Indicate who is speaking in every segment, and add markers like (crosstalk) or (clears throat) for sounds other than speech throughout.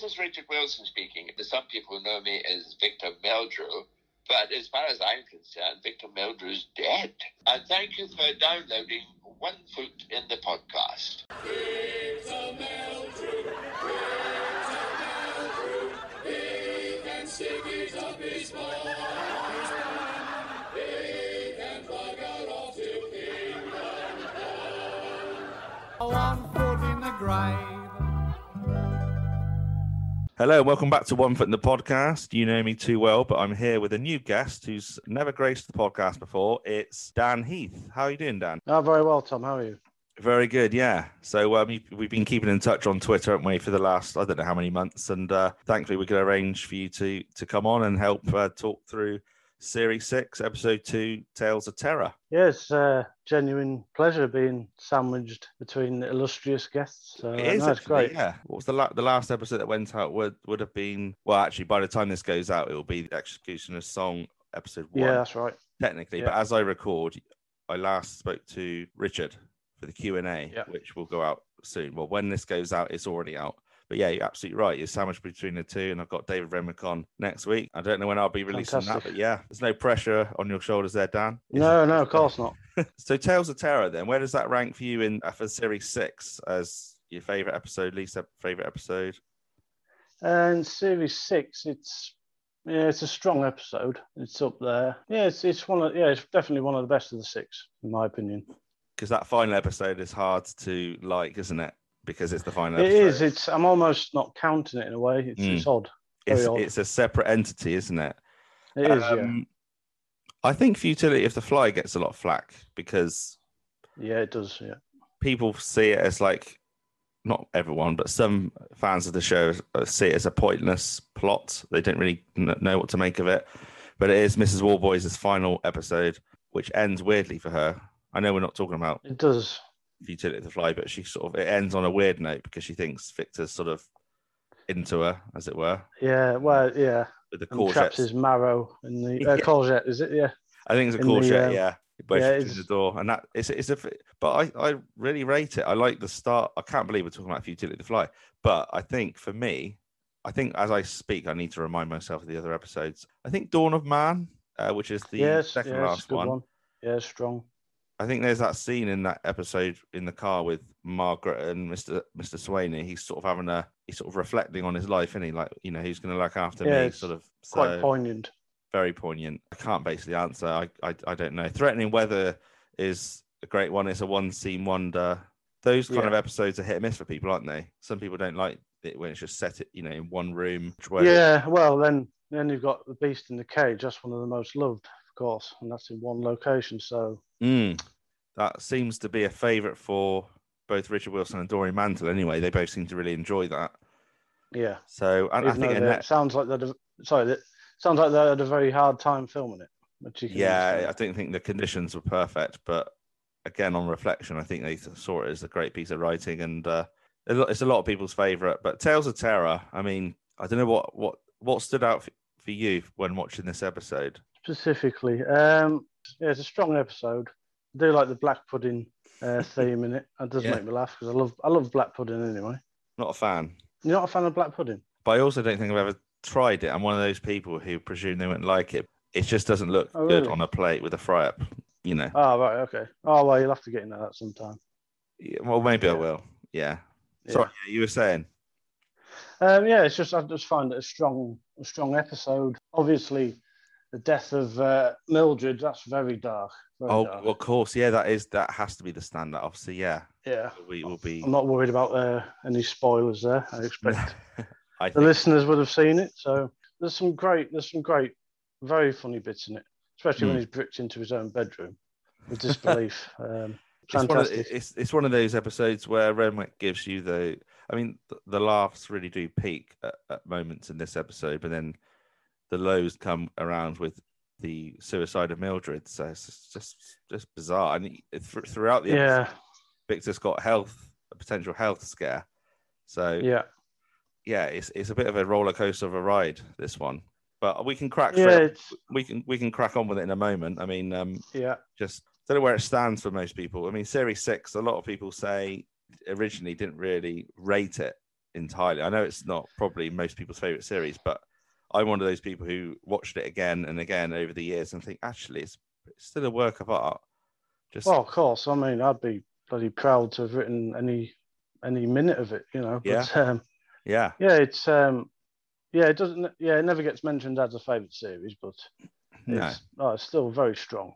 Speaker 1: this is Richard Wilson speaking. Some people know me as Victor Meldrew, but as far as I'm concerned, Victor Meldrew's dead. And thank you for downloading One Foot in the Podcast.
Speaker 2: Victor Meldrew, Victor Meldrew, his.
Speaker 3: One foot in the grave.
Speaker 4: Hello, and welcome back to One Foot in the Podcast. You know me too well, but I'm here with a new guest who's never graced the podcast before. It's Dan Heath. How are you doing, Dan?
Speaker 5: Oh, very well, Tom. How are you?
Speaker 4: Very good, yeah. So um, we've been keeping in touch on Twitter, haven't we, for the last I don't know how many months, and uh, thankfully we could arrange for you to to come on and help uh, talk through Series Six, Episode Two, Tales of Terror.
Speaker 5: Yes, uh, genuine pleasure being sandwiched between illustrious guests. So,
Speaker 4: It
Speaker 5: uh, no, it's
Speaker 4: actually,
Speaker 5: great.
Speaker 4: yeah. What was the la- the last episode that went out would would have been well, actually, by the time this goes out, it will be the Executioner's Song episode one.
Speaker 5: Yeah, that's right.
Speaker 4: technically. But as I record, I last spoke to Richard for the Q and A,
Speaker 5: Yeah.
Speaker 4: which will go out soon. Well, when this goes out, it's already out. But yeah, you're absolutely right. You're sandwiched between the two, and I've got David Renwick on next week. I don't know when I'll be releasing that, but yeah, there's no pressure on your shoulders there, Dan. (laughs)
Speaker 5: No, no, of course not. (laughs)
Speaker 4: So, Tales of Terror, then, where does that rank for you in uh, for Series Six as your favorite episode, least favorite episode?
Speaker 5: And series six, it's yeah, it's a strong episode. It's up there. Yeah, it's it's one of yeah, it's definitely one of the best of the six, in my opinion.
Speaker 4: Because that final episode is hard to like, isn't it? Because it's the final.
Speaker 5: It
Speaker 4: episode.
Speaker 5: is. It's I'm almost not counting it in a way. It's,
Speaker 4: Mm.
Speaker 5: it's odd.
Speaker 4: It's,
Speaker 5: odd.
Speaker 4: it's a separate entity, isn't it?
Speaker 5: It is.
Speaker 4: Um, I think Futility of the Fly gets a lot of flack because
Speaker 5: yeah, yeah, it does. Yeah.
Speaker 4: people see it as like, not everyone, but some fans of the show see it as a pointless plot. They don't really know what to make of it. But it is Mrs. Warboys' final episode, which ends weirdly for her. I know we're not talking about
Speaker 5: It does.
Speaker 4: Futility the Fly, but she sort of it ends on a weird note because she thinks Victor's sort of into her, as it were,
Speaker 5: Yeah. Well, yeah.
Speaker 4: with the
Speaker 5: And traps
Speaker 4: courgette.
Speaker 5: his marrow in the uh,
Speaker 4: Yeah.
Speaker 5: courgette. Is it? Yeah.
Speaker 4: I think it's a
Speaker 5: in the,
Speaker 4: courgette,
Speaker 5: um,
Speaker 4: yeah. She's
Speaker 5: it's-
Speaker 4: the door, and that it's it's a. But I I really rate it. I like the start. I can't believe we're talking about Futility to Fly, but I think for me, I think as I speak, I need to remind myself of the other episodes. I think Dawn of Man, uh, which is the
Speaker 5: yes.
Speaker 4: second
Speaker 5: a
Speaker 4: last one.
Speaker 5: one. Yeah, strong.
Speaker 4: I think there's that scene in that episode in the car with Margaret and Mr. Mr. Swaney. He's sort of having a he's sort of reflecting on his life, and he like you know he's going to look after
Speaker 5: Yeah,
Speaker 4: me, sort of.
Speaker 5: Quite
Speaker 4: So-
Speaker 5: poignant.
Speaker 4: very poignant. I can't basically answer. I, I I don't know. Threatening weather is a great one. It's a one scene wonder. Those kind
Speaker 5: Yeah.
Speaker 4: of episodes are hit and miss for people, aren't they? Some people don't like it when it's just set it, you know, in one room.
Speaker 5: Yeah. Well, then then you've got the beast in the cage. That's one of the most loved, of course, and that's in one location. So
Speaker 4: Mm. that seems to be a favourite for both Richard Wilson and Doreen Mantle. Anyway, they both seem to really enjoy that.
Speaker 5: yeah.
Speaker 4: So and I think Annette,
Speaker 5: it sounds like have, sorry, that sounds like they had a very hard time filming it. Which
Speaker 4: yeah, I don't think the conditions were perfect, but again, on reflection, I think they saw it as a great piece of writing, and uh, it's a lot of people's favorite. But Tales of Terror, I mean, I don't know what what what stood out for, for you when watching this episode.
Speaker 5: specifically. Um, yeah, it's a strong episode. I do like the black pudding uh, (laughs) theme in it. That does
Speaker 4: Yeah.
Speaker 5: make me laugh because I love I love black pudding anyway.
Speaker 4: Not a fan,
Speaker 5: You're not a fan of black pudding?
Speaker 4: but I also don't think I've ever tried it. I'm one of those people who presume they wouldn't like it. It just doesn't look
Speaker 5: Oh,
Speaker 4: good
Speaker 5: really?
Speaker 4: on a plate with a fry up, you know.
Speaker 5: Oh right, okay. Oh well, you'll have to get into that sometime.
Speaker 4: Yeah, well, maybe I will. Yeah.
Speaker 5: Yeah.
Speaker 4: Sorry, yeah, you were saying.
Speaker 5: Um, yeah, it's just I just find it a strong, a strong episode. Obviously, the death of uh, Mildred that's very dark. Very
Speaker 4: Oh,
Speaker 5: dark.
Speaker 4: of course, yeah. That is that has to be the standout. Obviously, yeah.
Speaker 5: yeah.
Speaker 4: We will be.
Speaker 5: I'm not worried about uh, any spoilers there. I expect (laughs)
Speaker 4: I
Speaker 5: the listeners would have seen it. So there's some great, there's some great, very funny bits in it, especially when
Speaker 4: Mm.
Speaker 5: he's bricked into his own bedroom with (laughs) disbelief. um,
Speaker 4: it's one, of,
Speaker 5: fantastic.
Speaker 4: it's, it's one of those episodes where Renwick gives you the. I mean, the, the laughs really do peak at, at moments in this episode, but then the lows come around with the suicide of Mildred. So it's just just, bizarre. And th- throughout the episode,
Speaker 5: yeah,
Speaker 4: Victor's got health, a potential health scare. So
Speaker 5: yeah,
Speaker 4: yeah, it's it's a bit of a roller coaster of a ride. This one, but we can crack.
Speaker 5: yeah,
Speaker 4: we can we can crack on with it in a moment. I mean, um,
Speaker 5: yeah,
Speaker 4: just don't know where it stands for most people. I mean, Series Six, a lot of people say originally didn't really rate it entirely. I know it's not probably most people's favorite series, but I'm one of those people who watched it again and again over the years and think actually it's, it's still a work of art. Just
Speaker 5: Well, of course. I mean, I'd be bloody proud to have written any any minute of it. You know.
Speaker 4: Yeah.
Speaker 5: But, um,
Speaker 4: yeah,
Speaker 5: yeah, it's um, yeah, it doesn't. Yeah, it never gets mentioned as a favourite series, but
Speaker 4: no.
Speaker 5: it's, oh, it's still very strong.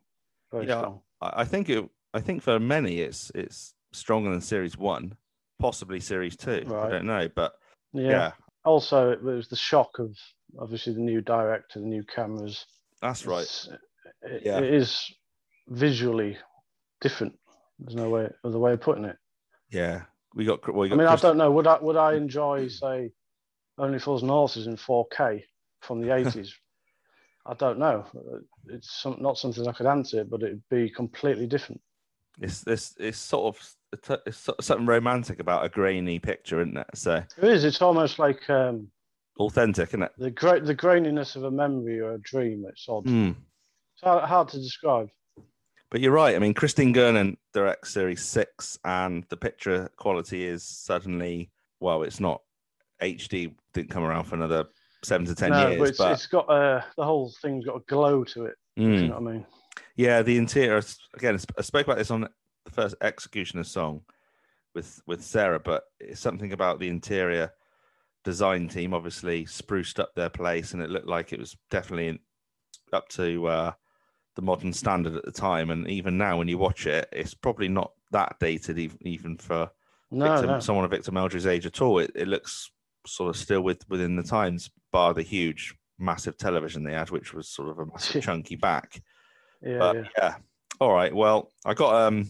Speaker 5: Very
Speaker 4: Yeah.
Speaker 5: strong.
Speaker 4: I I think it. I think for many, it's it's stronger than series one, possibly series two. I don't know, but
Speaker 5: Yeah.
Speaker 4: yeah,
Speaker 5: Also, it was the shock of obviously the new director, the new cameras.
Speaker 4: that's right.
Speaker 5: It's- It,
Speaker 4: Yeah.
Speaker 5: it is visually different. There's no way other way of putting it.
Speaker 4: Yeah, we got. Well, we
Speaker 5: I mean,
Speaker 4: Chris-
Speaker 5: I don't know. Would I would I enjoy say Only Fools and Horses in 4K from the (laughs) 80s? I don't know. It's some, not something I could answer, but it'd be completely different.
Speaker 4: It's this. It's sort of it's, it's sort of something romantic about a grainy picture, isn't it? So
Speaker 5: It is. It's almost like um,
Speaker 4: authentic, isn't it?
Speaker 5: the great the graininess of a memory or a dream. It's odd.
Speaker 4: Mm.
Speaker 5: It's hard, hard to describe.
Speaker 4: But you're right. I mean, Christine Gernon directs Series Six, and the picture quality is suddenly well, it's not HD. Didn't come around for another seven to ten
Speaker 5: no,
Speaker 4: years,
Speaker 5: but it's,
Speaker 4: but
Speaker 5: it's got a the whole thing's got a glow to it.
Speaker 4: Mm.
Speaker 5: You know what I mean?
Speaker 4: Yeah, the interior. Again, I spoke about this on the first Executioner song with with Sarah, but it's something about the interior design team. Obviously, spruced up their place, and it looked like it was definitely up to uh, the modern standard at the time. And even now, when you watch it, it's probably not that dated, even even for
Speaker 5: No,
Speaker 4: Victor,
Speaker 5: no.
Speaker 4: someone of Victor Meldrew's age at all. It, it looks sort of still with within the times, bar the huge, massive television they had, which was sort of a massive (laughs) chunky back.
Speaker 5: Yeah,
Speaker 4: But
Speaker 5: yeah.
Speaker 4: yeah. All right. Well, I got um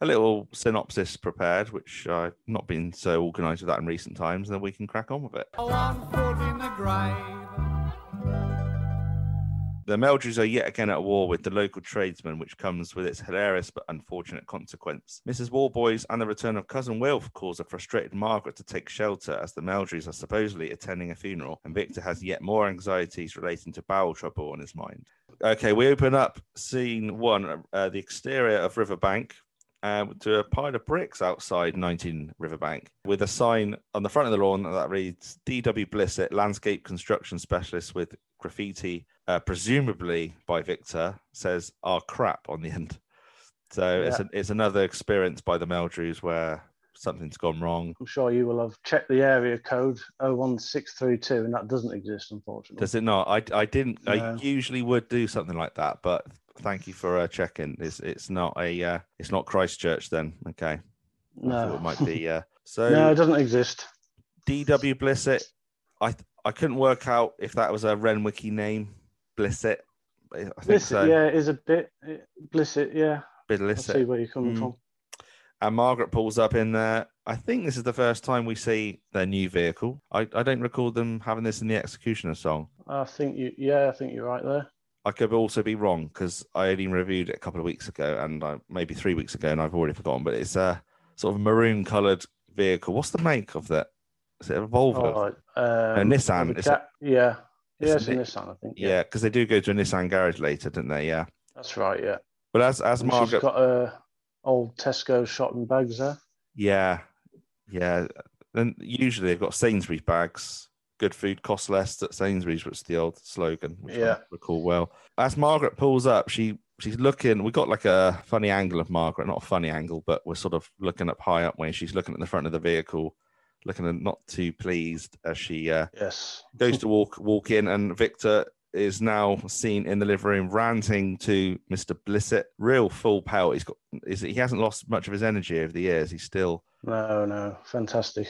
Speaker 4: a little synopsis prepared, which I've not been so organised with that in recent times, and then we can crack on with it.
Speaker 3: One The
Speaker 4: Meldrews are yet again at war with the local tradesman, which comes with its hilarious but unfortunate consequence. Mrs. Warboys and the return of cousin Wilf cause a frustrated Margaret to take shelter as the Meldrews are supposedly attending a funeral, and Victor has yet more anxieties relating to bowel trouble on his mind. Okay, we open up scene one, uh, the exterior of Riverbank, uh, to a pile of bricks outside 19 Riverbank with a sign on the front of the lawn that reads DW Blissett, landscape construction specialist with graffiti, uh, presumably by Victor, says our crap on the end. So it's,
Speaker 5: Yeah.
Speaker 4: a, it's another experience by the Meldrews where something's gone wrong.
Speaker 5: I'm sure you will have checked the area code 01632, and that doesn't exist, unfortunately.
Speaker 4: Does it not? I, I didn't. I usually would do something like that, but thank you for uh, checking. It's it's not a uh, it's not Christchurch then. Okay,
Speaker 5: no,
Speaker 4: it might be. Uh, (laughs) so
Speaker 5: no, it doesn't exist.
Speaker 4: DW Blissett. I I couldn't work out if that was a Renwicky name, Blissett. I think
Speaker 5: Blissett,
Speaker 4: so.
Speaker 5: yeah, it is a bit Blissett, yeah.
Speaker 4: Bit
Speaker 5: I see
Speaker 4: Blissett.
Speaker 5: where you're coming
Speaker 4: Mm.
Speaker 5: from.
Speaker 4: And Margaret pulls up in there. I think this is the first time we see their new vehicle. I, I don't recall them having this in the Executioner song.
Speaker 5: I think you, yeah, I think you're right there.
Speaker 4: I could also be wrong because I only reviewed it a couple of weeks ago and I, maybe three weeks ago, and I've already forgotten. But it's a sort of maroon coloured vehicle. What's the make of that? Is it a Volvo?
Speaker 5: Right. Um,
Speaker 4: Nissan,
Speaker 5: the
Speaker 4: is
Speaker 5: ca- yeah, yeah,
Speaker 4: It's a
Speaker 5: Nissan, I think.
Speaker 4: yeah, because they do go to a Nissan garage later, don't they? Yeah.
Speaker 5: that's right. Yeah,
Speaker 4: But as as
Speaker 5: and she's
Speaker 4: Margaret,
Speaker 5: got a old Tesco shopping bags there.
Speaker 4: yeah, yeah. Then usually they've got Sainsbury's bags. Good food costs less at Sainsbury's, which is the old slogan, which
Speaker 5: Yeah.
Speaker 4: I recall well. As Margaret pulls up, she she's looking. We got like a funny angle of Margaret, not a funny angle, but we're sort of looking up high up when she's looking at the front of the vehicle, looking not too pleased as she uh,
Speaker 5: Yes.
Speaker 4: goes to walk walk in, and Victor is now seen in the living room ranting to Mr. Blissett. Real full power. He's got is he hasn't lost much of his energy over the years. He's still
Speaker 5: No, no, fantastic.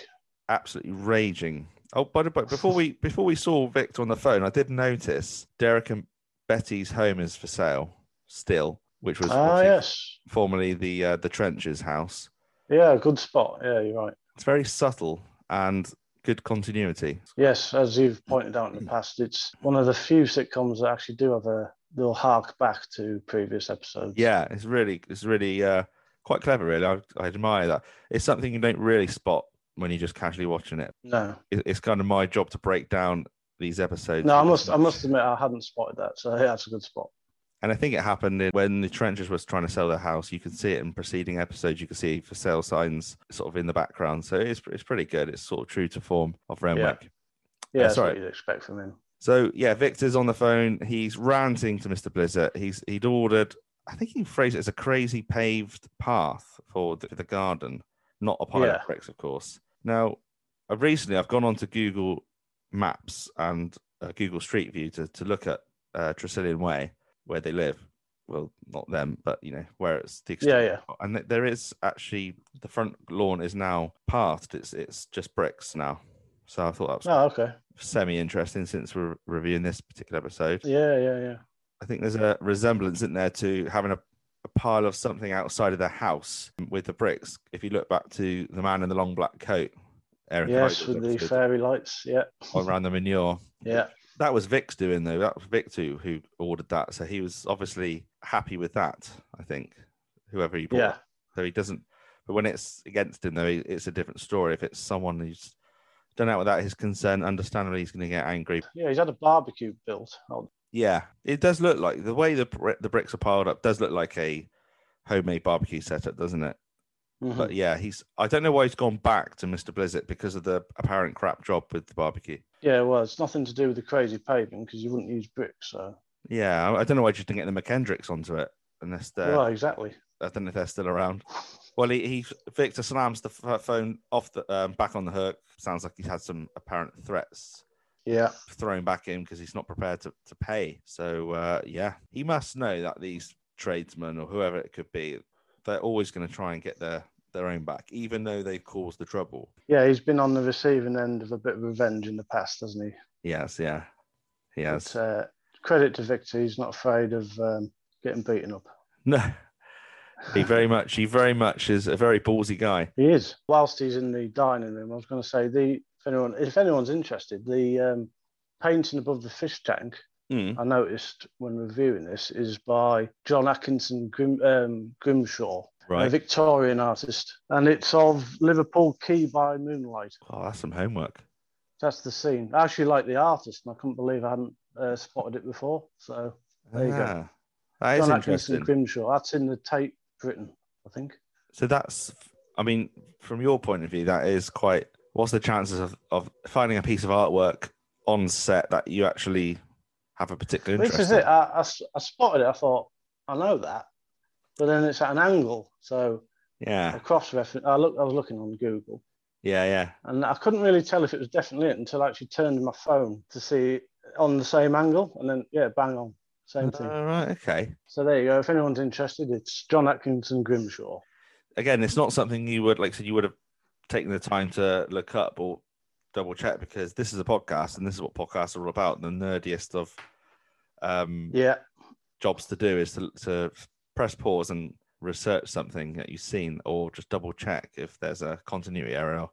Speaker 4: absolutely raging. Oh, by the way, before we before we saw Victor on the phone, I did notice Derek and Betty's home is for sale still, which was
Speaker 5: Ah, yes.
Speaker 4: formerly the uh, the Trenches house.
Speaker 5: Yeah, good spot. Yeah, you're right.
Speaker 4: It's very subtle and good continuity.
Speaker 5: Yes, as you've pointed out in the past, it's one of the few sitcoms that actually do have a they'll hark back to previous episodes.
Speaker 4: Yeah, it's really it's really uh, quite clever. Really, I, I admire that. It's something you don't really spot when you're just casually watching it.
Speaker 5: No,
Speaker 4: it. It's kind of my job to break down these episodes.
Speaker 5: no, I must I must admit I hadn't spotted that. So yeah, (laughs) that's a good spot.
Speaker 4: And I think it happened in, when the Trenchers was trying to sell their house. You can see it in preceding episodes. You can see for sale signs sort of in the background. So it's it's pretty good. It's sort of true to form of Renwick.
Speaker 5: Yeah, that's
Speaker 4: sorry.
Speaker 5: what you'd expect from him.
Speaker 4: So yeah, Victor's on the phone. He's ranting to Mr. Blissett. He's he'd ordered. I think he phrased it as a crazy paved path for the, for the garden, not a pile
Speaker 5: Yeah.
Speaker 4: of bricks, of course. Now, uh, recently I've gone onto Google Maps and uh, Google Street View to to look at uh, Tresillian Way where they live. Well, not them, but you know where it's the
Speaker 5: Yeah,
Speaker 4: extent-
Speaker 5: yeah.
Speaker 4: And there is actually the front lawn is now pathed. It's it's just bricks now. So I thought that was
Speaker 5: Oh, okay.
Speaker 4: semi interesting since we're reviewing this particular episode.
Speaker 5: Yeah, yeah, yeah.
Speaker 4: I think there's a resemblance in there to having a, a pile of something outside of the house with the bricks. If you look back to the man in the long black coat, Eric
Speaker 5: yes, with the fairy lights. Yeah,
Speaker 4: around the manure. (laughs)
Speaker 5: yeah.
Speaker 4: That was Vic's doing though. That was Vic too who ordered that. So he was obviously happy with that. I think whoever he bought.
Speaker 5: Yeah.
Speaker 4: So he doesn't. But when it's against him though, it's a different story. If it's someone who's done out without his consent, understandably he's going to get angry.
Speaker 5: Yeah, he's had a barbecue built. Oh,
Speaker 4: Yeah, it does look like the way the the bricks are piled up does look like a homemade barbecue setup, doesn't it?
Speaker 5: Mhm.
Speaker 4: But yeah, he's. I don't know why he's gone back to Mr. Blissett because of the apparent crap job with the barbecue.
Speaker 5: Yeah, well, it's nothing to do with the crazy paving because you wouldn't use bricks. So,
Speaker 4: Yeah, I, I don't know why you didn't get the McKendricks onto it unless they're.
Speaker 5: well, exactly.
Speaker 4: I don't know if they're still around. Well, he, he Victor slams the phone off the um, back on the hook. Sounds like he's had some apparent threats
Speaker 5: Yeah,
Speaker 4: thrown back in because he's not prepared to, to pay. So uh, yeah, he must know that these tradesmen or whoever it could be, they're always going to try and get their their own back, even though they've caused the trouble.
Speaker 5: yeah. He's been on the receiving end of a bit of revenge in the past, hasn't he?
Speaker 4: Yes, yeah, he has.
Speaker 5: But, uh, credit to Victor, he's not afraid of um, getting beaten up.
Speaker 4: No, he very much, he very much is a very ballsy guy.
Speaker 5: He is. Whilst he's in the dining room, I was going to say the if anyone if anyone's interested, the um, painting above the fish tank
Speaker 4: Mm.
Speaker 5: I noticed when reviewing this is by John Atkinson Grim, um, Grimshaw, a Victorian artist, and it's of Liverpool Quay by moonlight.
Speaker 4: Oh, that's some homework.
Speaker 5: That's the scene. I actually like the artist, and I couldn't believe I hadn't uh, spotted it before. So there you go.
Speaker 4: Ah, That is
Speaker 5: John
Speaker 4: interesting.
Speaker 5: Atkinson Grimshaw. That's in the Tate Britain, I think.
Speaker 4: So that's, I mean, from your point of view, that is quite. What's the chances of, of finding a piece of artwork on set that you actually have a particular
Speaker 5: This
Speaker 4: interest
Speaker 5: is
Speaker 4: in?
Speaker 5: it. I spotted it. I thought I know that, but then it's at an angle. So
Speaker 4: Yeah,
Speaker 5: a cross reference. I look. I was looking on Google,
Speaker 4: yeah, yeah.
Speaker 5: and I couldn't really tell if it was definitely it until I actually turned my phone to see on the same angle, and then yeah, bang on, same thing.
Speaker 4: All right, okay.
Speaker 5: So there you go. If anyone's interested, it's John Atkinson Grimshaw.
Speaker 4: Again, it's not something you would like. I said you would have taken the time to look up or double check because this is a podcast and this is what podcasts are all about. The nerdiest of um,
Speaker 5: Yeah,
Speaker 4: jobs to do is to, to press pause and research something that you've seen or just double check if there's a continuity error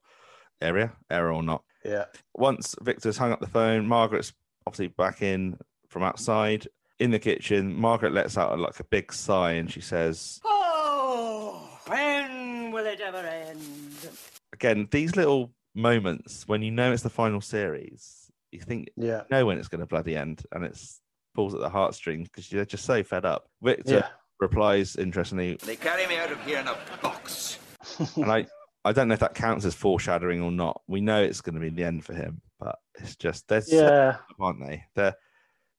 Speaker 4: area error or not.
Speaker 5: Yeah,
Speaker 4: once victor's hung up the phone margaret's obviously back in from outside. In the kitchen margaret lets out a, like a big sigh and she says
Speaker 6: Oh, when will it ever end?
Speaker 4: again these little moments when you know it's the final series you think
Speaker 5: yeah,
Speaker 4: you know when it's going to bloody end and it's pulls at the heartstrings because you're just so fed up. Victor
Speaker 5: yeah.
Speaker 4: Replies interestingly
Speaker 7: They carry me out of here in a box. (laughs)
Speaker 4: and I, I don't know if that counts as foreshadowing or not. We know it's going to be the end for him, but it's just they're set
Speaker 5: Yeah,
Speaker 4: up, aren't they? They're,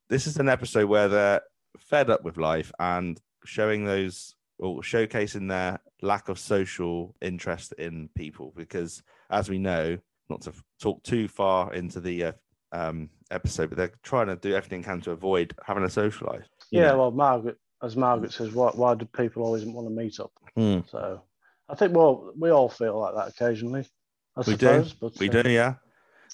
Speaker 4: this is an episode where they're fed up with life and showing those or showcasing their lack of social interest in people. Because as we know, not to talk too far into the uh, um, episode, but they're trying to do everything they can to avoid having a social life.
Speaker 5: yeah.
Speaker 4: know?
Speaker 5: Well, Margaret, as Margaret says, why, why do people always want to meet up?
Speaker 4: Hmm.
Speaker 5: So I think well, we all feel like that occasionally. I
Speaker 4: We do.
Speaker 5: But,
Speaker 4: we
Speaker 5: uh,
Speaker 4: do, yeah.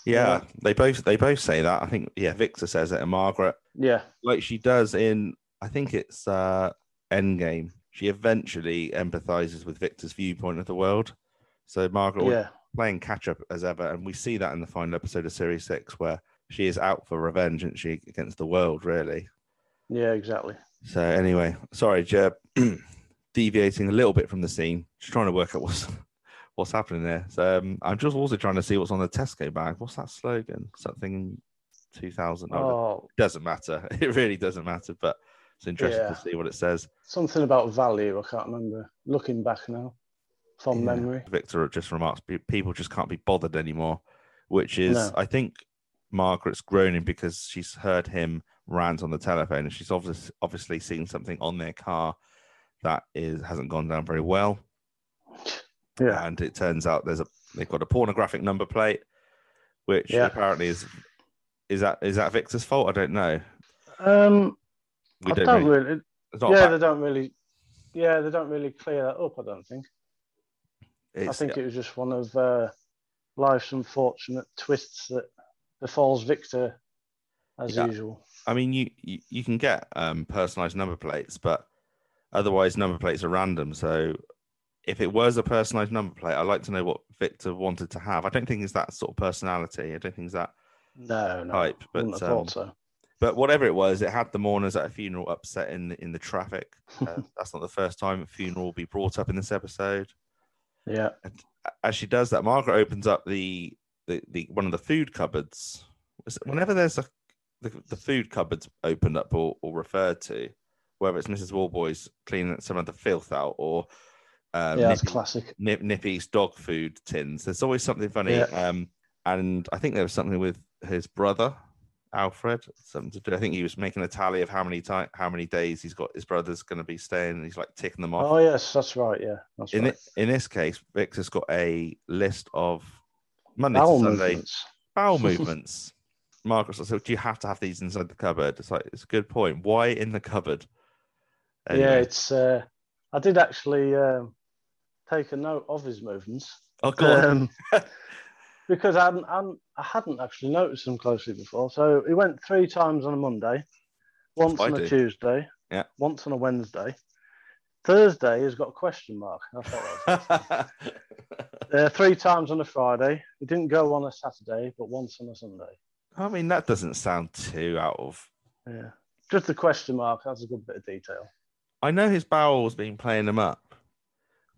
Speaker 4: yeah.
Speaker 5: Yeah.
Speaker 4: They both they both say that. I think yeah, Victor says it and Margaret
Speaker 5: Yeah,
Speaker 4: like she does in I think it's uh Endgame. She eventually empathizes with Victor's viewpoint of the world. So Margaret was
Speaker 5: yeah,
Speaker 4: playing catch up as ever, and we see that in the final episode of series six where she is out for revenge, isn't she, against the world, really.
Speaker 5: yeah, exactly.
Speaker 4: So anyway, sorry, Jeb, (clears throat) deviating a little bit from the scene, just trying to work out what's (laughs) what's happening there. So um, I'm just also trying to see what's on the Tesco bag. What's that slogan? Something 2000. Oh,
Speaker 5: Oh,
Speaker 4: it doesn't matter. (laughs) It really doesn't matter. But It's interesting
Speaker 5: Yeah.
Speaker 4: to see what it says.
Speaker 5: Something about value. I can't remember. Looking back now, from
Speaker 4: Yeah.
Speaker 5: memory.
Speaker 4: Victor just remarks people just can't be bothered anymore, which is,
Speaker 5: No.
Speaker 4: I think, Margaret's groaning because she's heard him rant on the telephone and she's obviously obviously seen something on their car that is hasn't gone down very well.
Speaker 5: Yeah.
Speaker 4: And it turns out there's a they've got a pornographic number plate, which
Speaker 5: Yeah.
Speaker 4: apparently is is that is that Victor's fault? I don't know.
Speaker 5: Um,
Speaker 4: We
Speaker 5: I
Speaker 4: don't,
Speaker 5: don't
Speaker 4: really.
Speaker 5: really. Yeah, they don't really. Yeah, they don't really clear that up. I don't think. I
Speaker 4: it's-
Speaker 5: think it was just one of uh, life's unfortunate twists that befalls Victor, as
Speaker 4: Yeah.
Speaker 5: usual.
Speaker 4: I mean, you, you you can get um, personalized number plates, but otherwise number plates are random. So if it was a personalized number plate, I'd like to know what Victor wanted to have. I don't think it's that sort of personality. I don't think it's that
Speaker 5: No, no.
Speaker 4: type. But um,
Speaker 5: so.
Speaker 4: but whatever it was, it had the mourners at a funeral upset in in the traffic. (laughs) Uh, that's not the first time a funeral will be brought up in this episode.
Speaker 5: Yeah.
Speaker 4: As she does that, Margaret opens up the the, the one of the food cupboards. Whenever there's a the, the food cupboards opened up or, or referred to, whether it's Mrs. Warboys cleaning some of the filth out or um,
Speaker 5: yeah, that's
Speaker 4: Nippy-
Speaker 5: classic.
Speaker 4: Nip, Nippy's dog food tins. There's always something funny.
Speaker 5: Yeah.
Speaker 4: Um, and I think there was something with his brother, Alfred, something to do. I think he was making a tally of how many time, how many days he's got his brother's going to be staying, and he's like ticking them off.
Speaker 5: Oh yes, that's right. Yeah, that's
Speaker 4: in
Speaker 5: right.
Speaker 4: it, in this case, Victor's got a list of Monday
Speaker 5: Bowel
Speaker 4: to Sunday
Speaker 5: movements.
Speaker 4: bowel (laughs) movements. Margaret's like, so do you have to have these inside the cupboard? It's like it's a good point. Why in the cupboard?
Speaker 5: Yeah, it's. Uh, I did actually um, take a note of his movements.
Speaker 4: oh god.
Speaker 5: um, (laughs) because I hadn't, I hadn't, I hadn't actually noticed them closely before. So he went three times on a Monday, once on a
Speaker 4: do.
Speaker 5: Tuesday,
Speaker 4: Yeah.
Speaker 5: once on a Wednesday. Thursday has got a question mark. That's what that was. (laughs) uh, three times on a Friday. He didn't go on a Saturday, but once on a Sunday.
Speaker 4: I mean, that doesn't sound too out of.
Speaker 5: Yeah, just a question mark. That's a good bit of detail.
Speaker 4: I know his bowel's been playing him up,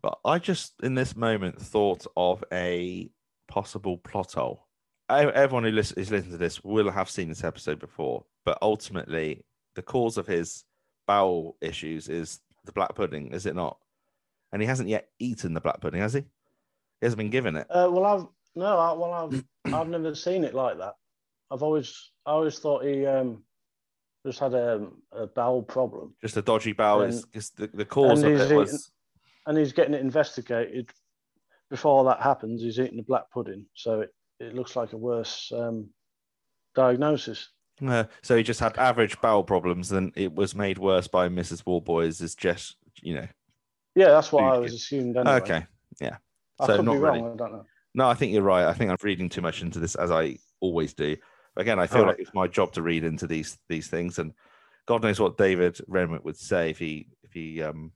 Speaker 4: but I just in this moment thought of a possible plot hole. Everyone who is listening to this will have seen this episode before, but ultimately, the cause of his bowel issues is the black pudding, is it not? And he hasn't yet eaten the black pudding, has he? He hasn't been given it.
Speaker 5: Uh, well, I've no, I, well, I've I've never seen it like that. I've always I always thought he um, just had a, a bowel problem,
Speaker 4: Just a dodgy bowel.
Speaker 5: And-
Speaker 4: is is the, the cause of it was.
Speaker 5: eaten- and he's getting it investigated. Before that happens, he's eating the black pudding, so it, it looks like a worse um, diagnosis.
Speaker 4: Uh, so he just had average bowel problems, and it was made worse by Mrs. Warboys. Is just you know
Speaker 5: Yeah, that's what I was assumed. Anyway.
Speaker 4: okay. Yeah.
Speaker 5: I
Speaker 4: so
Speaker 5: could
Speaker 4: not
Speaker 5: be
Speaker 4: really.
Speaker 5: wrong. I don't know.
Speaker 4: No, I think you're right. I think I'm reading too much into this, as I always do. Again, I feel
Speaker 5: All
Speaker 4: like it's my job to read into these these things, and God knows what David Renwick would say if he if he um.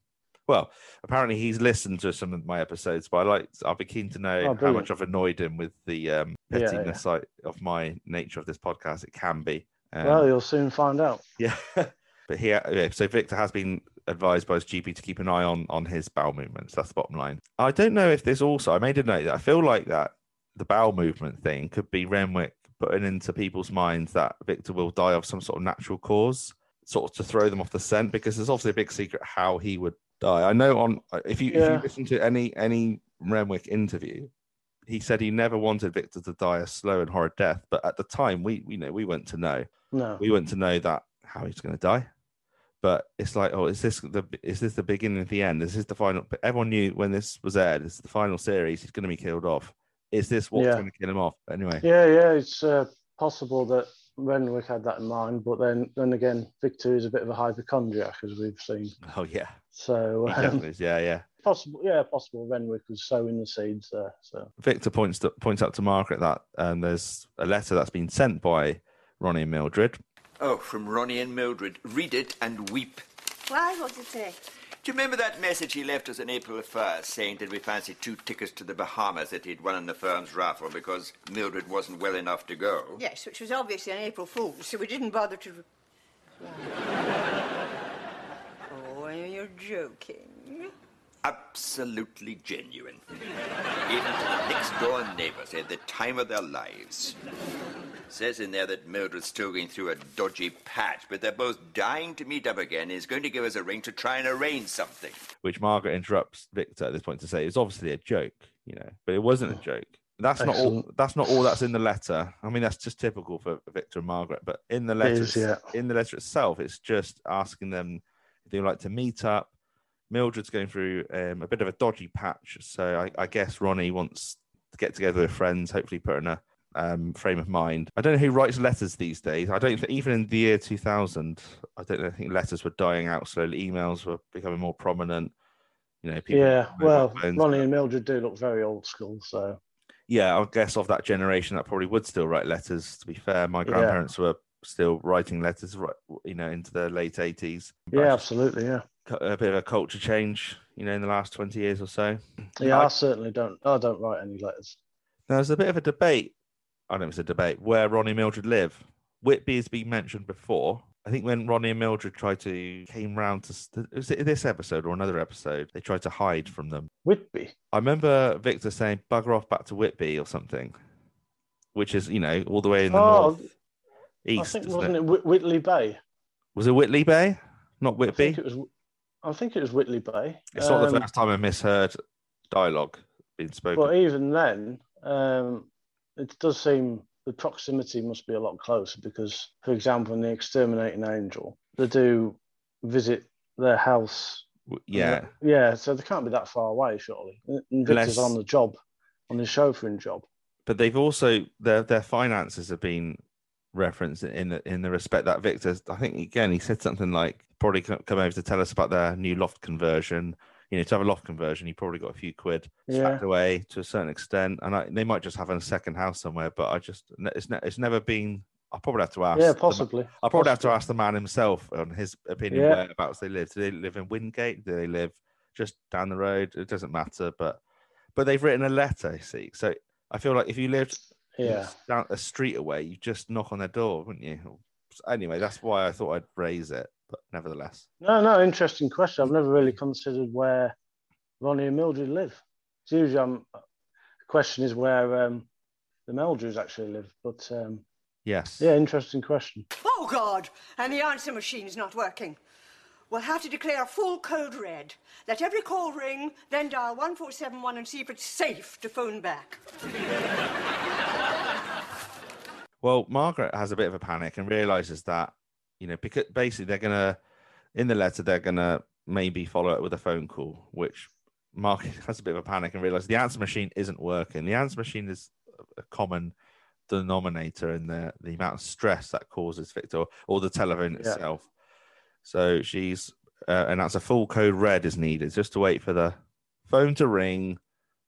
Speaker 4: Well, apparently he's listened to some of my episodes, but I like I'll be keen to know
Speaker 5: Oh,
Speaker 4: how much I've annoyed him with the um,
Speaker 5: Yeah, yeah.
Speaker 4: pettiness I, of my nature of this podcast. It can be. Um,
Speaker 5: well, you'll soon find out. (laughs)
Speaker 4: yeah, but here, yeah, so Victor has been advised by his GP to keep an eye on on his bowel movements. That's the bottom line. I don't know if this also. I made a note that I feel like that the bowel movement thing could be Renwick putting into people's minds that Victor will die of some sort of natural cause, sort of to throw them off the scent, because there's obviously a big secret how he would die. I know on if you if you listen to any any Renwick interview. He said he never wanted Victor to die a slow and horrid death, but at the time we we know we went to know
Speaker 5: No.
Speaker 4: we went to know that how he's going to die. But it's like, oh, is this the is this the beginning of the end? Is this the final? But everyone knew when this was aired, it's the final series. He's going to be killed off. Is this what's
Speaker 5: Yeah.
Speaker 4: going to kill him off? Anyway,
Speaker 5: Yeah, yeah, it's uh, possible that Renwick had that in mind, but then then again, Victor is a bit of a hypochondriac, as we've seen. (laughs)
Speaker 4: oh yeah,
Speaker 5: So um,
Speaker 4: definitely is. yeah, yeah.
Speaker 5: possible, yeah, possible. Renwick was sowing the seeds there. So
Speaker 4: Victor points to, points out to Margaret that um, there's a letter that's been sent by Ronnie and Mildred.
Speaker 7: Oh, from Ronnie and Mildred. Read it and weep.
Speaker 8: Why? What's it say?
Speaker 7: Do you remember that message he left us on April 1st uh, saying that we fancied two tickets to the Bahamas that he'd won in the firm's raffle because Mildred wasn't well enough to go?
Speaker 8: Yes, which was obviously an April Fool's, so we didn't bother to. (laughs) oh, you're joking.
Speaker 7: Absolutely genuine. Even to the next door neighbors, they had the time of their lives. Says in there that Mildred's still going through a dodgy patch, but they're both dying to meet up again. He's going to give us a ring to try and arrange something.
Speaker 4: Which Margaret interrupts Victor at this point to say it's obviously a joke, you know, but it wasn't a joke. That's not all. That's not all that's in the letter. I mean, that's just typical for Victor and Margaret. But in the letter,
Speaker 5: is, yeah.
Speaker 4: in the letter itself, it's just asking them if they would like to meet up. Mildred's going through um, a bit of a dodgy patch, so I, I guess Ronnie wants to get together with friends, hopefully put in a um, frame of mind. I don't know who writes letters these days. I don't think even in the year 2000, I don't know, I think letters were dying out slowly. Emails were becoming more prominent. You know, people
Speaker 5: yeah, well. Ronnie and Mildred do look very old school, so
Speaker 4: yeah, I guess of that generation that probably would still write letters. To be fair, my
Speaker 5: Yeah.
Speaker 4: grandparents were still writing letters, right, you know, into the late 80s.
Speaker 5: Yeah, absolutely, yeah.
Speaker 4: a bit of a culture change, you know, in the last 20 years or so.
Speaker 5: Yeah,
Speaker 4: I-
Speaker 5: I certainly don't. I don't write any letters.
Speaker 4: Now, There's a bit of a debate. I don't know if it's a debate where Ronnie and Mildred live. Whitby has been mentioned before. I think when Ronnie and Mildred tried to came round to was it this episode or another episode? They tried to hide from them.
Speaker 5: Whitby.
Speaker 4: I remember Victor saying "bugger off back to Whitby" or something, which is you know all the way in the
Speaker 5: Oh,
Speaker 4: north
Speaker 5: I
Speaker 4: east.
Speaker 5: think
Speaker 4: isn't
Speaker 5: wasn't
Speaker 4: it?
Speaker 5: it, Whit- Whitley Bay?
Speaker 4: Was it Whitley Bay, not
Speaker 5: I
Speaker 4: Whitby?
Speaker 5: think it was. I think it was Whitley Bay.
Speaker 4: It's not the
Speaker 5: Um,
Speaker 4: first time I misheard dialogue being spoken.
Speaker 5: But even then, um, it does seem the proximity must be a lot closer because, for example, in the Exterminating Angel, they do visit their house.
Speaker 4: Yeah,
Speaker 5: Yeah, so they can't be that far away, surely. And Victor's
Speaker 4: Unless-
Speaker 5: on the job, on his chauffeuring job.
Speaker 4: but they've also their their finances have been referenced in the, in the respect that Victor's. I think again he said something like probably come over to tell us about their new loft conversion. You know, to have a loft conversion, you probably got a few quid stacked
Speaker 5: Yeah.
Speaker 4: away to a certain extent, and I, they might just have a second house somewhere. But I just it's ne- it's never been. I'll probably have to ask.
Speaker 5: Yeah,
Speaker 4: the
Speaker 5: possibly.
Speaker 4: I'll probably have to ask the man himself on his opinion
Speaker 5: Yeah.
Speaker 4: whereabouts they live. Do they live in Wingate? Do they live just down the road? It doesn't matter, but but they've written a letter, see. So I feel like if you lived
Speaker 5: Yeah.
Speaker 4: down a street away, you just knock on their door, wouldn't you? Anyway, that's why I thought I'd raise it, but nevertheless.
Speaker 5: No, no, interesting question. I've never really considered where Ronnie and Mildred live. It's usually um, the question is where um, the Meldrews actually live. But um,
Speaker 4: Yes.
Speaker 5: yeah, interesting question.
Speaker 8: Oh, God! And the answer machine's not working. We'll have to declare a full code red. Let every call ring, then dial 1471 and see if it's safe to phone back.
Speaker 4: Well, Margaret has a bit of a panic and realizes that, you know, because basically they're gonna in the letter they're gonna maybe follow it with a phone call, which Mark (laughs) has a bit of a panic and realizes the answer machine isn't working. The answer machine is a common denominator in the the amount of stress that causes Victor or the telephone
Speaker 5: Yeah.
Speaker 4: itself. So she's uh, and that's a full code red is needed just to wait for the phone to ring,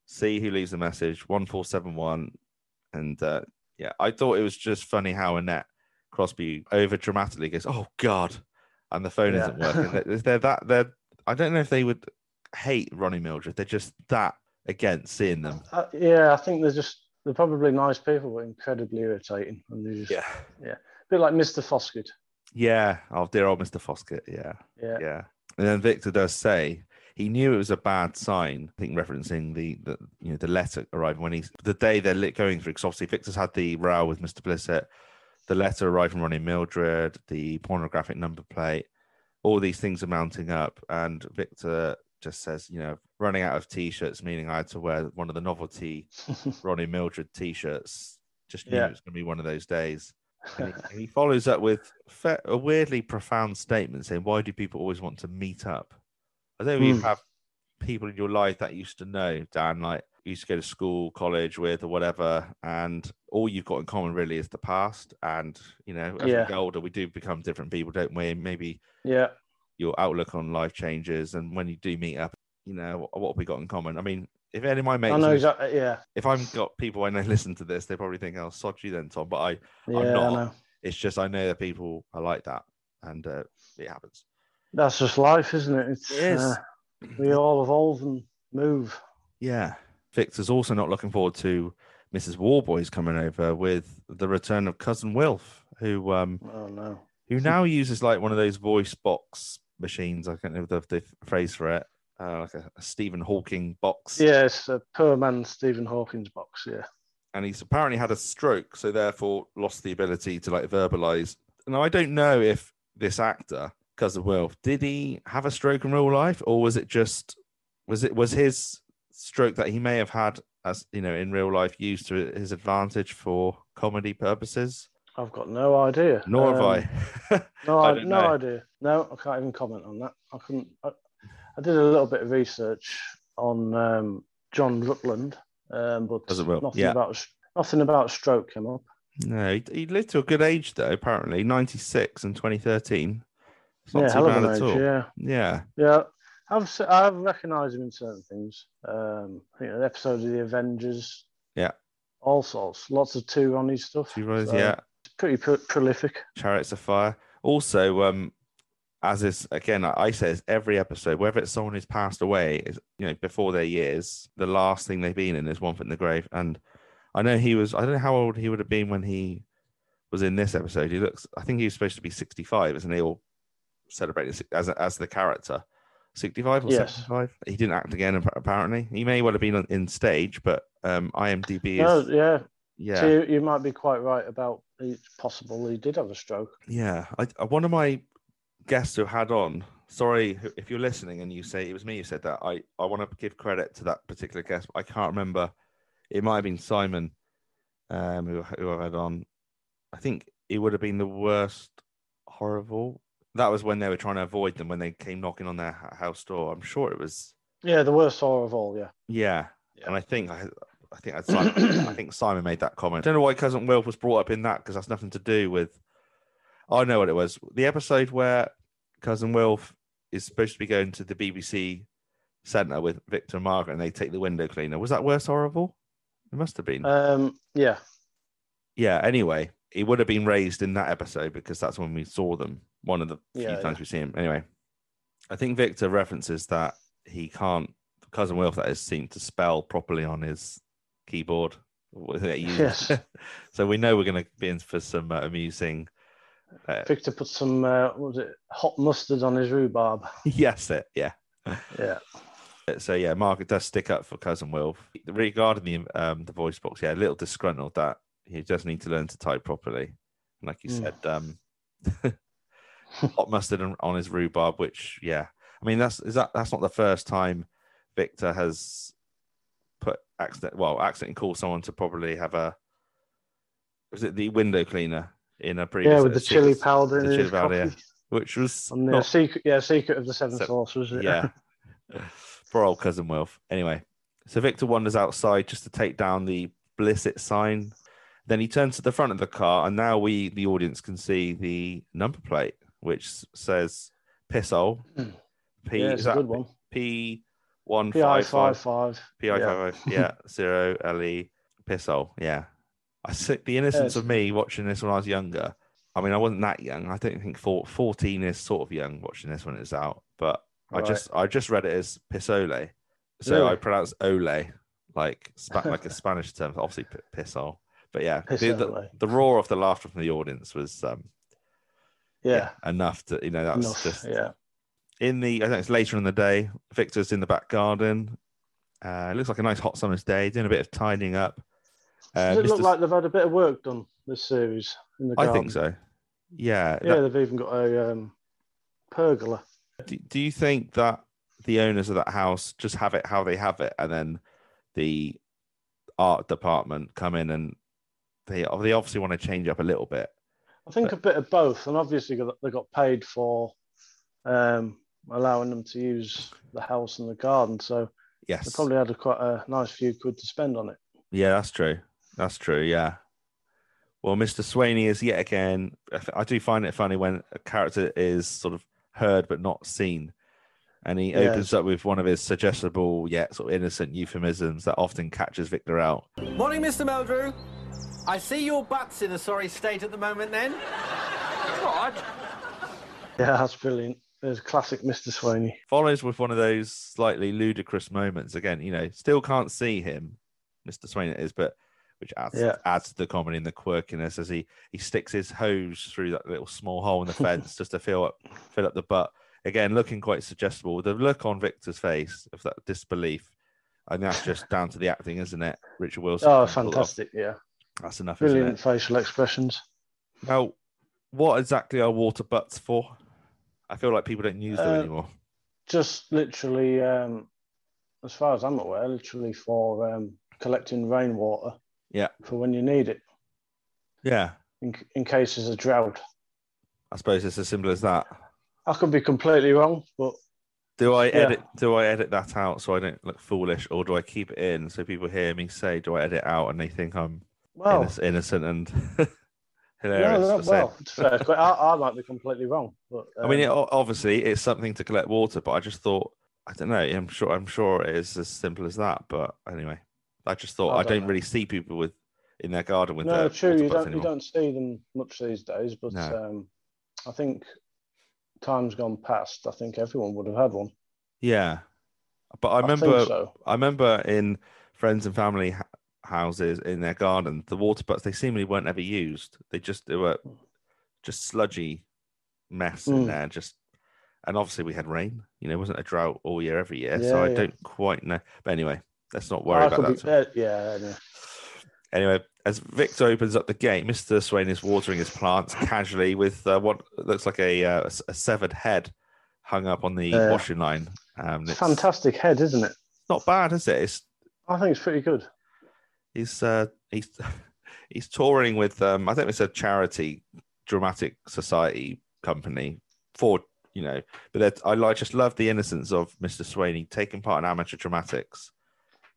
Speaker 4: see who leaves the message one four seven one, and uh, yeah, I thought it was just funny how Annette Crosbie over dramatically goes, "Oh God," and the phone
Speaker 5: Yeah.
Speaker 4: isn't working. They're, that they're. I don't know if they would hate Ronnie Mildred. They're just that against seeing them.
Speaker 5: Uh, yeah, I think they're just they're probably nice people, but incredibly irritating. And they just
Speaker 4: Yeah.
Speaker 5: a bit like Mr. Foskett.
Speaker 4: Yeah. Oh, dear old Mister Foskett. Yeah.
Speaker 5: Yeah.
Speaker 4: Yeah. And then Victor does say he knew it was a bad sign. I think referencing the, the you know the letter arriving when he's the day they're lit going through because obviously Victor's had the row with Mr. Blissett, the letter arrived from Ronnie Mildred, the pornographic number plate, all these things are mounting up, and Victor just says, you know, running out of t-shirts, meaning I had to wear one of the novelty (laughs) Ronnie Mildred t-shirts. Just knew
Speaker 5: Yeah.
Speaker 4: it was going to be one of those days. And he, (laughs) he follows up with a weirdly profound statement saying, "Why do people always want to meet up?" I don't know if you
Speaker 5: Hmm.
Speaker 4: have people in your life that you used to know, Dan, like used to go to school, college with, or whatever, and all you've got in common really is the past. And you know, as
Speaker 5: Yeah.
Speaker 4: we get older, we do become different people, don't we? Maybe
Speaker 5: Yeah.
Speaker 4: your outlook on life changes, and when you do meet up, you know, what, what have we got in common? I mean, if any of my mates,
Speaker 5: I know exactly. Yeah.
Speaker 4: if I've got people I know (laughs) listen to this, they probably think, "Oh, sod you then, Tom." But I,
Speaker 5: Yeah,
Speaker 4: I'm
Speaker 5: I know.
Speaker 4: It's just I know that people are like that, and uh, it happens.
Speaker 5: That's just life, isn't it? It's,
Speaker 4: It is.
Speaker 5: Uh, we all evolve and move.
Speaker 4: Yeah. Victor's also not looking forward to Mrs. Warboys coming over with the return of cousin Wilf, who um
Speaker 5: Oh no.
Speaker 4: who now (laughs) uses like one of those voice box machines. I can't know the, the phrase for it, uh, like a, a Stephen Hawking box.
Speaker 5: It's a poor man Stephen Hawking's box. Yeah.
Speaker 4: and he's apparently had a stroke, so therefore lost the ability to like verbalize. Now I don't know if this actor, cousin Wilf, did he have a stroke in real life, or was it just was it was his stroke that he may have had as you know in real life used to his advantage for comedy purposes?
Speaker 5: I've got no idea.
Speaker 4: Nor
Speaker 5: Um,
Speaker 4: have I. (laughs)
Speaker 5: No,
Speaker 4: I
Speaker 5: I, no
Speaker 4: know.
Speaker 5: idea. No, I can't even comment on that. I couldn't. I, I did a little bit of research on um, John Rutland, um, but
Speaker 4: Doesn't will,
Speaker 5: nothing
Speaker 4: yeah.
Speaker 5: about nothing about stroke came up.
Speaker 4: No, he, he lived to a good age though. Apparently, ninety six in twenty thirteen. It's not
Speaker 5: yeah,
Speaker 4: too bad at
Speaker 5: age.
Speaker 4: all.
Speaker 5: Yeah,
Speaker 4: Yeah,
Speaker 5: yeah. I've I've recognised him in certain things. Um, I think an episode of the Avengers.
Speaker 4: Yeah.
Speaker 5: All sorts, lots of two on his stuff.
Speaker 4: two.
Speaker 5: So,
Speaker 4: yeah,
Speaker 5: pretty pro- prolific.
Speaker 4: Chariots of Fire. Also, um, as is again, I say this every episode, whether it's someone who's passed away, is you know before their years, the last thing they've been in is One Foot in the Grave. And I know he was. I don't know how old he would have been when he was in this episode. He looks. I think he was supposed to be sixty-five, isn't he? Or celebrating as as the character. 65 or
Speaker 5: Yes.
Speaker 4: 75 he didn't act again apparently he may well have been on, in stage but um imdb is
Speaker 5: No, yeah.
Speaker 4: yeah
Speaker 5: So you, you might be quite right about it's possible he did have a stroke.
Speaker 4: Yeah, I, I, one of my guests who had on. Sorry if you're listening and you say it was me who said that. I I want to give credit to that particular guest. I can't remember. It might have been Simon, um, who who I had on. I think it would have been the worst horror of all. That was when they were trying to avoid them when they came knocking on their house door. I'm sure it was.
Speaker 5: Yeah, the worst horror of all. Yeah.
Speaker 4: Yeah,
Speaker 5: Yeah.
Speaker 4: and I think I. I think that's Simon, I (clears throat) think Simon made that comment. I don't know why cousin Wilf was brought up in that because that's nothing to do with. I know what it was. The episode where cousin Wilf is supposed to be going to the BBC centre with Victor and Margaret, and they take the window cleaner. Was that worse horrible? It must have been.
Speaker 5: Um, yeah.
Speaker 4: yeah. Anyway, he would have been raised in that episode because that's when we saw them. One of the few
Speaker 5: Yeah,
Speaker 4: times we see him. Anyway, I think Victor references that he can't. Cousin Wilf that is seemed to spell properly on his keyboard. what that he (laughs) uses.
Speaker 5: Yes. (laughs)
Speaker 4: so we know we're going to be in for some uh, amusing. Uh,
Speaker 5: Victor put some uh, what was it hot mustard on his rhubarb. (laughs)
Speaker 4: yes, it yeah.
Speaker 5: Yeah.
Speaker 4: So yeah, Margaret does stick up for cousin Wilf regarding the um the voice box. Yeah, a little disgruntled that he does need to learn to type properly. And like you
Speaker 5: Mm.
Speaker 4: said, um, (laughs) hot mustard on, his rhubarb. Which yeah, I mean that's is that that's not the first time Victor has put accident well accidentally called someone to probably have a was it the window cleaner in a previous
Speaker 5: Yeah, with the chili powder
Speaker 4: the chili powder, yeah, which was
Speaker 5: On the
Speaker 4: not-
Speaker 5: secret, yeah, secret of the seven
Speaker 4: Se-
Speaker 5: was it?
Speaker 4: yeah. for (laughs) old cousin Wilf. Anyway, so Victor wanders outside just to take down the Blissett sign. Then he turns to the front of the car, and now we, the audience, can see the number plate, which says "Pissole." P
Speaker 5: yeah,
Speaker 4: is
Speaker 5: a
Speaker 4: that
Speaker 5: good one.
Speaker 4: P one five
Speaker 5: five
Speaker 4: five
Speaker 5: five.
Speaker 4: P I
Speaker 5: yeah.
Speaker 4: five five yeah (laughs) zero L E Pissole. Yeah, I think the innocence
Speaker 5: Yes.
Speaker 4: of me watching this when I was younger. I mean, I wasn't that young. I don't think four, 14 is sort of young watching this when it's out, but I just I just read it as pisole, so I
Speaker 5: Really?
Speaker 4: pronounce ole like (laughs) like a Spanish term, obviously p- pissole. But yeah, the, the, the roar of the laughter from the audience was um,
Speaker 5: Yeah.
Speaker 4: enough to you know that's
Speaker 5: Enough.
Speaker 4: just
Speaker 5: Yeah.
Speaker 4: in the I think it's later in the day. Victor's in the back garden. Uh, it looks like a nice hot summer's day, doing a bit of tidying up. Uh,
Speaker 5: Does it look like they've had a bit of work done this series in the garden?
Speaker 4: I think so. Yeah.
Speaker 5: Yeah,
Speaker 4: that-
Speaker 5: they've even got a um, pergola.
Speaker 4: do, do you think that the owners of that house just have it how they have it, and then the art department come in and they they obviously want to change up a little bit?
Speaker 5: I think a bit of both, and obviously they got paid for um, allowing them to use the house and the garden, so they probably had a quite a nice few quid to spend on it.
Speaker 4: Yeah, that's true. That's true. Yeah. Well, Mr. Swaney is yet again. I I do find it funny when a character is sort of heard but not seen, and he
Speaker 5: Yes.
Speaker 4: opens up with one of his suggestible yet sort of innocent euphemisms that often catches Victor out.
Speaker 6: Morning, Mr. Meldrew. I see your butt's in a sorry state at the moment then.
Speaker 1: God.
Speaker 5: Yeah, that's brilliant. There's classic Mr. Swaney.
Speaker 4: Follows with one of those slightly ludicrous moments. Again, you know, still can't see him, Mr. Swain it is, but which adds
Speaker 5: Yeah.
Speaker 4: adds to the comedy and the quirkiness as he he sticks his hose through that little small hole in the (laughs) fence just to fill up fill up the butt. Again, looking quite suggestible. With the look on Victor's face of that disbelief I think that's just down to the acting, isn't it? Richard Wilson.
Speaker 5: Oh,
Speaker 4: can pull it off.
Speaker 5: fantastic! Yeah,
Speaker 4: That's enough,
Speaker 5: brilliant facial expressions.
Speaker 4: Now, what exactly are water butts for? I feel like people don't use them
Speaker 5: Uh,
Speaker 4: anymore.
Speaker 5: Just literally, um, as far as I'm aware, literally for um, collecting rainwater.
Speaker 4: Yeah.
Speaker 5: For when you need it,
Speaker 4: Yeah,
Speaker 5: in, in case there's a drought.
Speaker 4: I suppose it's as simple as that.
Speaker 5: I could be completely wrong, but
Speaker 4: Do I
Speaker 5: Yeah.
Speaker 4: edit? Do I edit that out so I don't look foolish, or do I keep it in so people hear me say, "Do I edit out?" and they think I'm
Speaker 5: well,
Speaker 4: innoc- innocent and (laughs) hilarious?
Speaker 5: no,
Speaker 4: saying-
Speaker 5: well, fair. I, I might be completely wrong. But
Speaker 4: I mean, it,
Speaker 5: um,
Speaker 4: obviously, it's something to collect water, but I just thought, I don't know. I'm sure, I'm sure it is as simple as that. But anyway, I just thought
Speaker 5: I
Speaker 4: I,
Speaker 5: don't
Speaker 4: don't, really see people with in their garden with
Speaker 5: that.
Speaker 4: no,
Speaker 5: true. You don't you don't see them much these days. But
Speaker 4: No.
Speaker 5: um, I think times gone past. I think everyone would have had one.
Speaker 4: Yeah, but I remember,
Speaker 5: so.
Speaker 4: I remember in friends and family houses in their garden, the water butts they seemingly weren't ever used. They just they were just sludgy mess in
Speaker 5: Mm.
Speaker 4: there. Just and obviously we had rain. You know, it wasn't a drought all year every year, so I
Speaker 5: yeah.
Speaker 4: don't quite know. But anyway, let's not worry
Speaker 5: I
Speaker 4: about that.
Speaker 5: be, uh, yeah, yeah.
Speaker 4: Anyway, as Victor opens up the gate, Mr. Swain is watering his plants (laughs) casually with uh, what looks like a, uh, a severed head hung up on the
Speaker 5: Yeah.
Speaker 4: washing line. Um,
Speaker 5: It's
Speaker 4: it's
Speaker 5: fantastic head, isn't it?
Speaker 4: not bad, is it? It's
Speaker 5: I think it's pretty good.
Speaker 4: He's uh, he's (laughs) he's touring with um, I think it's a charity dramatic society company for you know, but that I like just love the innocence of Mr. Swainey taking part in amateur dramatics.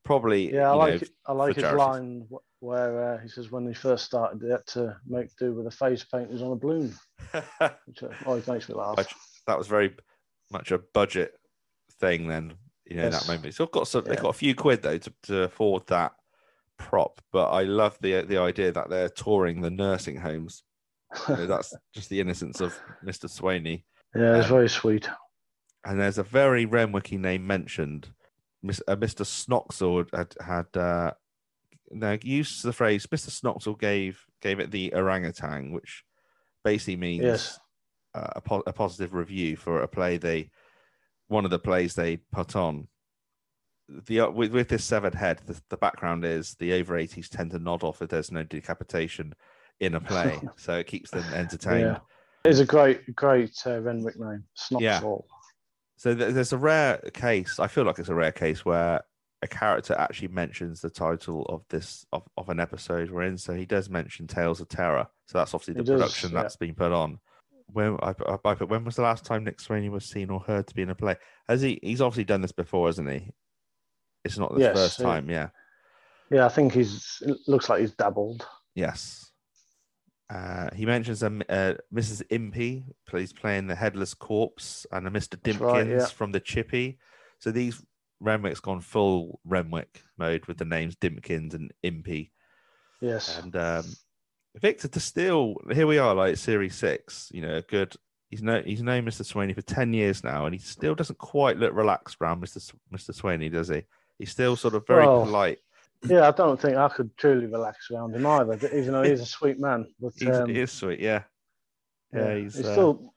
Speaker 4: Probably,
Speaker 5: Yeah, I like
Speaker 4: know,
Speaker 5: it. I like his
Speaker 4: charities.
Speaker 5: line where uh, he says when he first started, they had to make do with a face painted on a balloon, (laughs) which uh, always makes me laugh.
Speaker 4: Budget- that was very much a budget thing then you know in
Speaker 5: Yes.
Speaker 4: that moment so i've got some they've got a few quid though to, to afford that prop but i love the the idea that they're touring the nursing homes You know, that's (laughs) just the innocence of mr swainey
Speaker 5: yeah, it's
Speaker 4: um,
Speaker 5: very sweet.
Speaker 4: and there's a very renwicky name mentioned Miss, uh, mr snoxall had had uh now used the phrase mr snoxall gave gave it the orangutan which basically means
Speaker 5: Yes.
Speaker 4: uh, a, po- a positive review for a play they one of the plays they put on the uh, with, with this severed head the, the background is the over 80s tend to nod off if there's no decapitation in a play (laughs) so it keeps them entertained
Speaker 5: Yeah. It's a great, great uh, Renwick name. Snoxall.
Speaker 4: Yeah. so th- there's a rare case i feel like it's a rare case where a character actually mentions the title of this of, of an episode we're in so he does mention tales of terror so that's obviously the
Speaker 5: does,
Speaker 4: production
Speaker 5: yeah.
Speaker 4: that's been put on when I, I, I when was the last time Nick Swainey was seen or heard to be in a play? Has he? He's obviously done this before, hasn't he? It's not the
Speaker 5: Yes,
Speaker 4: first time. Yeah.
Speaker 5: Yeah, I think he's. It looks like he's dabbled.
Speaker 4: Yes. Uh, he mentions um, uh, Mrs. Impey plays playing the headless corpse and a Mr. Dimpkins
Speaker 5: right, yeah.
Speaker 4: from the Chippy. So these Renwick's gone full Renwick mode with the names Dimpkins and Impey.
Speaker 5: Yes.
Speaker 4: And um, Victor to still here we are, like series six. You know, a good. He's known he's known Mr. Swainey for ten years now, and he still doesn't quite look relaxed around Mr. S- Mr. Swainey, does he? He's still sort of very
Speaker 5: Well,
Speaker 4: polite. (laughs)
Speaker 5: yeah, I don't think I could truly relax around him either, even though he's a sweet man. But
Speaker 4: He's,
Speaker 5: um,
Speaker 4: he is sweet, yeah. Yeah, he's, uh,
Speaker 5: still.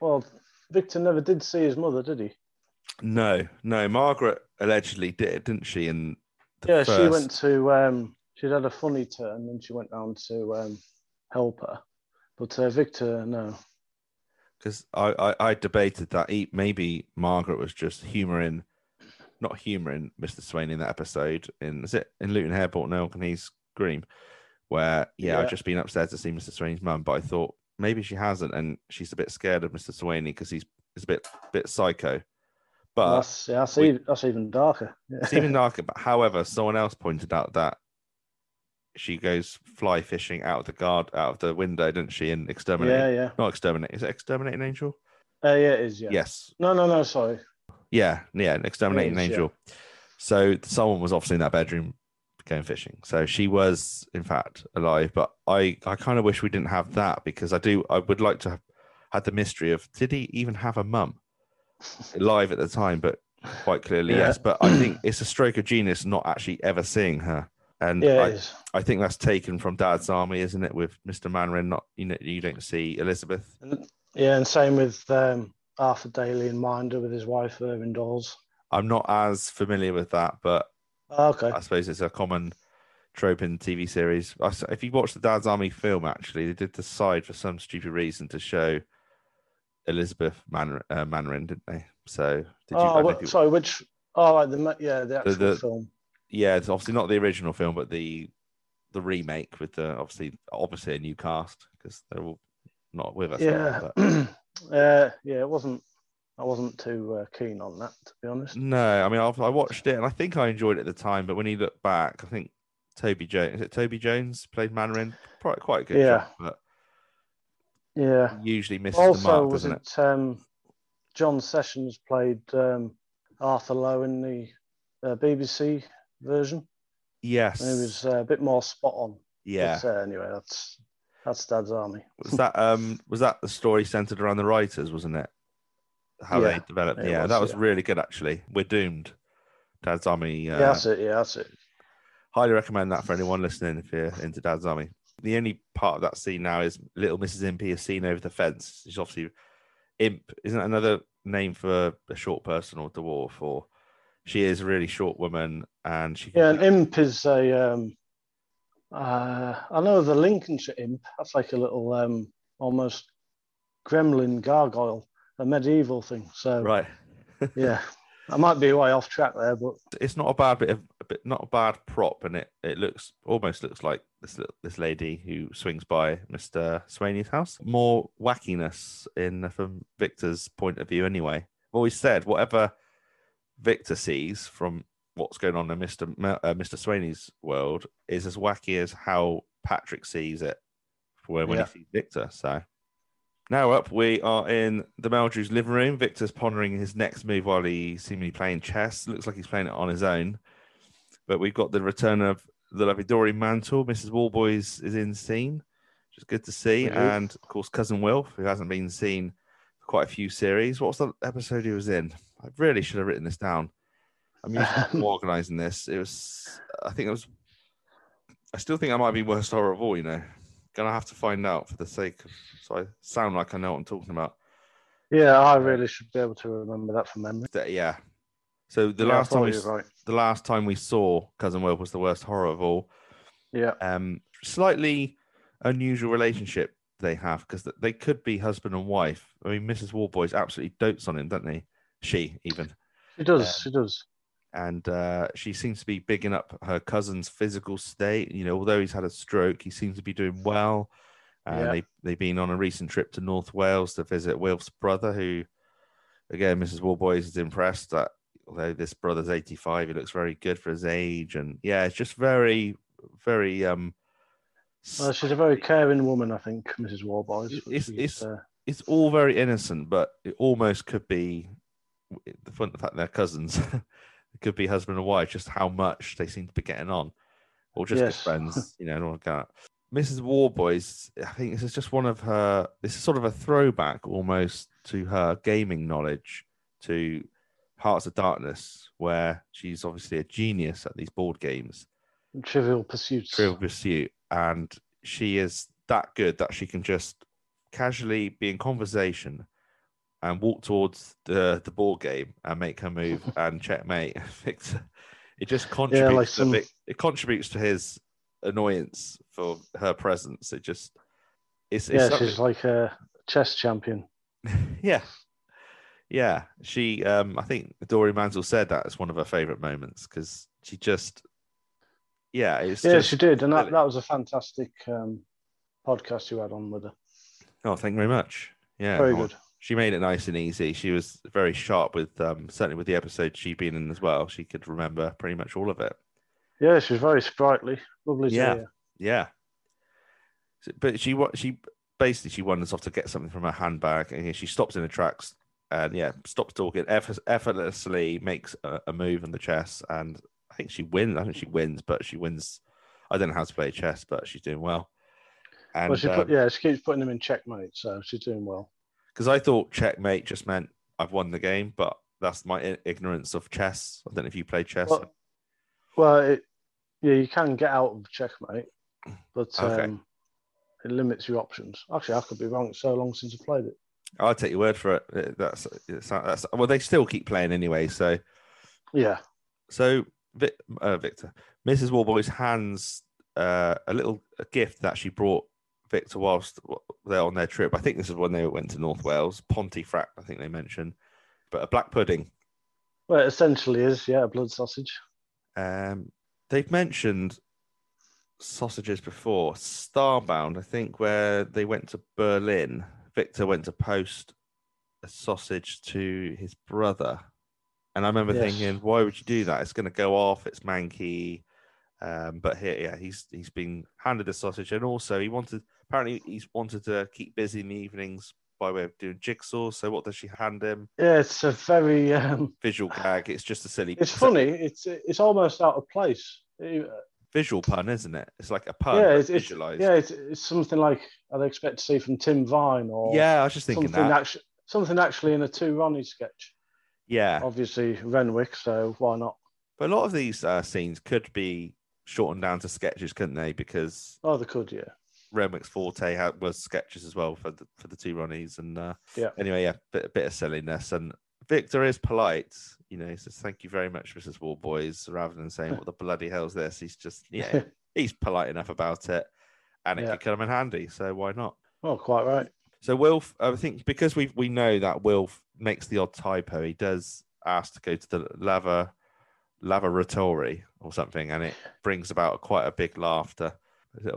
Speaker 5: Well, Victor never did see his mother, did he?
Speaker 4: No, no. Margaret allegedly did, didn't she? The
Speaker 5: yeah,
Speaker 4: first...
Speaker 5: she went to. Um, she'd had a funny turn, and she went down to um, help her. But uh, Victor, no.
Speaker 4: because I, I I debated that he, maybe Margaret was just humouring, not humouring Mr. Swain in that episode. In is it in Luton Airport now? Can he scream? Where yeah, I've just been upstairs to see Mr. Swain's mum, but I thought maybe she hasn't, and she's a bit scared of Mr. Swainey because he's he's a bit bit psycho. But
Speaker 5: that's yeah, that's, even, that's even darker. Yeah. (laughs)
Speaker 4: it's even darker. But however, someone else pointed out that she goes fly fishing out of the guard out of the window, didn't she? And exterminate.
Speaker 5: yeah, yeah.
Speaker 4: Not exterminate. Is it exterminating angel?
Speaker 5: Uh, yeah, it is. Yeah.
Speaker 4: Yes.
Speaker 5: No, no, no. Sorry.
Speaker 4: Yeah, yeah, an exterminating
Speaker 5: yeah.
Speaker 4: angel. So someone was obviously in that bedroom going fishing. So she was, in fact, alive. But I, I kind of wish we didn't have that because I do. I would like to have had the mystery of did he even have a mum alive at the time? But quite clearly,
Speaker 5: Yeah.
Speaker 4: yes. But I think it's a stroke of genius not actually ever seeing her. And
Speaker 5: Yeah,
Speaker 4: I. I think that's taken from Dad's Army, isn't it? With Mister Mainwaring, not you know, you don't see Elizabeth.
Speaker 5: Yeah, and same with um, Arthur Daley and Minder with his wife Irving Dawes.
Speaker 4: I'm not as familiar with that, but
Speaker 5: Oh, okay.
Speaker 4: I suppose it's a common trope in TV series. If you watch the Dad's Army film, actually, they did decide for some stupid reason to show Elizabeth Man- uh, Mainwaring, didn't they? So did you?
Speaker 5: Oh, what,
Speaker 4: you-
Speaker 5: sorry, which? Oh, right, the yeah, the actual
Speaker 4: the-
Speaker 5: film.
Speaker 4: yeah, it's obviously not the original film, but the the remake with the obviously obviously a new cast because they're all not with us. now,
Speaker 5: Yeah,
Speaker 4: but- (clears throat)
Speaker 5: uh, yeah, it wasn't. I wasn't too uh, keen on that, to be honest.
Speaker 4: No, I mean I've, I watched it and I think I enjoyed it at the time, but when you look back, I think Toby Jones is it Toby Jones played Mainwaring quite quite a good
Speaker 5: Yeah.
Speaker 4: job, but
Speaker 5: Yeah.
Speaker 4: usually misses the mark,
Speaker 5: was
Speaker 4: doesn't it?
Speaker 5: it um, John Sessions played um, Arthur Lowe in the uh, BBC version?
Speaker 4: Yes.
Speaker 5: And he was uh, a bit more spot on.
Speaker 4: yeah.
Speaker 5: But, uh, anyway, that's that's Dad's Army.
Speaker 4: Was that um was that the story centered around the writers, wasn't it? How
Speaker 5: Yeah,
Speaker 4: they developed. Yeah,
Speaker 5: was,
Speaker 4: that was
Speaker 5: yeah.
Speaker 4: really good actually. We're doomed. Dad's Army. Uh,
Speaker 5: yeah, that's it. Yeah, that's it.
Speaker 4: highly recommend that for anyone listening if you're into Dad's Army. The only part of that scene now is little Mrs. Impy is seen over the fence. She's obviously Imp, isn't that another name for a short person or dwarf? Or she is a really short woman and she
Speaker 5: Yeah, an imp is a. Um, uh, I know the Lincolnshire imp. That's like a little um, almost gremlin gargoyle, a medieval thing. So
Speaker 4: right. (laughs)
Speaker 5: yeah, I might be way off track there, but
Speaker 4: It's not a bad bit of a bit not a bad prop, and it it looks almost looks like this little- this lady who swings by Mr. Swainey's house. More wackiness in from Victor's point of view, anyway. I've always said whatever Victor sees from what's going on in Mr. Mel- uh, Mr. Swainey's world is as wacky as how Patrick sees it when, when
Speaker 5: Yeah.
Speaker 4: he sees Victor. So now up, we are in the Meldrews' living room. Victor's pondering his next move while he's seemingly playing chess. Looks like he's playing it on his own. But we've got the return of the lovely Doreen Mantle. Mrs. Warboys is in scene, which is good to see.
Speaker 5: Mhm.
Speaker 4: And of course, Cousin Wilf, who hasn't been seen for quite a few series. What was the episode he was in? I really should have written this down. I'm usually organizing this. It was, I think it was, I still think I might be worst horror of all, you know. Gonna have to find out for the sake of, so I sound like I know what I'm talking about.
Speaker 5: yeah, I really should be able to remember that from memory.
Speaker 4: Yeah. So the
Speaker 5: Yeah,
Speaker 4: last time we,
Speaker 5: right.
Speaker 4: the last time we saw Cousin Will was the worst horror of all.
Speaker 5: Yeah,
Speaker 4: Um, slightly unusual relationship they have because they could be husband and wife. I mean, Mrs. Warboys absolutely dotes on him, doesn't he? She even,
Speaker 5: she does.
Speaker 4: Yeah.
Speaker 5: She does.
Speaker 4: And uh, she seems to be bigging up her cousin's physical state. You know, although he's had a stroke, he seems to be doing well. And
Speaker 5: Yeah.
Speaker 4: they they've been on a recent trip to North Wales to visit Wilf's brother, who, again, Mrs. Warboys is impressed that although this brother's 85, he looks very good for his age. And yeah, it's just very, very um
Speaker 5: Well, she's a very caring woman, I think, Mrs. Warboys.
Speaker 4: It's- it's-
Speaker 5: uh,
Speaker 4: it's all very innocent, but it almost could be the fun the fact they're cousins. (laughs) it could be husband and wife, just how much they seem to be getting on, or just
Speaker 5: Yes.
Speaker 4: good friends, (laughs) you know, and all like that. Mrs. Warboys, I think this is just one of her. This is sort of a throwback almost to her gaming knowledge, to Hearts of Darkness, where she's obviously a genius at these board games.
Speaker 5: Trivial Pursuits.
Speaker 4: Trivial Pursuit, and she is that good that she can just casually be in conversation and walk towards the the board game and make her move (laughs) and checkmate (laughs) Victor. It just contributes.
Speaker 5: like
Speaker 4: to
Speaker 5: some-
Speaker 4: Vic- it contributes to his annoyance for her presence. It just it's, it's
Speaker 5: Yeah,
Speaker 4: something-
Speaker 5: she's like a chess champion. (laughs)
Speaker 4: yeah. Yeah, she. Um, I think Doreen Mantle said that as one of her favorite moments because she just, yeah, it's
Speaker 5: Yeah,
Speaker 4: just,
Speaker 5: she did, and that, that was a fantastic um, podcast you had on with her.
Speaker 4: Oh, thank you very much. Yeah,
Speaker 5: Very
Speaker 4: well,
Speaker 5: good.
Speaker 4: She made it nice and easy. She was very sharp with, um, certainly with the episode she'd been in as well. She could remember pretty much all of it.
Speaker 5: Yeah, she was very sprightly, lovely
Speaker 4: Yeah. Yeah, So- but she what she basically she wanders off to get something from her handbag, and she stops in the tracks and yeah, stops talking, effortlessly makes a, a move on the chess, and I think she wins. I think she wins, but she wins. I don't know how to play chess, but she's doing well. And
Speaker 5: well, she put,
Speaker 4: um,
Speaker 5: yeah, she keeps putting them in checkmate, so she's doing well.
Speaker 4: Because I thought checkmate just meant I've won the game, but that's my ignorance of chess. I don't know if you play chess.
Speaker 5: Well, well it, yeah, you can get out of checkmate, but
Speaker 4: Okay.
Speaker 5: um, it limits your options. Actually, I could be wrong. It's so long since I played it.
Speaker 4: I'll take your word for it. That's, that's well, they still keep playing anyway. So,
Speaker 5: Yeah,
Speaker 4: so uh, Victor, Mrs. Warboys hands uh, a little a gift that she brought Victor whilst they're on their trip. I think this is when they went to North Wales, Pontefract, I think they mentioned, but a black pudding.
Speaker 5: Well, it essentially is, yeah, a blood sausage.
Speaker 4: Um, they've mentioned sausages before. Starbound, I think, where they went to Berlin. Victor went to post a sausage to his brother. And I remember
Speaker 5: Yes.
Speaker 4: thinking, why would you do that? It's going to go off. It's manky. Um, but here, yeah, he's he's been handed a sausage, and also he wanted apparently he's wanted to keep busy in the evenings by way of doing jigsaw. So what does she hand him?
Speaker 5: Yeah, it's a very. Um,
Speaker 4: Visual gag. It's just a silly.
Speaker 5: it's (laughs) funny. It's it's almost out of place.
Speaker 4: Visual pun, isn't it? It's like a pun.
Speaker 5: yeah, it's, it's
Speaker 4: visualized.
Speaker 5: yeah, it's, it's something like I'd expect to see from Tim Vine or
Speaker 4: Yeah, I was just thinking
Speaker 5: something
Speaker 4: that.
Speaker 5: actually something actually in a two Ronnie sketch.
Speaker 4: Yeah,
Speaker 5: Obviously Renwick, so why not?
Speaker 4: but a lot of these uh, scenes could be shortened down to sketches, couldn't they? Because
Speaker 5: Oh, they could, yeah.
Speaker 4: Renwick's forte had, was sketches as well for the for the two Ronnies, and uh,
Speaker 5: Yeah.
Speaker 4: Anyway, yeah, bit a bit of silliness, and Victor is polite. You know, he says thank you very much, Mrs. Warboys, rather than saying what the bloody hell's this. He's just yeah, (laughs) he's polite enough about it, and it
Speaker 5: Yeah.
Speaker 4: could come in handy. So why not?
Speaker 5: Oh, quite right.
Speaker 4: So Wilf, I think because we we know that Wilf makes the odd typo, he does ask to go to the lava laboratory or something, and it brings about quite a big laughter,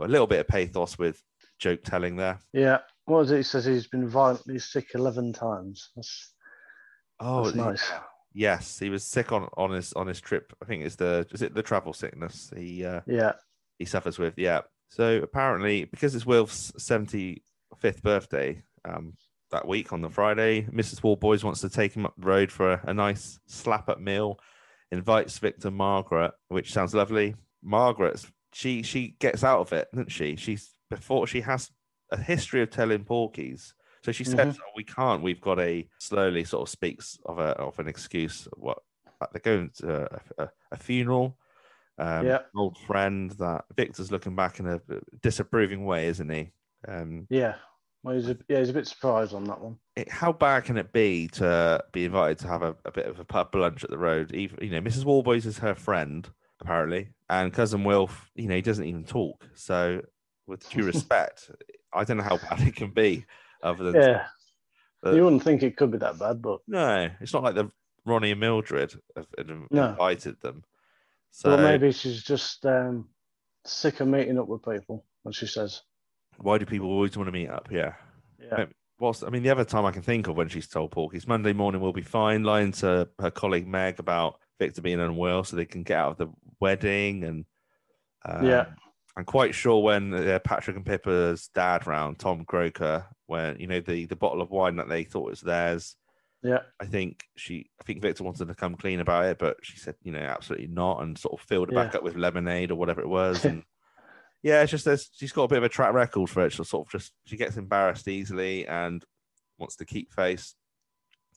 Speaker 4: a little bit of pathos with joke telling there.
Speaker 5: Yeah. What was it? He says he's been violently sick eleven times. That's,
Speaker 4: Oh,
Speaker 5: that's nice.
Speaker 4: yes, he was sick on on his on his trip. I think it's the is it the travel sickness he uh,
Speaker 5: Yeah.
Speaker 4: he suffers with. Yeah. So apparently, because it's Wilf's seventy fifth birthday, um, that week on the Friday, Mrs. Warboys wants to take him up the road for a, a nice slap at meal. Invites Victor Margaret, which sounds lovely. Margaret's she she gets out of it, doesn't she? She's before she has a history of telling porkies. So she says, oh, "We can't. We've got a." Slowly, sort of speaks of a of an excuse. What they're going to a, a, a funeral. Um,
Speaker 5: Yeah.
Speaker 4: old friend that Victor's looking back in a disapproving way, isn't he? Um,
Speaker 5: Yeah. Well, he's a, yeah, he's a bit surprised on that one.
Speaker 4: it, how bad can it be to be invited to have a, a bit of a pub lunch at the road? Even you know, Mrs. Warboys is her friend apparently, and cousin Wilf, you know, he doesn't even talk. So, with due (laughs) respect, I don't know how bad it can be. Other than
Speaker 5: Yeah.
Speaker 4: but-
Speaker 5: you wouldn't think it could be that bad, but
Speaker 4: no, it's not like the Ronnie and Mildred have,
Speaker 5: No.
Speaker 4: invited them. So
Speaker 5: well, maybe she's just um, sick of meeting up with people, And she says.
Speaker 4: why do people always want to meet up? Yeah.
Speaker 5: Yeah.
Speaker 4: Whilst I mean, the other time I can think of when she's told Porky's Monday morning will be fine, lying to her colleague Meg about Victor being unwell so they can get out of the wedding. And um,
Speaker 5: Yeah.
Speaker 4: I'm quite sure when uh, Patrick and Pippa's dad round, Tom Croker, when you know the the bottle of wine that they thought was theirs.
Speaker 5: Yeah.
Speaker 4: I think she, I think Victor wanted to come clean about it, but she said, you know, absolutely not, and sort of filled it back
Speaker 5: Yeah.
Speaker 4: up with lemonade or whatever it was. (laughs) And yeah, it's just there's, she's got a bit of a track record for it. She'll sort of just she gets embarrassed easily and wants to keep face.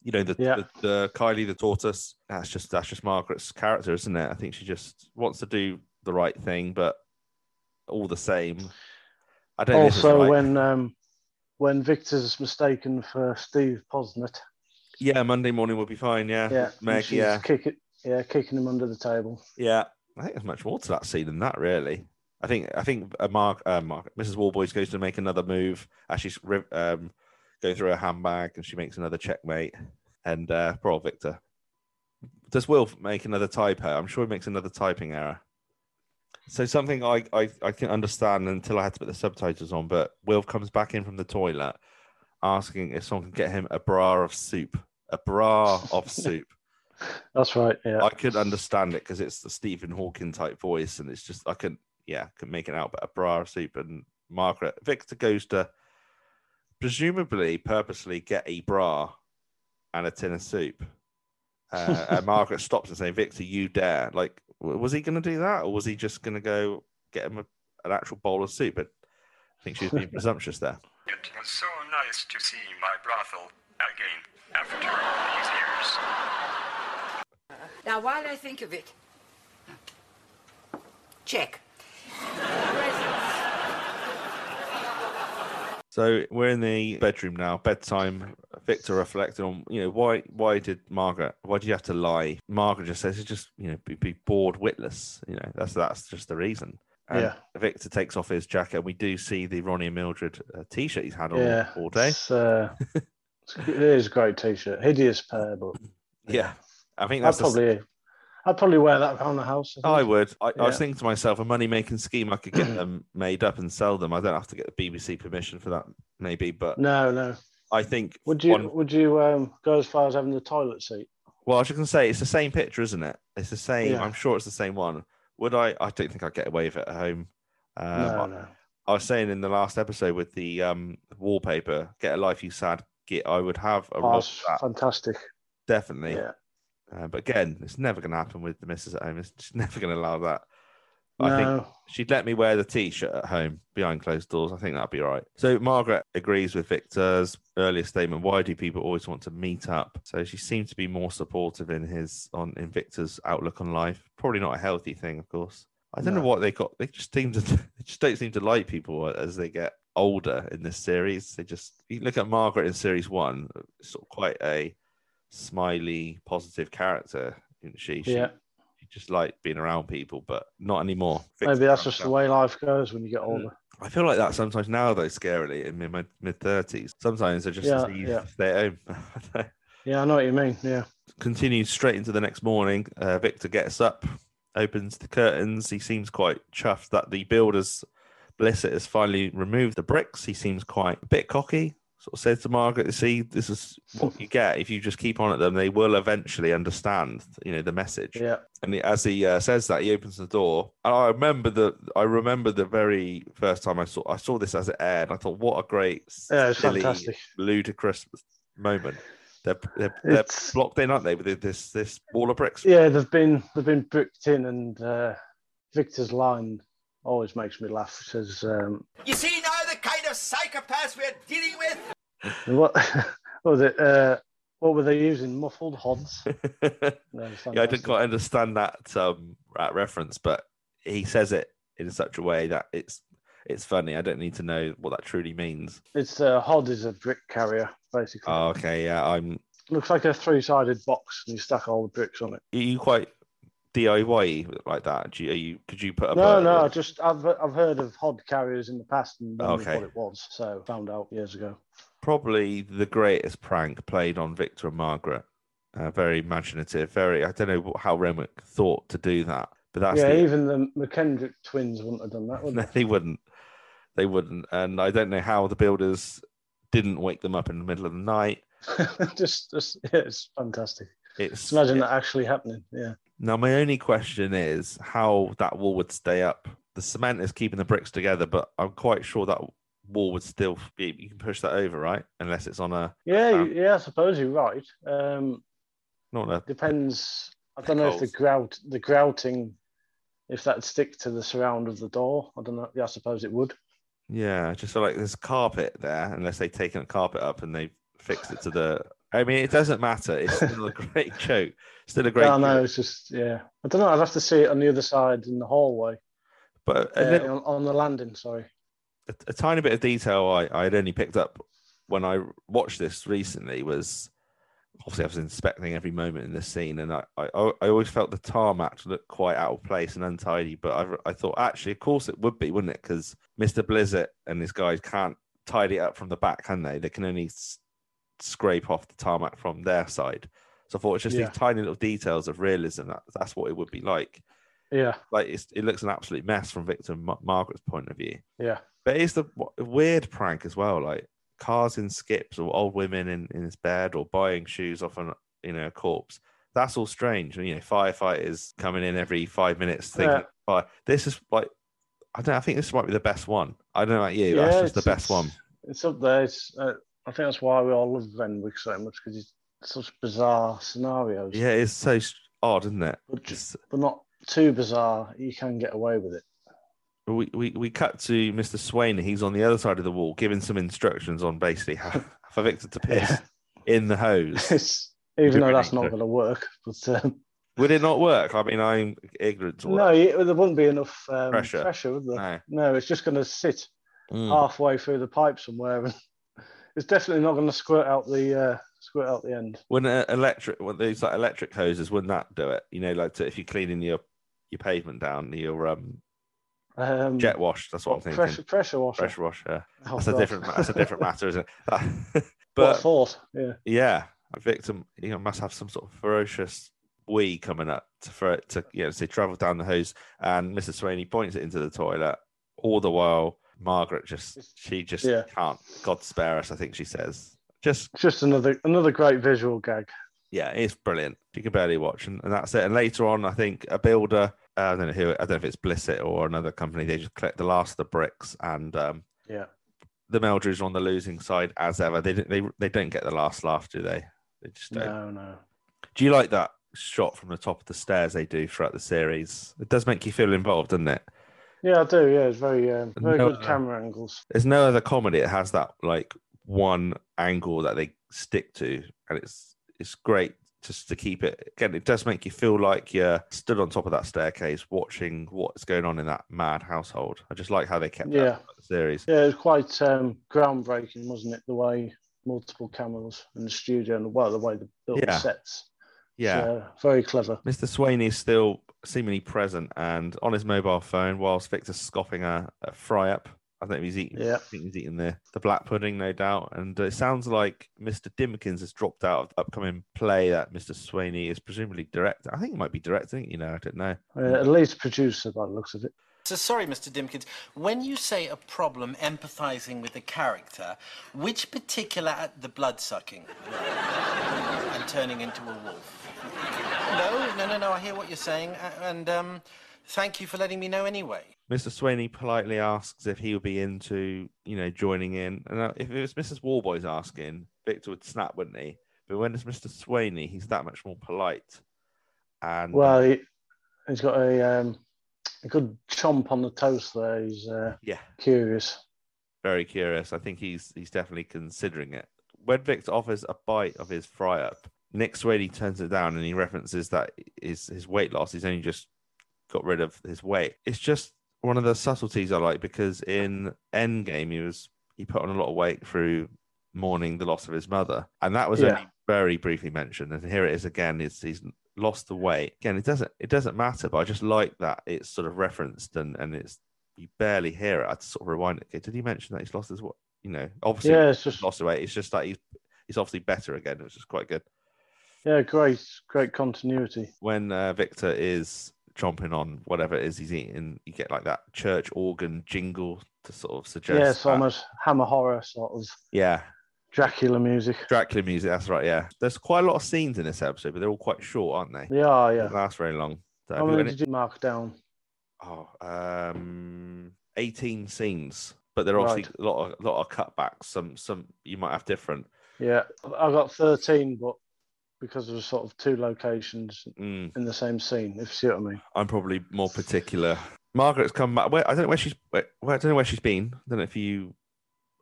Speaker 4: You know, the,
Speaker 5: Yeah.
Speaker 4: the, the Kylie the tortoise. That's just that's just Margaret's character, isn't it? I think she just wants to do the right thing, but all the same, I don't.
Speaker 5: Also,
Speaker 4: right.
Speaker 5: when um, when Victor's mistaken for Steve Posnett,
Speaker 4: yeah, Monday morning will be fine. Yeah,
Speaker 5: yeah,
Speaker 4: Meg.
Speaker 5: she's
Speaker 4: Yeah,
Speaker 5: kicking, yeah, kicking him under the table.
Speaker 4: Yeah, I think there's much more to that scene than that, really. I think I think uh, Mark, uh, Mark, Mrs. Warboys goes to make another move as she's ri- um, going through her handbag, and she makes another checkmate. And uh, poor old Victor. Does Will make another typo? I'm sure he makes another typing error. So something I, I I can understand until I had to put the subtitles on, but Will comes back in from the toilet, asking if someone can get him a bra of soup, a bra of (laughs) soup.
Speaker 5: That's right. Yeah,
Speaker 4: I could understand it because it's the Stephen Hawking type voice, and it's just I couldn't, yeah, couldn't make it out. But a bra of soup and Margaret Victor goes to presumably purposely get a bra and a tin of soup. Uh, and Margaret (laughs) stops and says, "Victor, you dare!" Like, was he going to do that, or was he just going to go get him a, an actual bowl of soup? But I think she was being presumptuous there.
Speaker 9: It was so nice to see my brothel again after all these years.
Speaker 10: Now, while I think of it, check.
Speaker 4: So we're in the bedroom now, bedtime. Victor reflecting on, you know, why why did Margaret, why did you have to lie? Margaret just says it's just, you know, be, be bored witless. You know, that's that's just the reason. And
Speaker 5: Yeah.
Speaker 4: Victor takes off his jacket, and we do see the Ronnie and Mildred uh, t-shirt he's had on
Speaker 5: Yeah,
Speaker 4: all day.
Speaker 5: It's, uh, (laughs) it's- it is a great t-shirt, hideous pair, but
Speaker 4: Yeah, I think
Speaker 5: I'd
Speaker 4: that's the
Speaker 5: probably, I'd probably wear that around the house. I
Speaker 4: I would. I, I was thinking to myself, a money making scheme, I could get (clears throat) them made up and sell them. I don't have to get the BBC permission for that, maybe. But
Speaker 5: No, no.
Speaker 4: I think
Speaker 5: Would you would you um, go as far as having the toilet seat?
Speaker 4: Well, I was just gonna say it's the same picture, isn't it? It's the same.
Speaker 5: Yeah.
Speaker 4: I'm sure it's the same one. Would I? I don't think I'd get away with it at home. Um,
Speaker 5: no,
Speaker 4: I,
Speaker 5: no.
Speaker 4: I was saying in the last episode with the um, wallpaper, "Get a life, you sad git." I would have a
Speaker 5: Oh,
Speaker 4: roll
Speaker 5: it's
Speaker 4: of that
Speaker 5: fantastic.
Speaker 4: definitely.
Speaker 5: Yeah.
Speaker 4: Uh, but again, it's never going to happen with the missus at home. It's just never going to allow that. I think she'd let me wear the t-shirt at home behind closed doors. I think that'd be right. So Margaret agrees with Victor's earlier statement. Why do people always want to meet up? So she seems to be more supportive in his on in Victor's outlook on life. Probably not a healthy thing, of course. I don't know what they got. They just seem to (laughs) they just don't seem to like people as they get older in this series. They just you look at Margaret in series one, sort of quite a smiley, positive character. She, she,
Speaker 5: Yeah.
Speaker 4: she just liked being around people, but not anymore.
Speaker 5: Maybe that's just the way life goes when you get older.
Speaker 4: I feel like that sometimes now, though, scarily in my mid thirties. Sometimes I just
Speaker 5: Yeah, yeah.
Speaker 4: stay at home.
Speaker 5: Yeah, I know what you mean. Yeah.
Speaker 4: Continues straight into the next morning. Uh, Victor gets up, opens the curtains. He seems quite chuffed that the builders, Blissett, has finally removed the bricks. He seems quite a bit cocky. Sort of said to Margaret, "See, this is what you get if you just keep on at them. They will eventually understand, you know, the message."
Speaker 5: Yeah.
Speaker 4: And he, as he uh, says that, he opens the door. And I remember the I remember the very first time I saw I saw this as it aired. I thought, what a great,
Speaker 5: Yeah,
Speaker 4: silly,
Speaker 5: fantastic.
Speaker 4: ludicrous moment. They're they're, they're blocked in, aren't they, with this this wall of bricks?
Speaker 5: Yeah, they've been they've been bricked in, and uh, Victor's line always makes me laugh. It says, um,
Speaker 7: You see now the kind of psychopaths we're dealing with? (laughs)
Speaker 5: "What, (laughs) what was it? Uh, what were they using? Muffled hods." (laughs) No,
Speaker 4: yeah, I didn't quite understand that um that reference, but he says it in such a way that it's it's funny. I don't need to know what that truly means.
Speaker 5: It's uh, hod is a brick carrier, basically.
Speaker 4: Oh, okay, yeah, I'm
Speaker 5: Looks like a three-sided box, and you stack all the bricks on it.
Speaker 4: Are you quite DIY like that? Do you, are you could you put up
Speaker 5: No,
Speaker 4: a,
Speaker 5: no, just I've I've heard of hod carriers in the past and
Speaker 4: Okay.
Speaker 5: what it was, so found out years ago.
Speaker 4: probably the greatest prank played on Victor and Margaret. Uh, very imaginative. Very. I don't know how Renwick thought to do that, but that's
Speaker 5: yeah,
Speaker 4: the,
Speaker 5: even the McKendrick twins wouldn't have done that, would
Speaker 4: no, (laughs)
Speaker 5: they?
Speaker 4: they wouldn't. They wouldn't. And I don't know how the builders didn't wake them up in the middle of the night. (laughs)
Speaker 5: just, just yeah, it's fantastic.
Speaker 4: It's
Speaker 5: Just imagine that actually happening. Yeah.
Speaker 4: Now, my only question is how that wall would stay up. The cement is keeping the bricks together, but I'm quite sure that wall would still be. You can push that over, right? Unless it's on a
Speaker 5: Yeah,
Speaker 4: Um,
Speaker 5: yeah, I suppose you're right. Um,
Speaker 4: not a.
Speaker 5: depends. I don't know if the grout, the grouting, if that'd stick to the surround of the door. I don't know. Yeah, I suppose it would.
Speaker 4: Yeah, I just feel like there's carpet there, unless they've taken the carpet up and they fixed it to the. I mean, it doesn't matter. It's (laughs) still a great joke. Still a great.
Speaker 5: I know.
Speaker 4: joke.
Speaker 5: It's just yeah. I don't know. I'd have to see it on the other side in the hallway,
Speaker 4: But
Speaker 5: uh, on, on the landing. Sorry.
Speaker 4: a, a tiny bit of detail I I had only picked up when I watched this recently was obviously I was inspecting every moment in this scene, and I I, I always felt the tarmac looked quite out of place and untidy. But I I thought actually, of course, it would be, wouldn't it? Because Mister Blissett and his guys can't tidy it up from the back, can they? They can only scrape off the tarmac from their side. So I thought it's just
Speaker 5: Yeah.
Speaker 4: these tiny little details of realism. That that's what it would be like.
Speaker 5: Yeah.
Speaker 4: Like it's, it looks an absolute mess from Victor Margaret's point of view.
Speaker 5: Yeah.
Speaker 4: But it's the w- weird prank as well, like cars in skips or old women in, in his bed or buying shoes off an you know a corpse. That's all strange. And you know, firefighters coming in every five minutes thinking
Speaker 5: Yeah.
Speaker 4: fire. This is like I don't know, I think this might be the best one. I don't know about you.
Speaker 5: Yeah,
Speaker 4: that's just the best one.
Speaker 5: It's up there. It's, uh, I think that's why we all love Renwick so much because it's such bizarre scenarios.
Speaker 4: Yeah, it's so odd, isn't it?
Speaker 5: But,
Speaker 4: It's-
Speaker 5: but not too bizarre. You can get away with it.
Speaker 4: we, we, we cut to Mr. Swain. He's on the other side of the wall giving some instructions on basically how (laughs) for Victor to piss
Speaker 5: Yeah.
Speaker 4: in the hose. (laughs)
Speaker 5: Even though that's not going to work. But um,
Speaker 4: Would it not work? I mean, I'm ignorant to
Speaker 5: no, you, there wouldn't be enough um,
Speaker 4: Pressure.
Speaker 5: pressure, would there?
Speaker 4: No.
Speaker 5: No, it's just going to sit
Speaker 4: Mm.
Speaker 5: halfway through the pipe somewhere, and it's definitely not going to squirt out the uh, squirt out the end.
Speaker 4: Wouldn't electric, well, these like electric hoses, wouldn't that do it? You know, like to, if you're cleaning your your pavement down, your um
Speaker 5: Um,
Speaker 4: jet wash. That's what I'm thinking.
Speaker 5: pressure pressure washer.
Speaker 4: Pressure wash. Yeah,
Speaker 5: Oh,
Speaker 4: that's a different. That's a different matter, isn't it? (laughs) (laughs)
Speaker 5: What
Speaker 4: but
Speaker 5: thought. Yeah.
Speaker 4: yeah, a victim, you know, must have some sort of ferocious wee coming up to for it to, you know, say travel down the hose, and Mrs. Swaney points it into the toilet. All the while, Margaret just she just
Speaker 5: Yeah.
Speaker 4: can't. God spare us, I think she says. Just
Speaker 5: Just another another great visual gag.
Speaker 4: yeah, it's brilliant. You can barely watch, and, and that's it. And later on, I think a builder, uh, I don't know who, I don't know if it's Blissett or another company, they just collect the last of the bricks, and um,
Speaker 5: Yeah.
Speaker 4: the Meldrews are on the losing side as ever. They don't, they they don't get the last laugh, do they? They just don't.
Speaker 5: No, no.
Speaker 4: Do you like that shot from the top of the stairs they do throughout the series? It does make you feel involved, doesn't it?
Speaker 5: Yeah, I do. Yeah, it's very um, very
Speaker 4: No,
Speaker 5: good camera angles.
Speaker 4: There's no other comedy that has that like one angle that they stick to, and it's it's great just to keep it. Again, it does make you feel like you're stood on top of that staircase watching what's going on in that mad household. I just like how they kept that
Speaker 5: Yeah.
Speaker 4: the series.
Speaker 5: Yeah, it was quite um, groundbreaking, wasn't it? The way multiple cameras in the studio and well, the way they built
Speaker 4: Yeah.
Speaker 5: the sets.
Speaker 4: Yeah.
Speaker 5: Uh, very clever.
Speaker 4: Mr. Swainey is still seemingly present and on his mobile phone whilst Victor's scoffing a, a fry up. I think he's eating.
Speaker 5: Yeah.
Speaker 4: I think he's eating the, the black pudding, no doubt. And uh, it sounds like Mr. Dimmikins has dropped out of the upcoming play that Mr. Swainey is presumably directing. I think he might be directing. You know, I don't know.
Speaker 5: Uh, at least producer by the looks of it.
Speaker 11: So sorry, Mr. Dimkins. When you say a problem empathizing with the character, which particular at the blood sucking (laughs) and turning into a wolf? No, no, no, no. I hear what you're saying, and um, thank you for letting me know anyway.
Speaker 4: Mr. Swainey politely asks if he would be into, you know, joining in. And uh, if it was Mrs. Warboys asking, Victor would snap, wouldn't he? But when it's Mr. Swainey, he's that much more polite. And uh,
Speaker 5: Well, he, he's got a um, a good chomp on the toast there. He's uh,
Speaker 4: yeah,
Speaker 5: curious.
Speaker 4: very curious. I think he's he's definitely considering it. When Victor offers a bite of his fry up, Nick Swainey turns it down and he references that his his weight loss. He's only just got rid of his weight. It's just one of the subtleties I like because in Endgame he was he put on a lot of weight through mourning the loss of his mother, and that was
Speaker 5: Yeah.
Speaker 4: only very briefly mentioned. And here it is again. It's he's lost the weight again. It doesn't it doesn't matter, but I just like that it's sort of referenced and and it's you barely hear it. I had to sort of rewind it. Okay, did he mention that he's lost his what? You know, obviously
Speaker 5: Yeah, it's just-
Speaker 4: lost the weight. It's just that he's he's obviously better again, which is quite good.
Speaker 5: Yeah, great, great continuity.
Speaker 4: When uh, Victor is chomping on whatever it is he's eating, you get like that church organ jingle to sort of suggest.
Speaker 5: yeah, it's
Speaker 4: that-
Speaker 5: almost hammer horror sort of
Speaker 4: yeah,
Speaker 5: Dracula music.
Speaker 4: Dracula music. That's right. Yeah, there's quite a lot of scenes in this episode, but they're all quite short, aren't they?
Speaker 5: They are,
Speaker 4: They
Speaker 5: yeah.
Speaker 4: don't last very long. So
Speaker 5: How many did you mark down?
Speaker 4: Oh, um, 18 scenes, but there are obviously a lot of lot of cutbacks. Some some you might have different.
Speaker 5: Yeah, I've got 13, but because there was sort of two locations
Speaker 4: Mm.
Speaker 5: in the same scene, if you see what I mean.
Speaker 4: I'm probably more particular. Margaret's come back. Where, I don't know where she's. Where, where- I don't know where she's been. I don't know if you.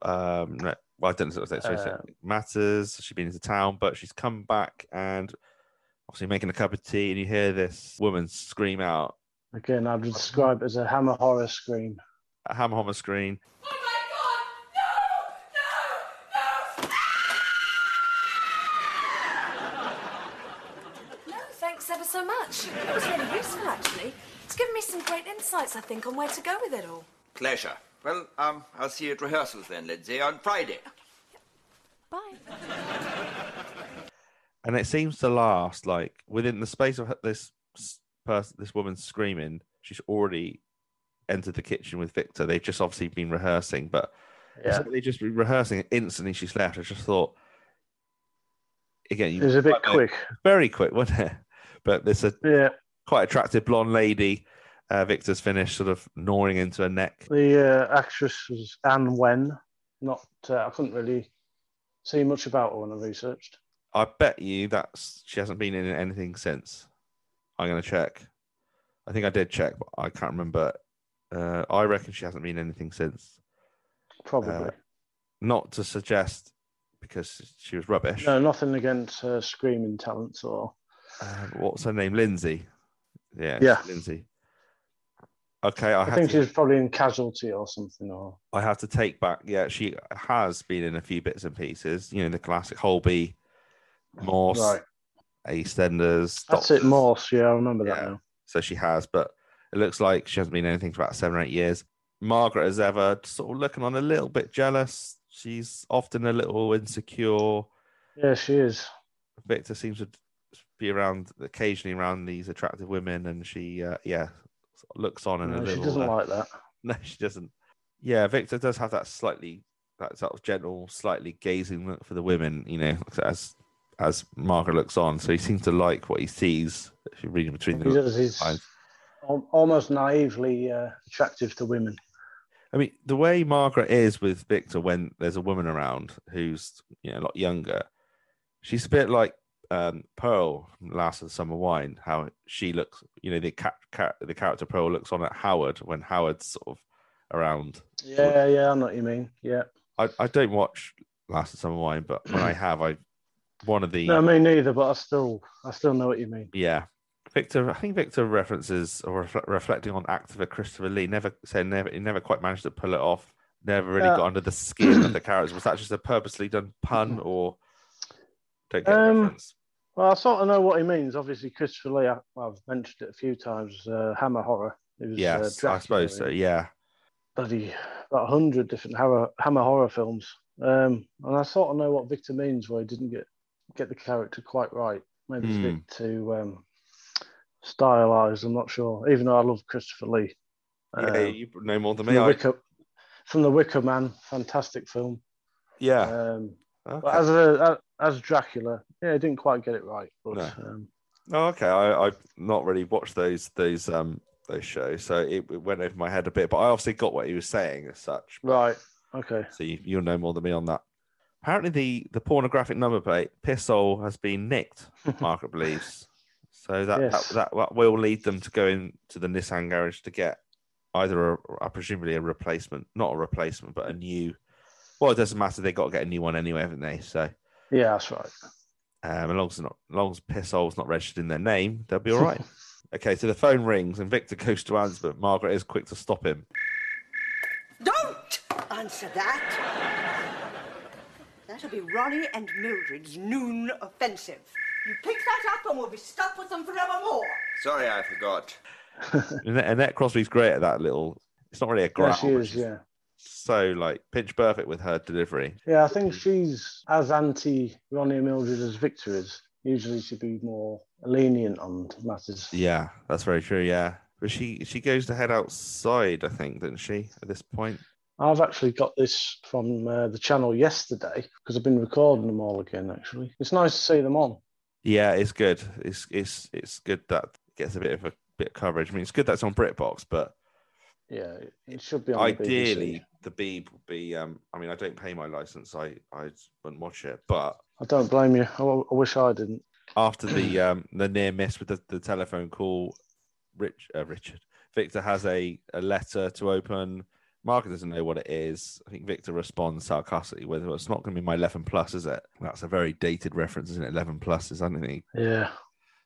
Speaker 4: Um, well, I don't know. So, so, so
Speaker 5: Um,
Speaker 4: it matters. She's been into town, but she's come back and obviously making a cup of tea, and you hear this woman scream out
Speaker 5: Again, I'd describe it as a hammer horror scream.
Speaker 4: a hammer on the screen.
Speaker 12: No, thanks ever so much. That was really useful, actually. It's given me some great insights, I think, on where to go with it all.
Speaker 7: Pleasure. Well, um, I'll see you at rehearsals then, Lindsay, on Friday. Okay.
Speaker 12: Bye.
Speaker 4: and it seems to last like within the space of this person, this woman screaming. She's already entered the kitchen with Victor. They've just obviously been rehearsing, but
Speaker 5: Yeah.
Speaker 4: like they just been rehearsing. and Instantly, she's left. I just thought again, you
Speaker 5: It was a bit
Speaker 4: quite-
Speaker 5: quick.
Speaker 4: very quick, wasn't it? But there's a
Speaker 5: Yeah.
Speaker 4: quite attractive blonde lady. Uh, Victor's finished, sort of gnawing into her neck.
Speaker 5: The uh, actress was Anne Wen. Not, uh, I couldn't really see much about her when I researched.
Speaker 4: I bet you that's she hasn't been in anything since. I'm gonna check. I think I did check, but I can't remember. Uh, I reckon she hasn't been in anything since.
Speaker 5: Probably.
Speaker 4: Uh, not to suggest because she was rubbish.
Speaker 5: no, nothing against her screaming talents or.
Speaker 4: Um, what's her name? Lindsay. Yeah,
Speaker 5: Yeah.
Speaker 4: Lindsay. Okay, I,
Speaker 5: I, think
Speaker 4: to,
Speaker 5: she's probably in Casualty or something. Or
Speaker 4: I have to take back. Yeah, she has been in a few bits and pieces. You know, the classic Holby, Morse,
Speaker 5: right,
Speaker 4: EastEnders.
Speaker 5: that's it. Morse. Yeah, I remember that now.
Speaker 4: So she has, but it looks like she hasn't been anything for about seven or eight years. Margaret, as ever, sort of looking on a little bit jealous. She's often a little insecure.
Speaker 5: Yeah, she is.
Speaker 4: Victor seems to be around occasionally around these attractive women, and she, uh, yeah, looks on and a little.
Speaker 5: she doesn't
Speaker 4: uh,
Speaker 5: like that. (laughs)
Speaker 4: No, she doesn't. Yeah, Victor does have that slightly, that sort of gentle, slightly gazing look for the women. You know, as as Margaret looks on, so he seems to like what he sees. If you're reading between the
Speaker 5: He does. He's
Speaker 4: lines.
Speaker 5: almost naively uh, attractive to women.
Speaker 4: I mean, the way Margaret is with Victor when there's a woman around who's you know a lot younger, she's a bit like um, Pearl from Last of the Summer Wine. How she looks, you know, the ca- ca- the character Pearl looks on at Howard when Howard's sort of around.
Speaker 5: Yeah, yeah, I know what you mean. Yeah.
Speaker 4: I, I don't watch Last of the Summer Wine, but when I (clears throat) have, I one of the
Speaker 5: No, me neither. But I still, I still know what you mean.
Speaker 4: yeah. Victor, I think Victor references or refle- reflecting on actor Christopher Lee. Never said never. He never quite managed to pull it off. Never really got under the skin of the characters. Was that just a purposely done pun (clears throat) or
Speaker 5: Um,
Speaker 4: reference?
Speaker 5: Well, I sort of know what he means. Obviously, Christopher Lee. I, I've mentioned it a few times. Uh, Hammer horror. It was, uh,
Speaker 4: I suppose so. Yeah,
Speaker 5: Bloody about a hundred different Hammer, Hammer horror films. Um, and I sort of know what Victor means, where he didn't get get the character quite right. Maybe it's a
Speaker 4: Hmm.
Speaker 5: bit too um, stylized. I'm not sure. Even though I love Christopher Lee.
Speaker 4: yeah.
Speaker 5: Um,
Speaker 4: You know more than
Speaker 5: from
Speaker 4: me.
Speaker 5: the
Speaker 4: I,
Speaker 5: Wicker, from the Wicker Man, fantastic film.
Speaker 4: yeah.
Speaker 5: Um,
Speaker 4: Okay.
Speaker 5: but as a as Dracula, yeah, he didn't quite get it right. But
Speaker 4: No.
Speaker 5: um,
Speaker 4: Oh, okay. I I've not really watched those those um those shows, so it, it went over my head a bit. But I obviously got what he was saying as such.
Speaker 5: right, okay.
Speaker 4: So you, you'll know more than me on that. Apparently, the, the pornographic number plate Pistol has been nicked. (laughs) Margaret believes. So that,
Speaker 5: Yes.
Speaker 4: that that that will lead them to go into the Nissan garage to get either a, a presumably a replacement, not a replacement, but a new. Well, it doesn't matter. They got to get a new one anyway, haven't they? So
Speaker 5: Yeah, that's right.
Speaker 4: um, as long as, not, as long as Pistol's not registered in their name, they'll be (laughs) all right. okay, so the phone rings and Victor goes to answer, but Margaret is quick to stop him.
Speaker 8: Don't answer that. That'll be Ronnie and Mildred's noon offensive. You pick that up and we'll be stuck with them forevermore.
Speaker 7: Sorry, I forgot. (laughs)
Speaker 4: Annette, Annette Crosbie's great at that little. It's not really a
Speaker 5: Yeah,
Speaker 4: growl.
Speaker 5: she is. Yeah,
Speaker 4: So like pitch perfect with her delivery.
Speaker 5: yeah. I think she's as anti Ronnie and Mildred as Victor is. Usually, she'd be more lenient on matters.
Speaker 4: Yeah, that's very true. Yeah, but she she goes to head outside. I think, doesn't she? At this point.
Speaker 5: I've actually got this from uh, the channel yesterday because I've been recording them all again. Actually, it's nice to see them on.
Speaker 4: Yeah, it's good. It's it's it's good that gets a bit of a bit of coverage. I mean, it's good that's on BritBox, but
Speaker 5: Yeah, it- should be on. the BBC.
Speaker 4: ideally the Beeb would be. Um, I mean, I don't pay my license. I I wouldn't watch it, but
Speaker 5: I don't blame you. I wish I didn't.
Speaker 4: after the (clears throat) um the near miss with the, the telephone call, Rich uh, Richard Victor has a a letter to open. Margaret doesn't know what it is. I think Victor responds sarcastically with, "Well, it's not going to be my 11 plus, is it?" That's a very dated reference, isn't it? 11 plus is, I don't think,
Speaker 5: Yeah,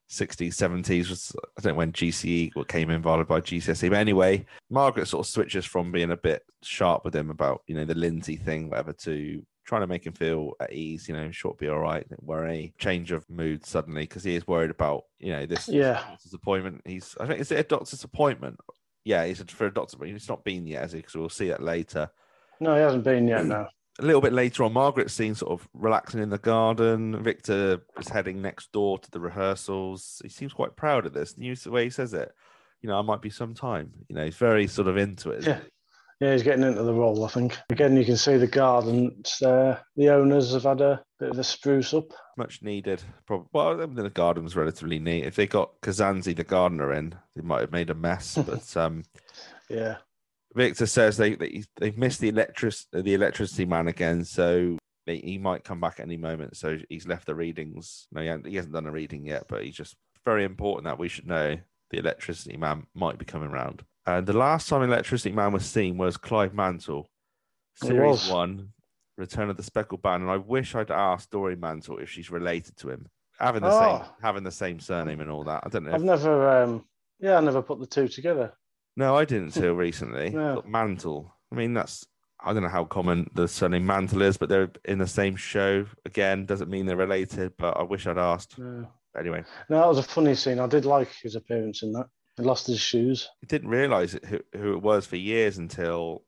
Speaker 4: 60s, 70s. Was, I don't know when GCE what came in, followed by GCSE. But anyway, Margaret sort of switches from being a bit sharp with him about, you know, the Lindsay thing, whatever, to trying to make him feel at ease, you know, short be all right, worry. Change of mood suddenly because he is worried about, you know, this
Speaker 5: Yeah.
Speaker 4: doctor's appointment. He's, I think, is it a doctor's appointment? Yeah, he's for a doctor, but he's not been yet, has he? Because we'll see that later.
Speaker 5: no, he hasn't been yet. No.
Speaker 4: A little bit later on, Margaret's seen sort of relaxing in the garden. Victor is heading next door to the rehearsals. He seems quite proud of this. You the way he says it. You know, I might be some time. You know, he's very sort of into it.
Speaker 5: Yeah. Yeah, he's getting into the role, I think. Again, you can see the gardens there. The owners have had a bit of a spruce up.
Speaker 4: Much needed. Probably. Well, I mean, the garden was relatively neat. If they got Kazanzi, the gardener, in, they might have made a mess. (laughs) but um,
Speaker 5: Yeah.
Speaker 4: Victor says they, they they've missed the electric the electricity man again, so they, he might come back at any moment. So he's left the readings. No, he hasn't, he hasn't done a reading yet, but he's just very important that we should know the electricity man might be coming round. And the last time electricity man was seen was Clive Mantle, series one, Return of the Speckled Band. And I wish I'd asked Doreen Mantle if she's related to him, having the same
Speaker 5: Oh.
Speaker 4: having the same surname and all that. I don't know.
Speaker 5: I've
Speaker 4: if-
Speaker 5: never, um, yeah, I never put the two together.
Speaker 4: No, I didn't until recently. (laughs) Mantle. I mean, that's I don't know how common the surname Mantle is, but they're in the same show. Again, doesn't mean they're related. But I wish I'd asked.
Speaker 5: Yeah.
Speaker 4: Anyway,
Speaker 5: No, that was a funny scene. I did like his appearance in that. He lost his shoes.
Speaker 4: I didn't realise it, who, who it was for years until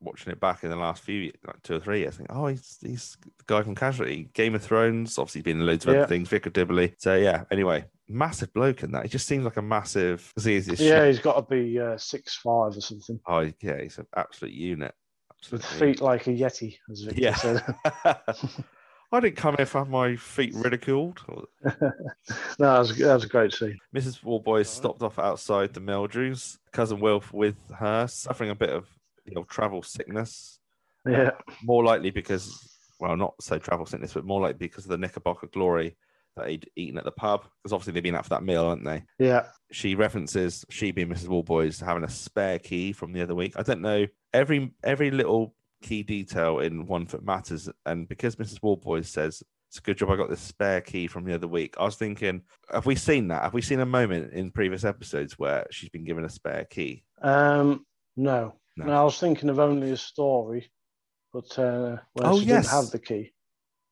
Speaker 4: watching it back in the last few like two or three years. I think, oh, he's he's the guy from Casualty, Game of Thrones. Obviously, been in loads of
Speaker 5: Yeah.
Speaker 4: other things. Vicar Dibley. So yeah. Anyway, massive bloke in that. He just seems like a massive. He's this
Speaker 5: Yeah, he's got to be uh, six five or something.
Speaker 4: Oh yeah, he's an absolute unit.
Speaker 5: With
Speaker 4: Absolutely.
Speaker 5: feet like a yeti, as Victor
Speaker 4: Yeah.
Speaker 5: said. (laughs) (laughs)
Speaker 4: I didn't come here have my feet ridiculed. (laughs)
Speaker 5: no, that was, that was a great scene.
Speaker 4: Mrs. Warboys stopped off outside the Meldrews. Cousin Wilf with her, suffering a bit of you know, travel sickness.
Speaker 5: Yeah.
Speaker 4: More likely because, well, not so travel sickness, but more likely because of the Knickerbocker glory that he'd eaten at the pub. Because obviously they've been out for that meal, haven't they?
Speaker 5: Yeah.
Speaker 4: She references she being Mrs. Warboys having a spare key from the other week. I don't know every every little key detail in One Foot matters, and because Mrs. Warboys says it's a good job I got this spare key from the other week, I was thinking, have we seen that? Have we seen a moment in previous episodes where she's been given a spare key?
Speaker 5: Um, no.
Speaker 4: No.
Speaker 5: no. I was thinking of only a story, but uh, when
Speaker 4: Oh,
Speaker 5: she
Speaker 4: yes.
Speaker 5: didn't have the key.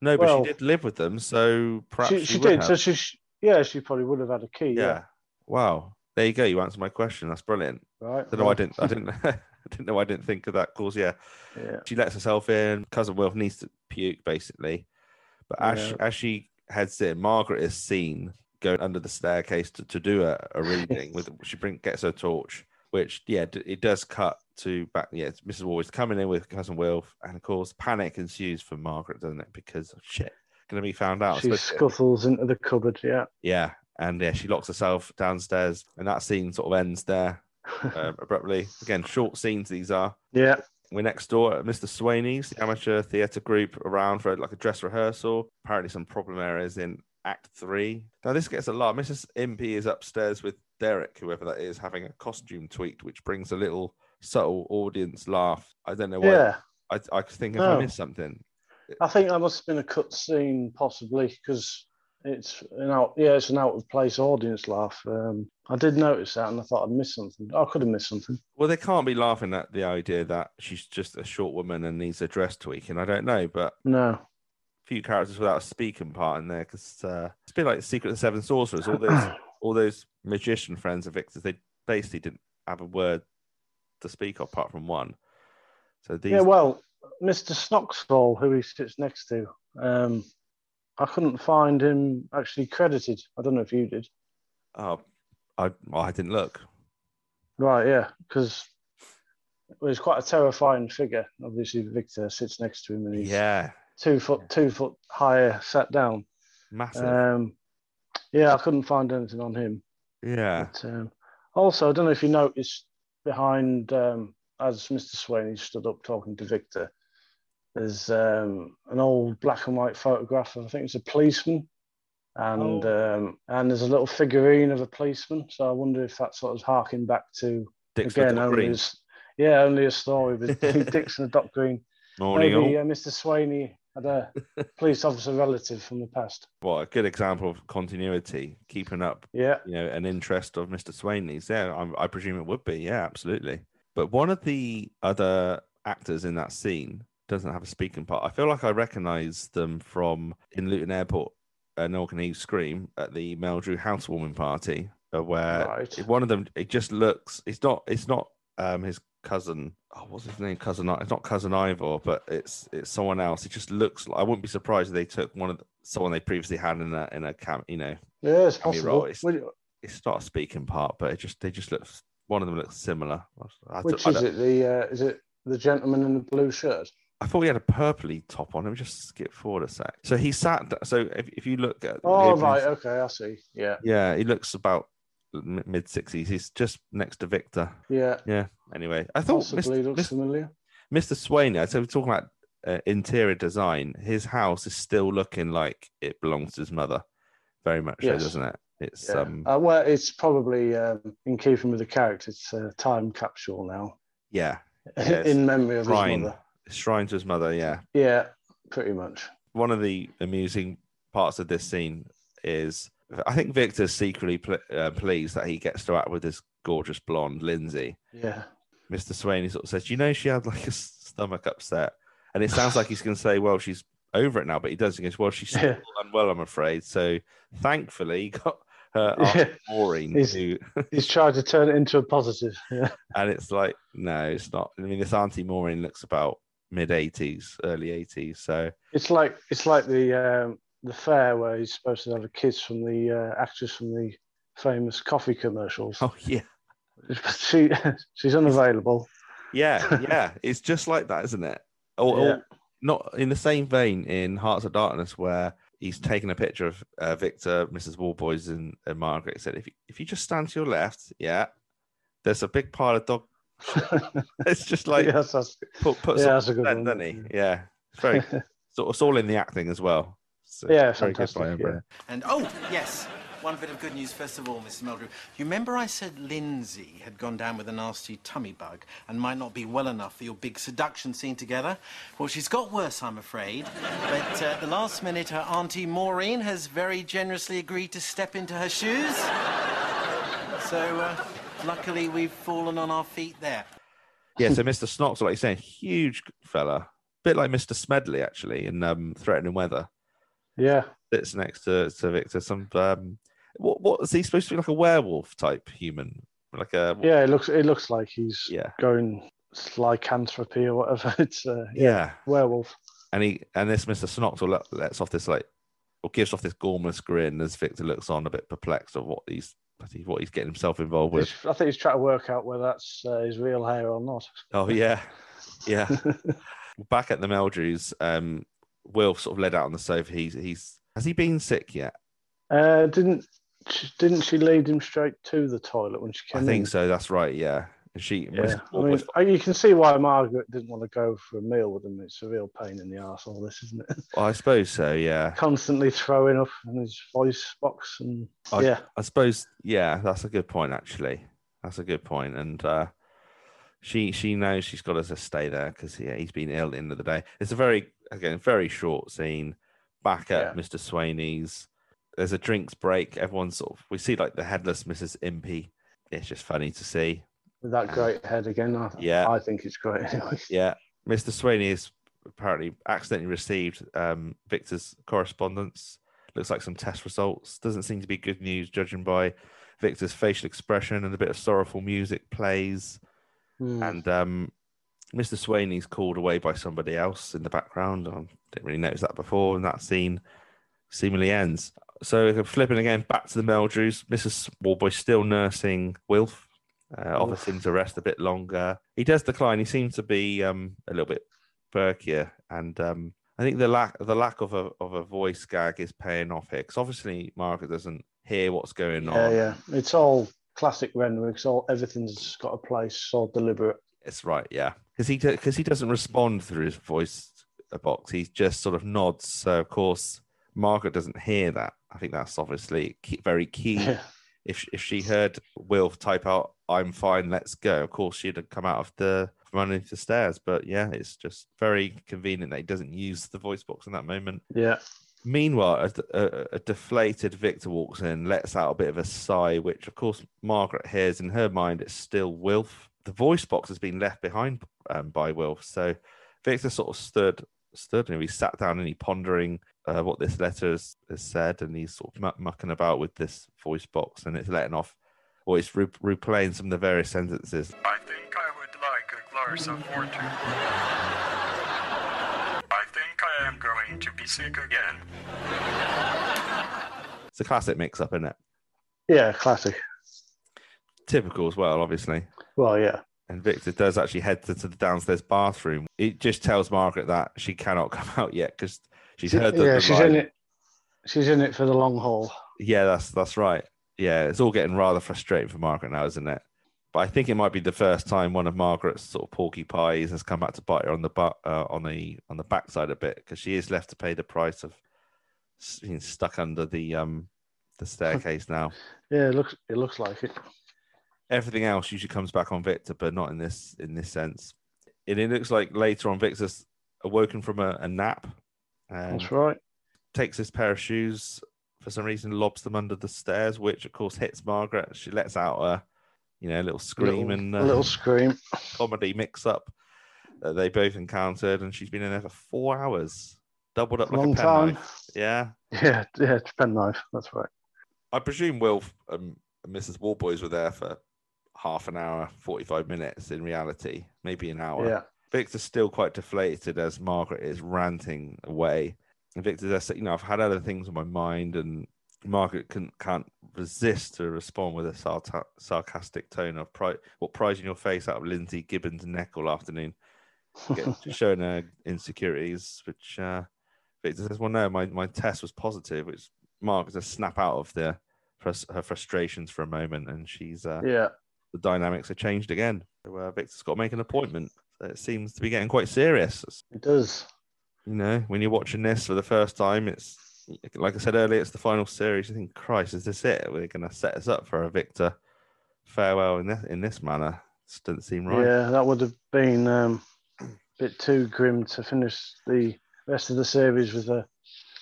Speaker 4: No, but
Speaker 5: Well,
Speaker 4: she did live with them, so perhaps
Speaker 5: She,
Speaker 4: she,
Speaker 5: she did.
Speaker 4: have.
Speaker 5: So she, yeah, she probably would have had a key.
Speaker 4: yeah.
Speaker 5: Yeah.
Speaker 4: Wow. There you go. You answered my question. That's brilliant.
Speaker 5: Right.
Speaker 4: don't know. why I didn't. I didn't. (laughs) I didn't know. I didn't think of that. Cause yeah.
Speaker 5: Yeah.
Speaker 4: She lets herself in. Cousin Wilf needs to puke, basically. But as
Speaker 5: Yeah.
Speaker 4: as she heads in, Margaret is seen going under the staircase to, to do a, a reading. (laughs) with she bring gets her torch, which yeah, it does cut to back. Yeah, Mrs. Warboys coming in with cousin Wilf, and of course, panic ensues for Margaret, doesn't it? Because shit, going to be found out.
Speaker 5: She scuffles into the cupboard. Yeah.
Speaker 4: yeah, and yeah, she locks herself downstairs, and that scene sort of ends there (laughs) um, abruptly. Again, short scenes these are.
Speaker 5: Yeah.
Speaker 4: We're next door at Mr. Swainey's, the amateur theatre group, around for like a dress rehearsal. Apparently, some problem areas in Act Three. Now, this gets a lot. Mrs. Impey is upstairs with Derek, whoever that is, having a costume tweaked, which brings a little subtle audience laugh. I don't know why.
Speaker 5: Yeah.
Speaker 4: I, I think if I missed something.
Speaker 5: I think that must have been a cut scene, possibly, because it's an out. Yeah, it's an out of place audience laugh. Um, I did notice that, and I thought I'd missed something. I could have missed something.
Speaker 4: Well, they can't be laughing at the idea that she's just a short woman and needs a dress tweaking. I don't know, but
Speaker 5: No.
Speaker 4: few characters without a speaking part in there because uh, it's a bit like the Secret of the Seven Sorcerers. All those, (clears throat) all those magician friends of Victor's, they basically didn't have a word to speak of apart from one. So these,
Speaker 5: Yeah, well, Mr. Snoxall, who he sits next to, um, I couldn't find him actually credited. I don't know if you did.
Speaker 4: oh, I, I didn't look.
Speaker 5: Right, yeah, because he's quite a terrifying figure. Obviously, Victor sits next to him, and he's
Speaker 4: Yeah,
Speaker 5: two foot two foot higher, sat down.
Speaker 4: massive.
Speaker 5: Um, yeah, I couldn't find anything on him.
Speaker 4: yeah,
Speaker 5: But, um, also, I don't know if you noticed behind um, as Mr. Swain stood up talking to Victor. There's um, an old black and white photograph of I think it's a policeman, and
Speaker 4: Oh.
Speaker 5: um, and there's a little figurine of a policeman. So I wonder if that sort of harking back to
Speaker 4: Dixon
Speaker 5: again only
Speaker 4: Green.
Speaker 5: yeah only a story with (laughs) Dixon and Dock Green.
Speaker 4: Morning,
Speaker 5: Maybe uh, Mr. Swainey had a police officer relative from the past.
Speaker 4: Well, a good example of continuity, keeping up
Speaker 5: Yeah.
Speaker 4: you know, an interest of Mr. Swainey's. Yeah, I, I presume it would be. Yeah, absolutely. But one of the other actors in that scene doesn't have a speaking part. I feel like I recognize them from in Luton Airport, uh, Noel Can Eve Scream at the Meldrew housewarming party, uh, where
Speaker 5: Right.
Speaker 4: one of them, it just looks, it's not, it's not um his cousin. Oh, what's his name? Cousin. It's not cousin Ivor, but it's it's someone else. It just looks. Like, I wouldn't be surprised if they took one of the, someone they previously had in a in a camp. You know,
Speaker 5: Yeah, it's possible.
Speaker 4: It's, it's not a speaking part, but it just they just look. One of them looks similar. I,
Speaker 5: Which
Speaker 4: I
Speaker 5: is it? The uh, is it the gentleman in the blue shirt?
Speaker 4: I thought he had a purpley top on. Let me just skip forward a sec. So he sat. So if, if you look at,
Speaker 5: Oh right, okay, I see. Yeah,
Speaker 4: yeah, he looks about mid sixties. He's just next to Victor.
Speaker 5: yeah.
Speaker 4: Yeah. Anyway, I thought
Speaker 5: Possibly
Speaker 4: Mr. Mr. Swainey, so we're talking about uh, interior design. His house is still looking like it belongs to his mother, very much
Speaker 5: Yes.
Speaker 4: so, doesn't it? It's
Speaker 5: Yeah.
Speaker 4: um,
Speaker 5: Uh, well, it's probably um, in keeping with the character. It's a time capsule now,
Speaker 4: yeah, (laughs) yeah,
Speaker 5: in memory of
Speaker 4: shrine,
Speaker 5: his mother.
Speaker 4: shrine to his mother. Yeah.
Speaker 5: Yeah, pretty much.
Speaker 4: One of the amusing parts of this scene is I think Victor's secretly pl- uh, pleased that he gets to act with this gorgeous blonde Lindsay.
Speaker 5: Yeah.
Speaker 4: Mr. Swainey sort of says, "You know, she had like a stomach upset," and it sounds like he's going to say, "Well, she's over it now," but he doesn't. He goes, "Well, she's still
Speaker 5: Yeah.
Speaker 4: unwell, I'm afraid." So, thankfully, he got her (laughs)
Speaker 5: Yeah.
Speaker 4: Maureen
Speaker 5: He's-
Speaker 4: to, (laughs)
Speaker 5: He's tried to turn it into a positive. Yeah.
Speaker 4: and it's like, no, it's not. I mean, this Auntie Maureen looks about mid 80s, early 80s. So,
Speaker 5: It's like it's like the um, the fair where he's supposed to have a kiss from the uh, actress from the famous coffee commercials.
Speaker 4: oh yeah, (laughs)
Speaker 5: She (laughs) she's unavailable.
Speaker 4: yeah, (laughs) yeah, it's just like that, isn't it? Or, or not in the same vein in Hearts of Darkness, where he's taken a picture of uh, Victor, Mrs. Warboys, and, and Margaret. He said, "If you, if you just stand to your left, yeah, there's a big pile of dog." it's just like
Speaker 5: yes,
Speaker 4: put put
Speaker 5: yeah,
Speaker 4: some
Speaker 5: that's a good
Speaker 4: then,
Speaker 5: one.
Speaker 4: doesn't he? Yeah, it's very so it's all in the acting as well. So
Speaker 5: Yeah,
Speaker 4: very good by
Speaker 5: fantastic, yeah.
Speaker 11: And oh, yes, one bit of good news first of all, Mrs. Meldrew. You remember I said Lindsay had gone down with a nasty tummy bug and might not be well enough for your big seduction scene together? Well, she's got worse, I'm afraid. But uh, at the last minute, her auntie Maureen has very generously agreed to step into her shoes. So, uh, luckily, we've fallen on our feet there.
Speaker 4: Yeah, so Mr. Snox, like you're saying, huge fella, A bit like Mr. Smedley actually in um, Threatening Weather.
Speaker 5: Yeah.
Speaker 4: Sits next to, to Victor. Some um, what what is he supposed to be like a werewolf type human? Like a
Speaker 5: Yeah, it looks it looks like he's
Speaker 4: Yeah.
Speaker 5: going lycanthropy or whatever. (laughs) It's uh,
Speaker 4: yeah.
Speaker 5: werewolf.
Speaker 4: and he and this Mr. Snoxel let, lets off this like or gives off this gormless grin as Victor looks on a bit perplexed of what he's what he's getting himself involved with.
Speaker 5: I think he's trying to work out whether that's uh, his real hair or not.
Speaker 4: Oh yeah, yeah. (laughs) Back at the Meldrews, um, Will sort of led out on the sofa. He's he's has he been sick yet?
Speaker 5: Uh, didn't she- didn't she lead him straight to the toilet when she came?
Speaker 4: I think
Speaker 5: in?
Speaker 4: so. That's right. Yeah. And she,
Speaker 5: Yeah, I mean, you can see why Margaret didn't want to go for a meal with him. It's a real pain in the arse, all this, isn't it?
Speaker 4: Well, I suppose so. Yeah.
Speaker 5: Constantly throwing up in his voice box, and
Speaker 4: I,
Speaker 5: yeah,
Speaker 4: I suppose. Yeah, that's a good point. Actually, that's a good point. And uh, she she knows she's got us to stay there because yeah, he's been ill at the end of the day. It's a very again very short scene. Back at
Speaker 5: Yeah.
Speaker 4: Mr. Swainey's, there's a drinks break. Everyone's sort of we see like the headless Mrs. Impey. It's just funny to see.
Speaker 5: with that great head again. I,
Speaker 4: Yeah.
Speaker 5: I think it's great. (laughs)
Speaker 4: Yeah, Mr. Swainey has apparently accidentally received um, Victor's correspondence. Looks like some test results. Doesn't seem to be good news, judging by Victor's facial expression and a bit of sorrowful music plays.
Speaker 5: Hmm.
Speaker 4: And um, Mr. Swainey's called away by somebody else in the background. I didn't really notice that before, and that scene seemingly ends. So flipping again back to the Meldrews, Mrs. Warboy still nursing Wilf. Uh, offers him to rest a bit longer. He does decline. He seems to be um, a little bit perkier, and um, I think the lack the lack of a of a voice gag is paying off here because obviously Margaret doesn't hear what's going on.
Speaker 5: Yeah, yeah. It's all classic Renwick. It's all everything's got a place. All deliberate.
Speaker 4: It's right, yeah, because he because he doesn't respond through his voice box. He just sort of nods. So of course Margaret doesn't hear that. I think that's obviously key, very key. (laughs) If if she heard Will type out "I'm fine, let's go," of course she'd have come out of the from underneath the stairs. But yeah, it's just very convenient that he doesn't use the voice box in that moment.
Speaker 5: Yeah.
Speaker 4: Meanwhile, a, a, a deflated Victor walks in, lets out a bit of a sigh, which of course Margaret hears. In her mind, it's still Wilf. The voice box has been left behind um, by Wilf, so Victor sort of stood, stood, and he sat down and he pondering uh, what this letter has, has said, and he's sort of muck- mucking about with this voice box, and it's letting off, or it's re- replaying some of the various sentences.
Speaker 9: I think I would like a glass of water. I think I am going to be sick again. (laughs)
Speaker 4: It's a classic mix-up, isn't it?
Speaker 5: Yeah, classic.
Speaker 4: Typical as well, obviously.
Speaker 5: Well, yeah.
Speaker 4: And Victor does actually head to, to the downstairs bathroom. It just tells Margaret that she cannot (laughs) come out yet because she's heard the,
Speaker 5: yeah,
Speaker 4: the
Speaker 5: she's
Speaker 4: line.
Speaker 5: in it. She's in it for the long haul.
Speaker 4: Yeah, that's that's right. Yeah, it's all getting rather frustrating for Margaret now, isn't it? But I think it might be the first time one of Margaret's sort of porky pies has come back to bite her on the butt, uh, on the on the backside a bit because she is left to pay the price of being stuck under the um the staircase now. (laughs)
Speaker 5: Yeah, it looks it looks like it.
Speaker 4: everything else usually comes back on Victor, but not in this in this sense. And it looks like later on Victor's awoken from a, a nap and
Speaker 5: That's right.
Speaker 4: takes his pair of shoes for some reason, lobs them under the stairs, which of course hits Margaret. She lets out a you know, a little scream
Speaker 5: Little-
Speaker 4: and
Speaker 5: a
Speaker 4: uh,
Speaker 5: little scream.
Speaker 4: comedy mix up that they both encountered, and she's been in there for four hours, doubled up like
Speaker 5: Long
Speaker 4: a
Speaker 5: time.
Speaker 4: penknife. Yeah,
Speaker 5: Yeah, yeah, it's penknife. That's right.
Speaker 4: I presume Will and Mrs. Warboys were there for half an hour, 45 minutes in reality, maybe an hour.
Speaker 5: Yeah.
Speaker 4: Victor's still quite deflated as Margaret is ranting away. And Victor's there saying, you know, I've had other things on my mind, and Margaret can, can't resist to respond with a sarta- sarcastic tone of pri- what prize in your face out of Lindsay Gibbons' neck all afternoon, (laughs) showing her insecurities, which uh, Victor says, well, no, my, my test was positive, which Margaret to snap out of the her frustrations for a moment, and she's uh,
Speaker 5: Yeah.
Speaker 4: the dynamics have changed again. So, uh, Victor's got to make an appointment. So it seems to be getting quite serious.
Speaker 5: It does.
Speaker 4: You know, when you're watching this for the first time, it's like I said earlier, it's the final series. You think, Christ, is this it? We're going to set us up for a Victor farewell in this in this manner. This doesn't seem right.
Speaker 5: Yeah, that would have been um, a bit too grim to finish the rest of the series with a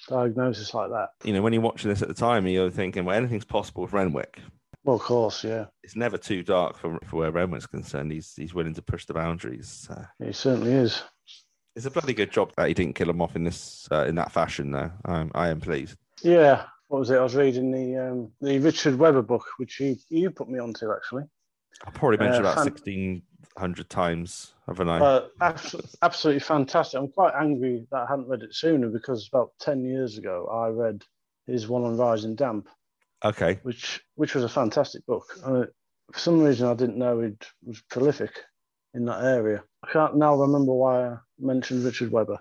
Speaker 5: diagnosis like that.
Speaker 4: You know, when you're watching this at the time, you're thinking, well, anything's possible with Renwick.
Speaker 5: Well, of course, yeah.
Speaker 4: It's never too dark for, for where Renwick's concerned. He's he's willing to push the boundaries. Uh,
Speaker 5: He certainly is.
Speaker 4: It's a bloody good job that he didn't kill him off in this uh, in that fashion. Though I'm I am pleased.
Speaker 5: Yeah. What was it? I was reading the um, the Richard Webber book, which you you put me onto actually.
Speaker 4: I probably mentioned
Speaker 5: Uh,
Speaker 4: about
Speaker 5: fan-
Speaker 4: sixteen hundred times, haven't I?
Speaker 5: Uh, absolutely, absolutely fantastic. I'm quite angry that I hadn't read it sooner because about ten years ago I read his one on Rising Damp,
Speaker 4: okay.
Speaker 5: which which was a fantastic book. Uh, for some reason, I didn't know he was prolific in that area. I can't now remember why mentioned Richard Webber.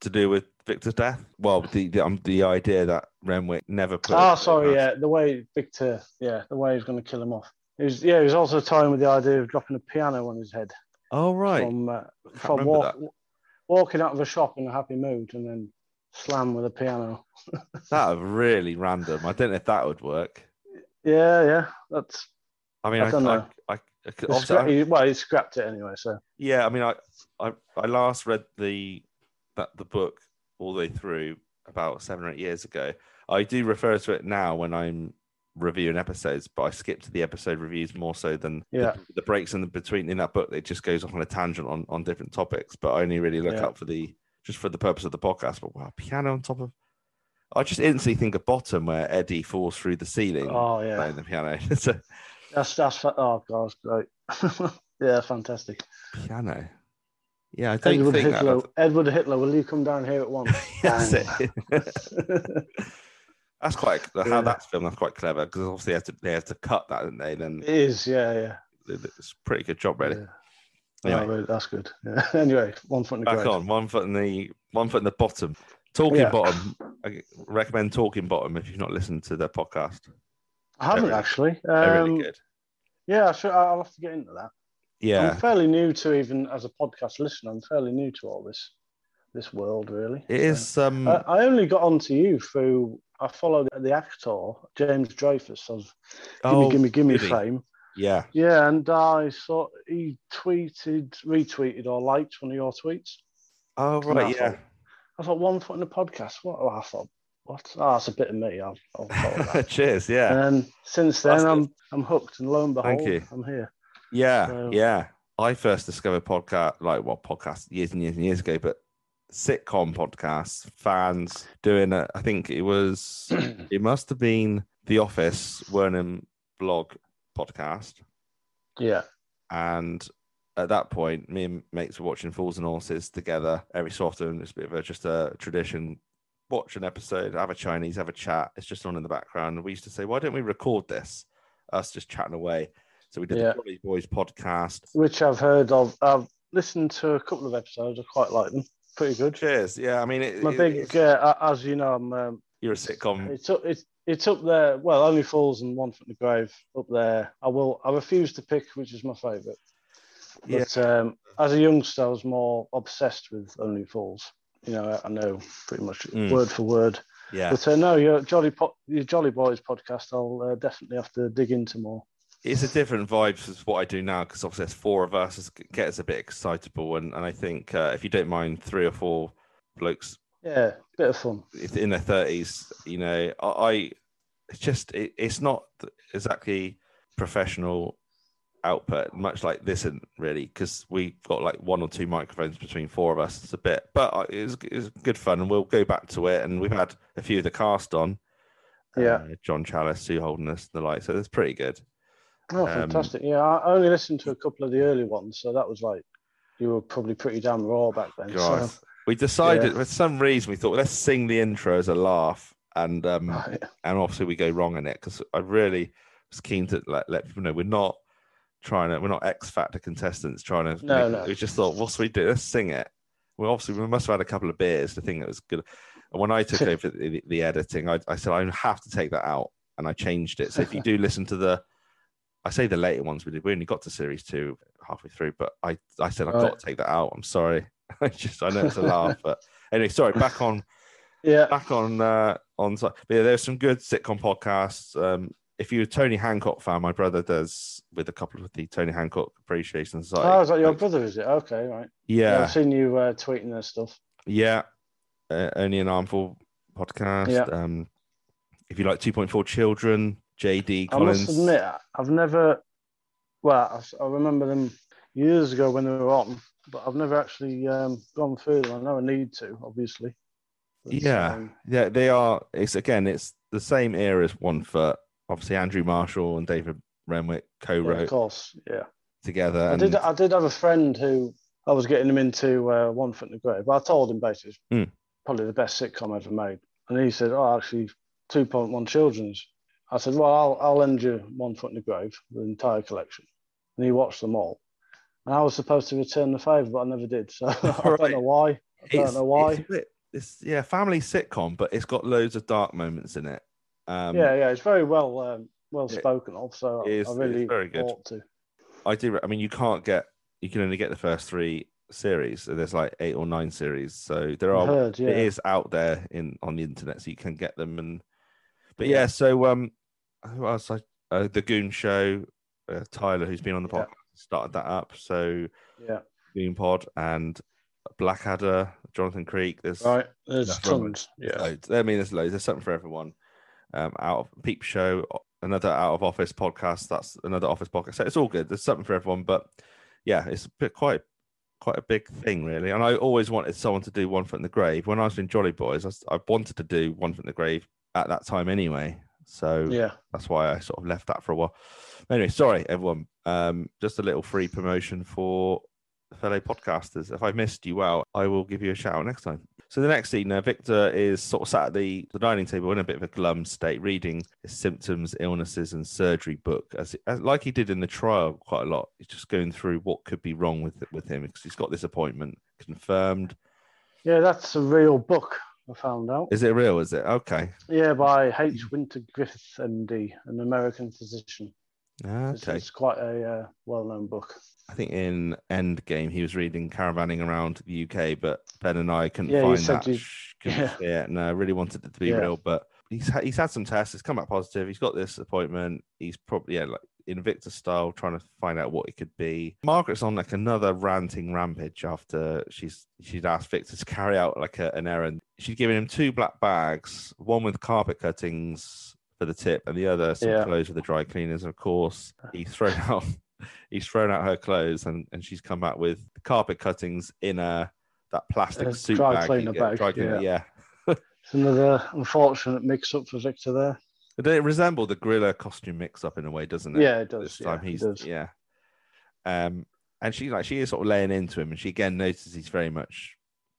Speaker 4: To do with Victor's death? Well, the the, um, the idea that Renwick never put.
Speaker 5: Ah, sorry, yeah, the way Victor, yeah, the way he's going to kill him off. It was, yeah, he was also toying with the idea of dropping a piano on his head
Speaker 4: Oh right.
Speaker 5: from uh, from walk, walking out of a shop in a happy mood and then slam with a piano. (laughs)
Speaker 4: That really random. I don't know if that would work.
Speaker 5: Yeah, yeah, that's.
Speaker 4: I mean,
Speaker 5: I
Speaker 4: I, I. I, I, could-
Speaker 5: He
Speaker 4: obviously,
Speaker 5: scra- he- well, he scrapped it anyway, so
Speaker 4: yeah. I mean, I, I, I last read the that the book all the way through about seven or eight years ago. I do refer to it now when I'm reviewing episodes, but I skip to the episode reviews more so than the-
Speaker 5: Yeah.
Speaker 4: the, breaks in the between in that book. It just goes off on a tangent on, on different topics, but I only really look
Speaker 5: Yeah.
Speaker 4: up for the just for the purpose of the podcast. But wow, piano on top of. I just instantly think of bottom where Eddie falls through the ceiling
Speaker 5: Oh, yeah.
Speaker 4: playing the piano. (laughs) so,
Speaker 5: that's that's oh god, great. (laughs) yeah, fantastic.
Speaker 4: piano. Yeah, I don't
Speaker 5: Edward
Speaker 4: think
Speaker 5: Hitler,
Speaker 4: that.
Speaker 5: Edward Hitler, will you come down here at once? (laughs)
Speaker 4: That's it. (laughs) That's quite how
Speaker 5: Yeah.
Speaker 4: that's filmed. That's quite clever because obviously they had to they had to cut that, didn't they? Then
Speaker 5: It is, yeah, yeah.
Speaker 4: it's a pretty good job, really.
Speaker 5: Yeah.
Speaker 4: Anyway,
Speaker 5: really, that's good. Yeah. anyway, one foot in the
Speaker 4: back
Speaker 5: grave.
Speaker 4: on one foot in the one foot in the bottom. Talking
Speaker 5: Yeah.
Speaker 4: bottom. I recommend talking bottom if you've not listened to their podcast.
Speaker 5: I haven't
Speaker 4: really-
Speaker 5: actually. Um,
Speaker 4: really good.
Speaker 5: Yeah, I should, I'll have to get into that.
Speaker 4: Yeah,
Speaker 5: I'm fairly new to even as a podcast listener. I'm fairly new to all this this world, really.
Speaker 4: it is. Um,
Speaker 5: I, I only got onto you through I followed the actor James Dreyfus of Gimme
Speaker 4: oh,
Speaker 5: Gimme Gimme fame.
Speaker 4: Yeah,
Speaker 5: Yeah, and I saw he tweeted, retweeted, or liked one of your tweets.
Speaker 4: Oh
Speaker 5: And I
Speaker 4: right, yeah.
Speaker 5: thought- I thought one foot in the podcast. What? Oh, I thought what? Ah, oh, that's a bit of me. I'll, I'll. (laughs)
Speaker 4: Cheers. Yeah,
Speaker 5: And since then. I'm I'm hooked, and lo and behold,
Speaker 4: Thank you.
Speaker 5: I'm here.
Speaker 4: yeah,
Speaker 5: So-
Speaker 4: yeah. I first discovered podcast like what podcast years and years and years ago, but sitcom podcasts, fans doing it. I think it was (clears throat) it must have been The Office Wernham blog podcast,
Speaker 5: Yeah,
Speaker 4: and at that point, me and mates were watching Fools and Horses together every so often. It's a bit of a, just a tradition. Watch an episode, have a Chinese, have a chat. It's just on in the background. We used to say, why don't we record this? Us just chatting away. So we did
Speaker 5: Yeah.
Speaker 4: the Jolly Boys podcast.
Speaker 5: which I've heard of. I've listened to a couple of episodes. I quite like them. Pretty good.
Speaker 4: Cheers. Yeah, I mean, it,
Speaker 5: My
Speaker 4: it-
Speaker 5: big, uh, as you know, I'm. Um,
Speaker 4: you're a sitcom.
Speaker 5: it's up. It's it's up there. Well, only falls and one from the grave up there. I will. I refuse to pick which is my favourite.
Speaker 4: Yeah.
Speaker 5: But um, as a youngster, I was more obsessed with Only Fools. You know, I, know pretty much
Speaker 4: Mm.
Speaker 5: word for word.
Speaker 4: Yeah.
Speaker 5: But uh, no, your Jolly po- your Jolly Boys podcast, I'll uh, definitely have to dig into more.
Speaker 4: it's a different vibe to what I do now because obviously there's four of us, it gets a bit excitable, and, and I think uh, if you don't mind three or four blokes
Speaker 5: Yeah, bit of fun.
Speaker 4: in their thirties, you know, I, I it's just it, it's not exactly professional output, much like this isn't really, because we've got like one or two microphones between four of us. It's a bit, but uh, it was, good fun, and we'll go back to it. And we've had a few of the cast on.
Speaker 5: Yeah.
Speaker 4: uh, John Challis, Sue Holderness, and the like. So it's pretty good.
Speaker 5: Oh,
Speaker 4: Um,
Speaker 5: fantastic! Yeah, I only listened to a couple of the early ones, so that was like you were probably pretty damn raw back then.
Speaker 4: God.
Speaker 5: So,
Speaker 4: We decided
Speaker 5: Yeah.
Speaker 4: for some reason we thought let's sing the intro as a laugh, and um,
Speaker 5: Right. (laughs)
Speaker 4: and obviously we go wrong in it because I really was keen to let, let people know we're not trying to we're not X Factor contestants trying to.
Speaker 5: No,
Speaker 4: make-
Speaker 5: no.
Speaker 4: We just thought, what's we do? Let's sing it. Well, obviously we must have had a couple of beers to think it was good. And when I took (laughs) over the, the editing, I, I said I have to take that out, and I changed it. So if you do listen to the I say the later ones we did. We only got to series two halfway through, but I, I said I've
Speaker 5: Right.
Speaker 4: got to take that out. I'm sorry. (laughs) I just I know it's a laugh, but anyway, sorry. Back on (laughs)
Speaker 5: yeah,
Speaker 4: back on uh on but yeah, there's some good sitcom podcasts. Um if you're a Tony Hancock fan, my brother does with a couple of the Tony Hancock Appreciation Society.
Speaker 5: oh, is that your brother? Is it okay? Right.
Speaker 4: Yeah,
Speaker 5: I've seen you uh, tweeting their stuff.
Speaker 4: yeah. Uh, only an armful podcast.
Speaker 5: Yeah.
Speaker 4: Um if you like 2.4 children, JD Collins.
Speaker 5: I must admit, I've never. Well, I, I remember them years ago when they were on, but I've never actually um, gone through them. I know I need to, obviously. But,
Speaker 4: yeah,
Speaker 5: um,
Speaker 4: yeah, they are. It's again, it's the same era as One Foot. Obviously, Andrew Marshall and David Renwick co-wrote
Speaker 5: of course, yeah.
Speaker 4: together.
Speaker 5: I
Speaker 4: And
Speaker 5: did. I did have a friend who I was getting him into uh, One Foot in the Grave. I told him basically
Speaker 4: Hmm.
Speaker 5: probably the best sitcom ever made, and he said, "Oh, actually, Two Point One Children's." I said, "Well, I'll I'll lend you One Foot in the Grave, the entire collection," and he watched them all. And I was supposed to return the favour, but I never did. So (laughs) I
Speaker 4: Right.
Speaker 5: don't know why. I don't
Speaker 4: it's,
Speaker 5: know why.
Speaker 4: It's, a bit, it's yeah, family sitcom, but it's got loads of dark moments in it. Um,
Speaker 5: yeah, yeah, it's very well um, well spoken of. So
Speaker 4: is-
Speaker 5: I really
Speaker 4: very good.
Speaker 5: ought to.
Speaker 4: I do. I mean, you can't get. You can only get the first three series. So there's like eight or nine series. So there are.
Speaker 5: heard, yeah.
Speaker 4: It is out there in on the internet, so you can get them. And but yeah,
Speaker 5: Yeah.
Speaker 4: so um, who else? I, uh, the Goon Show. Uh, Tyler, who's been on the
Speaker 5: Yeah.
Speaker 4: started that up. So
Speaker 5: Yeah,
Speaker 4: Goon Pod and Blackadder, Jonathan Creek. There's
Speaker 5: right. There's tons. Yeah,
Speaker 4: loads. I mean, there's loads. There's something for everyone. Um, out of Peep Show, another out of office podcast. That's another office podcast. So it's all good. There's something for everyone. But yeah, it's a bit quite quite a big thing, really. And I always wanted someone to do One Foot in the Grave. When I was in Jolly Boys, I wanted to do One Foot in the Grave at that time anyway. So
Speaker 5: yeah.
Speaker 4: that's why I sort of left that for a while. Anyway, sorry everyone. Um, just a little free promotion for fellow podcasters. If I missed you out, I will give you a shout out next time. So the next scene, uh, Victor is sort of sat at the, the dining table in a bit of a glum state, reading his symptoms, illnesses, and surgery book, as, as like he did in the trial quite a lot. He's just going through what could be wrong with with him because he's got this appointment confirmed.
Speaker 5: Yeah, that's a real book. I found out.
Speaker 4: Is it real? Is it okay?
Speaker 5: Yeah, by H. Winter Griffith, MD, an American physician.
Speaker 4: Ah,
Speaker 5: It's,
Speaker 4: Okay.
Speaker 5: it's quite a uh, well-known book.
Speaker 4: I think in Endgame he was reading Caravanning Around the UK, but Ben and I couldn't
Speaker 5: Yeah,
Speaker 4: find that.
Speaker 5: you- (laughs) yeah.
Speaker 4: it, and I really wanted it to be
Speaker 5: Yeah.
Speaker 4: real. But he's ha- he's had some tests. It's come back positive. He's got this appointment. He's probably yeah, like in Victor style, trying to find out what it could be. Margaret's on like another ranting rampage after she's she'd asked Victor to carry out like a, an errand. She'd given him two black bags, one with carpet cuttings for the tip, and the other some
Speaker 5: Yeah.
Speaker 4: clothes for the dry cleaners. And of course, he's thrown (laughs) out he's thrown out her clothes, and and she's come back with the carpet cuttings in a that plastic suit
Speaker 5: dry
Speaker 4: bag.
Speaker 5: cleaner
Speaker 4: get,
Speaker 5: bag,
Speaker 4: Dry cleaner,
Speaker 5: yeah.
Speaker 4: yeah.
Speaker 5: It's another unfortunate mix-up for Victor there.
Speaker 4: But it resemble the gorilla costume mix up in a way, doesn't it?
Speaker 5: Yeah, it does,
Speaker 4: This time
Speaker 5: yeah,
Speaker 4: he's yeah. Um, and she like she is sort of laying into him, and she again notices he's very much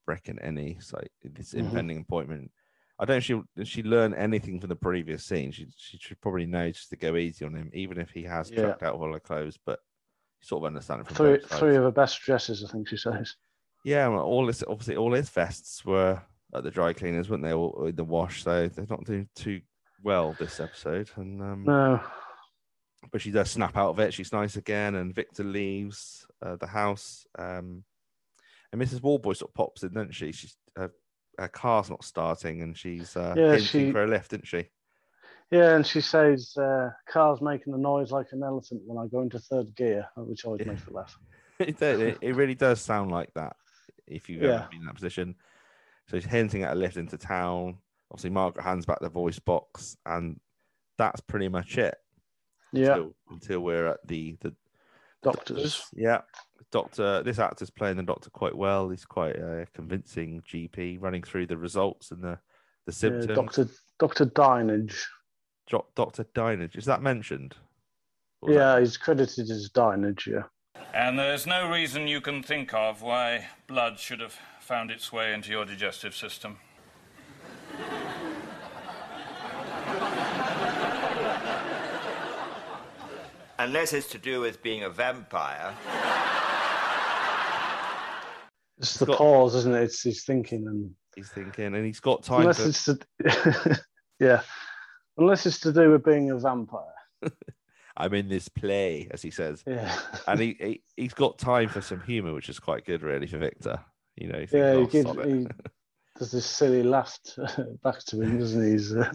Speaker 4: wrecking any so this
Speaker 5: Mhm.
Speaker 4: impending appointment. I don't know if she she learn anything from the previous scene. She she should probably know just to go easy on him, even if he has
Speaker 5: Yeah.
Speaker 4: chucked out all her clothes. But you sort of understand it from
Speaker 5: Three, three of her best dresses, I think she says.
Speaker 4: Yeah, well, all his obviously all his vests were at the dry cleaners, weren't they? All in the wash, so they're not doing too well this episode. And um,
Speaker 5: No,
Speaker 4: but she does snap out of it. She's nice again, and Victor leaves uh, the house. Um, and Mrs. Warboy sort of pops in, doesn't she? She's her, her car's not starting, and she's uh,
Speaker 5: Yeah,
Speaker 4: hinting
Speaker 5: she-
Speaker 4: for a lift, isn't she?
Speaker 5: yeah, and she says uh, car's making a noise like an elephant when I go into third gear, which always makes me laugh. (laughs)
Speaker 4: it, does- it, it really does sound like that if you've
Speaker 5: Yeah.
Speaker 4: ever been in that position. So she's hinting at a lift into town. Obviously, Margaret hands back the voice box, and that's pretty much it.
Speaker 5: Yeah,
Speaker 4: Until, until we're at the, the
Speaker 5: doctors.
Speaker 4: Yeah, Doctor. This actor's playing the Doctor quite well. He's quite a convincing GP, running through the results and the the
Speaker 5: Yeah,
Speaker 4: symptoms.
Speaker 5: Doctor Doctor Dinage.
Speaker 4: Doc- Doctor Dinage. Is that mentioned? Or is
Speaker 5: Yeah, he's credited as Dinage. Yeah.
Speaker 9: And there's no reason you can think of why blood should have found its way into your digestive system.
Speaker 7: Unless it's to do with being a vampire.
Speaker 5: It's the pause, isn't it? It's he's thinking and
Speaker 4: He's thinking, and he's got time.
Speaker 5: unless
Speaker 4: for-
Speaker 5: it's to, (laughs) yeah, unless it's to do with being a vampire. (laughs)
Speaker 4: I'm in this play, as he says.
Speaker 5: Yeah.
Speaker 4: and he, he he's got time for some humour, which is quite good, really, for Victor. You know,
Speaker 5: Yeah,
Speaker 4: "Oh,
Speaker 5: he gives he does this silly laugh (laughs) back to him, doesn't he? He's, uh,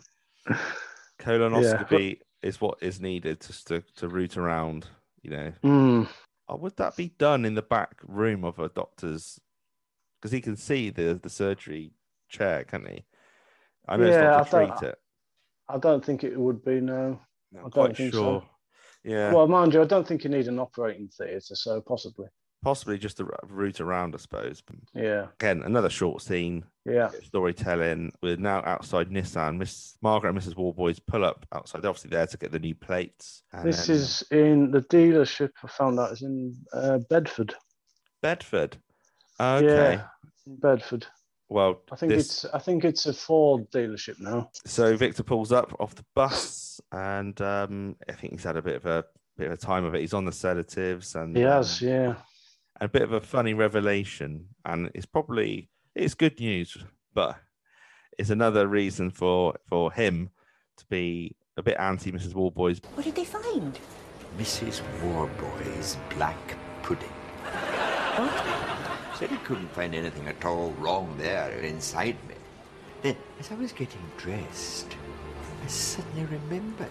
Speaker 4: colonoscopy is what is needed just to to root around. You know,
Speaker 5: Mm.
Speaker 4: Oh, would that be done in the back room of a doctor's? Because he can see the the surgery chair, can't he? I know
Speaker 5: Yeah,
Speaker 4: it's not
Speaker 5: I
Speaker 4: to treat it.
Speaker 5: I don't think it would be no. I
Speaker 4: Not
Speaker 5: don't
Speaker 4: quite
Speaker 5: think
Speaker 4: sure.
Speaker 5: so.
Speaker 4: Yeah,
Speaker 5: Well, mind you, I don't think you need an operating theatre, so possibly.
Speaker 4: Possibly just to route around, I suppose.
Speaker 5: Yeah.
Speaker 4: Again, another short scene.
Speaker 5: Yeah.
Speaker 4: Storytelling. We're now outside Nissan. Miss Margaret and Mrs. Warboys pull up outside. They're obviously there to get the new plates.
Speaker 5: This
Speaker 4: then-
Speaker 5: is in the dealership. I found out is in uh, Bedford.
Speaker 4: Bedford. Okay.
Speaker 5: Yeah, Bedford.
Speaker 4: Well,
Speaker 5: I think
Speaker 4: this-
Speaker 5: it's I think it's a Ford dealership now.
Speaker 4: So Victor pulls up off the bus, and um, I think he's had a bit of a bit of a time of it. He's on the sedatives, and
Speaker 5: He has,
Speaker 4: um,
Speaker 5: yeah.
Speaker 4: A bit of a funny revelation, and it's probably it's good news, but it's another reason for for him to be a bit anti Mrs. Warboys.
Speaker 8: What did they find?
Speaker 7: Mrs. Warboy's black pudding. Said he couldn't find anything at all wrong there inside me. Then, as I was getting dressed, I suddenly remembered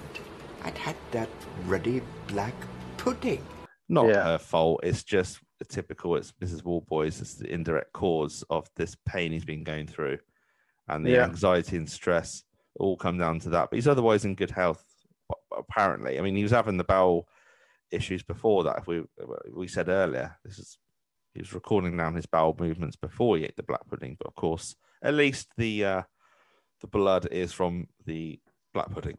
Speaker 7: I'd had that ruddy black pudding.
Speaker 4: Not her fault. It's just a typical. It's Mrs. Warboys. It's the indirect cause of this pain he's been going through, and the
Speaker 5: Yeah.
Speaker 4: anxiety and stress all come down to that. But he's otherwise in good health, apparently. I mean, he was having the bowel issues before that. If we we said earlier, this is he was recording down his bowel movements before he ate the black pudding. But of course, at least the uh, the blood is from the black pudding,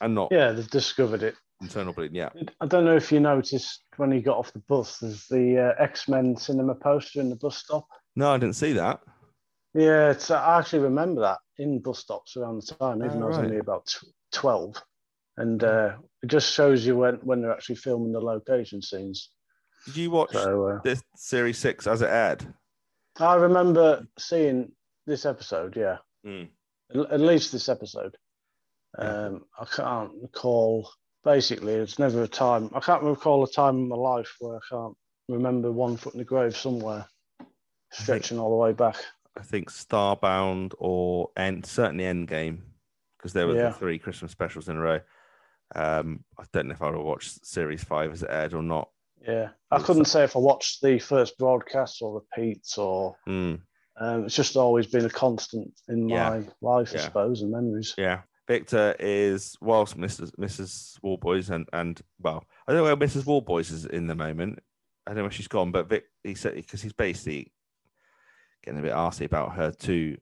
Speaker 4: and not
Speaker 5: Yeah, they've discovered it.
Speaker 4: Internal bleeding. Yeah.
Speaker 5: I don't know if you noticed when he got off the bus, there's the uh, X Men cinema poster in the bus stop.
Speaker 4: No, I didn't see that.
Speaker 5: Yeah, it's, I actually remember that in bus stops around the time, even
Speaker 4: Oh,
Speaker 5: though I was only about tw- 12. And uh, it just shows you when, when they're actually filming the location scenes.
Speaker 4: Did you watch
Speaker 5: So, uh,
Speaker 4: this series six as it aired?
Speaker 5: I remember seeing this episode, yeah.
Speaker 4: Mm.
Speaker 5: At, at least this episode. Um, I can't recall. Basically, it's never a time. I can't recall a time in my life where I can't remember one foot in the grave somewhere, stretching all the way back.
Speaker 4: I think Starbound or and certainly Endgame because there were
Speaker 5: Yeah.
Speaker 4: the three Christmas specials in a row. Um, I don't know if I would have watched series five as it aired or not.
Speaker 5: Yeah, I couldn't say if I watched the first broadcast or repeats or.
Speaker 4: Mm.
Speaker 5: Um, it's just always been a constant in
Speaker 4: Yeah.
Speaker 5: my life, I
Speaker 4: Yeah.
Speaker 5: suppose, and memories.
Speaker 4: Yeah, Victor is whilst Mrs. Mrs. Warboys and and well, I don't know where Mrs. Warboys is in the moment. I don't know where she's gone, but Vic he said because he's basically getting a bit arsy about her too.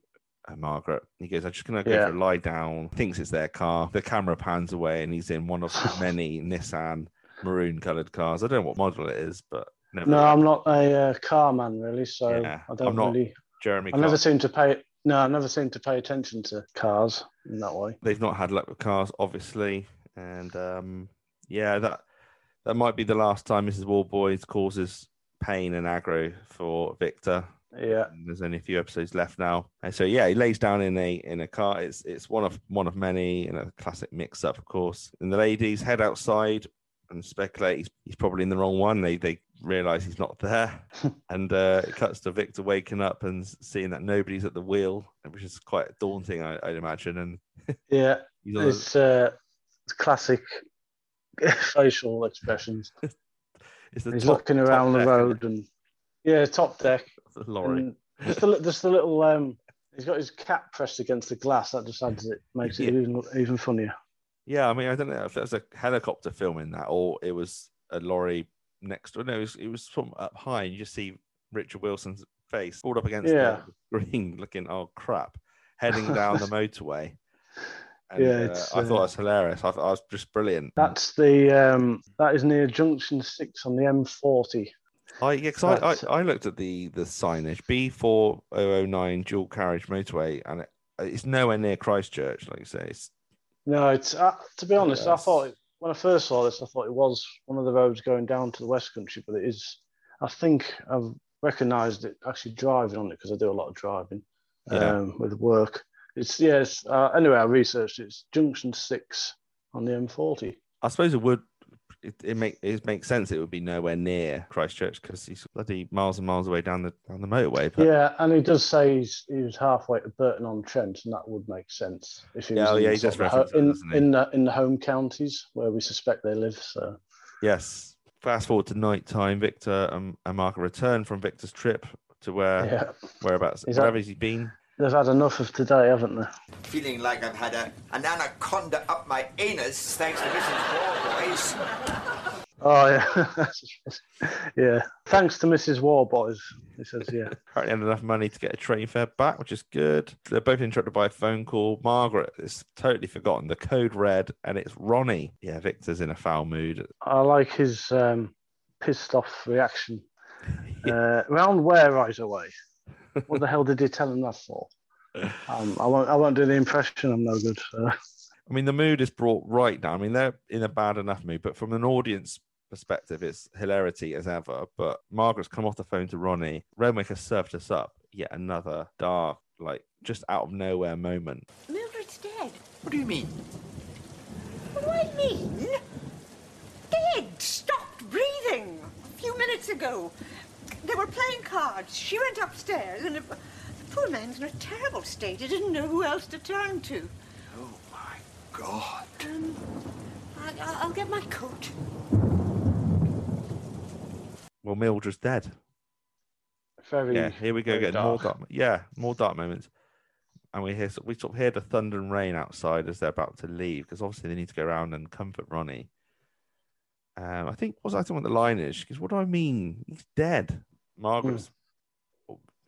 Speaker 4: Uh, Margaret, he goes, I'm just gonna go
Speaker 5: Yeah.
Speaker 4: for a lie down. Thinks it's their car. The camera pans away, and he's in one of many (laughs) Nissan maroon coloured cars. I don't know what model it is, but never.
Speaker 5: No, I'm not a uh, car man really, so
Speaker 4: Yeah,
Speaker 5: I don't really.
Speaker 4: Jeremy.
Speaker 5: I never seem to pay. No, I never seem to pay attention to cars in that way.
Speaker 4: they've not had luck with cars, obviously, and um, yeah, that that might be the last time Mrs. Warboys causes pain and aggro for Victor.
Speaker 5: Yeah.
Speaker 4: And there's only a few episodes left now, and so yeah, he lays down in a in a car. It's it's one of one of many, and a classic mix up, of course. And the ladies head outside and speculate he's, he's probably in the wrong one. They they realize he's not there, (laughs) and uh, it cuts to Victor waking up and seeing that nobody's at the wheel, which is quite daunting, I, I'd imagine. And (laughs)
Speaker 5: Yeah,
Speaker 4: He's on a-
Speaker 5: it's uh, it's classic (laughs) facial expressions.
Speaker 4: It's the
Speaker 5: He's
Speaker 4: top-
Speaker 5: looking
Speaker 4: top
Speaker 5: around the road and yeah, top deck.
Speaker 4: The lorry.
Speaker 5: Just the just the little um, he's got his cap pressed against the glass. That just adds it, makes it
Speaker 4: Yeah.
Speaker 5: even even funnier.
Speaker 4: Yeah, I mean, I don't know if that was a helicopter filming that or it was a lorry next door. No, it was, it was from up high, and you just see Richard Wilson's face pulled up against
Speaker 5: Yeah.
Speaker 4: the (laughs) green, looking oh crap, heading (laughs) down the motorway. And,
Speaker 5: Yeah,
Speaker 4: uh, I thought
Speaker 5: uh,
Speaker 4: it was hilarious. I thought it was just brilliant.
Speaker 5: That's the um, that is near Junction Six on the M40.
Speaker 4: I yeah, I, I I looked at the the signage B four oh oh nine dual carriage motorway, and it, it's nowhere near Christchurch. Like you say, it's
Speaker 5: No, it's uh, to be honest, I thought it, when I first saw this, I thought it was one of the roads going down to the West Country, but it is. I think I've recognised it actually driving on it because I do a lot of driving
Speaker 4: Yeah.
Speaker 5: um, with work. It's yes. Uh, anyway, I researched it. It's Junction Six on the M40.
Speaker 4: I suppose it would. It, it make it makes sense. It would be nowhere near Christchurch because he's bloody miles and miles away down the down the motorway. But
Speaker 5: Yeah, and he does say he's, he was halfway to Burton on Trent, and that would make sense if he was
Speaker 4: oh,
Speaker 5: in,
Speaker 4: yeah, he
Speaker 5: sort
Speaker 4: does
Speaker 5: the ho- in,
Speaker 4: he?
Speaker 5: in the in the home counties where we suspect they live. So
Speaker 4: yes, fast forward to night time. Victor um, and, and Mark return from Victor's trip to where
Speaker 5: Yeah.
Speaker 4: whereabouts
Speaker 5: that-
Speaker 4: wherever he's been.
Speaker 5: They've had enough of today, haven't they?
Speaker 7: Feeling like I've had a, an anaconda up my anus thanks to Mrs. Warboys.
Speaker 5: Oh yeah, (laughs) yeah. Thanks to Mrs. Warboys, he says. Yeah, (laughs)
Speaker 4: Apparently, had enough money to get a train fare back, which is good. They're both interrupted by a phone call. Margaret is totally forgotten. The code red, and it's Ronnie. Yeah, Victor's in a foul mood.
Speaker 5: I like his um, pissed off reaction. (laughs) Uh, round where right away? What the hell did you tell him that for? (laughs) Um, I won't. I won't do the impression. I'm no good. So.
Speaker 4: I mean, the mood is brought right now. I mean, they're in a bad enough mood, but from an audience perspective, it's hilarity as ever. But Margaret's come off the phone to Ronnie. Renwick has served us up yet another dark, like just out of nowhere moment.
Speaker 8: Mildred's dead.
Speaker 7: What do you mean?
Speaker 8: What do I mean? Dead. Stopped breathing a few minutes ago. They were playing cards. She went upstairs, and the, the poor man's in a terrible state. He didn't know who else to turn to.
Speaker 7: Oh, my God.
Speaker 8: Um, I, I- I'll get my coat.
Speaker 4: Well, Mildred's dead.
Speaker 5: Very.
Speaker 4: Yeah, here we go
Speaker 5: very
Speaker 4: again. More
Speaker 5: dark.
Speaker 4: dark. Yeah, more dark moments. And we hear we sort of hear the thunder and rain outside as they're about to leave because obviously they need to go around and comfort Ronnie. Um, I think what's I think what the line is. She goes, "What do I mean? He's dead." Margaret's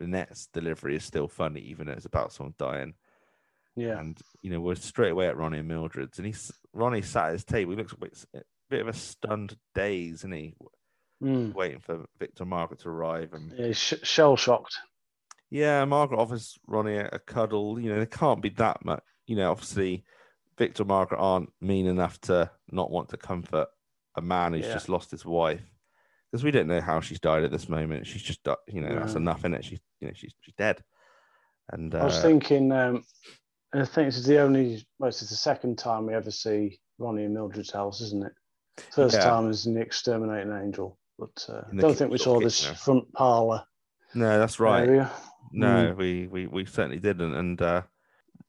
Speaker 4: Annette's delivery is still funny, even though it's about someone dying.
Speaker 5: Yeah.
Speaker 4: And you know we're straight away at Ronnie and Mildred's, and he's Ronnie sat at his table. He looks a bit, a bit of a stunned daze, isn't he?
Speaker 5: Mm.
Speaker 4: Waiting for Victor and Margaret to arrive, and
Speaker 5: Yeah, sh- shell shocked.
Speaker 4: yeah, Margaret offers Ronnie a, a cuddle. You know, there can't be that much. You know, obviously, Victor and Margaret aren't mean enough to not want to comfort a man who's
Speaker 5: Yeah.
Speaker 4: just lost his wife. Because we don't know how she's died at this moment. She's just, you know, that's enough in it. She's, you know, she's she's dead. And uh,
Speaker 5: I was thinking, um, I think this is the only, well, it's the second time we ever see Ronnie and Mildred's house, isn't it? First
Speaker 4: Yeah.
Speaker 5: time is in the Exterminating Angel, but uh, I don't think we saw this front parlour
Speaker 4: no, that's right.
Speaker 5: area.
Speaker 4: No,
Speaker 5: Mm.
Speaker 4: we, we we certainly didn't. And uh,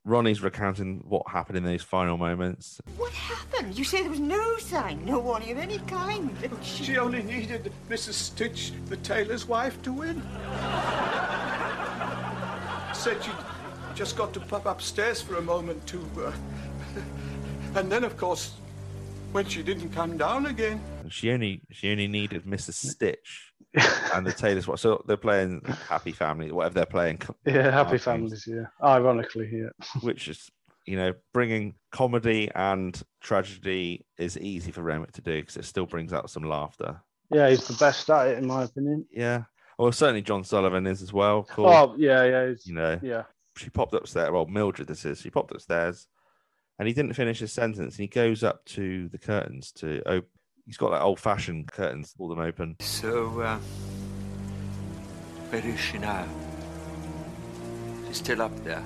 Speaker 4: Ronnie's recounting what happened in those final moments.
Speaker 8: What happened? You say there was no sign, no warning of any kind.
Speaker 13: She only needed Mrs. Stitch, the tailor's wife, to win. Said she'd just got to pop upstairs for a moment to. Uh, (laughs) and then, of course, when she didn't come down again.
Speaker 4: She only she only needed Mrs. Stitch (laughs) and the tailor's wife. So they're playing Happy Family, whatever they're playing. (laughs)
Speaker 5: Yeah, happy families. Yeah, ironically, yeah. (laughs)
Speaker 4: Which is you know bringing comedy and tragedy is easy for Renwick to do because it still brings out some laughter.
Speaker 5: Yeah, he's the best at it, in my opinion.
Speaker 4: Yeah. Well, certainly John Sullivan is as well.
Speaker 5: Oh, yeah, yeah.
Speaker 4: you know,
Speaker 5: yeah.
Speaker 4: she popped upstairs. Well, Mildred, this is. She popped upstairs, and he didn't finish his sentence. And he goes up to the curtains to open. He's got like old-fashioned curtains, pull them open.
Speaker 7: So, uh, where is she now? She's still up there.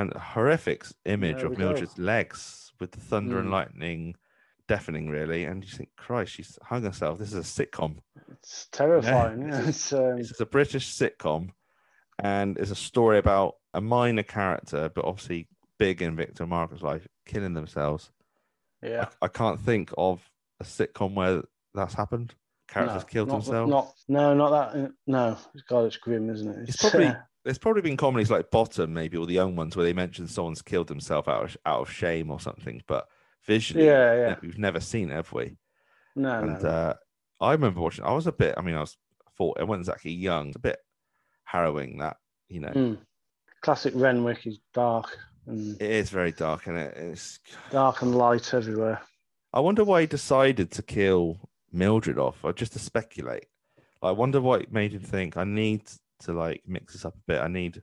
Speaker 4: And horrific image of
Speaker 5: we go.
Speaker 4: Mildred's legs with the thunder and
Speaker 5: Mm.
Speaker 4: lightning, deafening really. And you think, Christ, she's hung herself. This is a sitcom.
Speaker 5: It's terrifying.
Speaker 4: Yeah.
Speaker 5: It's um,
Speaker 4: This is a British sitcom, and it's a story about a minor character, but obviously big in Victor and Margaret's life, killing themselves.
Speaker 5: Yeah.
Speaker 4: I, I can't think of a sitcom where that's happened. Characters
Speaker 5: No,
Speaker 4: killed
Speaker 5: not,
Speaker 4: themselves.
Speaker 5: Not, no, not that. No, God, it's grim, isn't it?
Speaker 4: It's probably there's probably been comedies like Bottom, maybe, or the young ones where they mention someone's killed himself out of out of shame or something. But visually,
Speaker 5: Yeah, yeah.
Speaker 4: we've never seen it, have we?
Speaker 5: no,
Speaker 4: and
Speaker 5: no.
Speaker 4: uh, I remember watching. I was a bit. I mean, I was thought I wasn't exactly young. It's a bit harrowing that you know
Speaker 5: Mm. Classic Renwick is dark and
Speaker 4: it is very dark and it, it's.
Speaker 5: dark and light everywhere.
Speaker 4: I wonder why he decided to kill Mildred off, or just to speculate. I wonder what made him think I need to like mix this up a bit. I need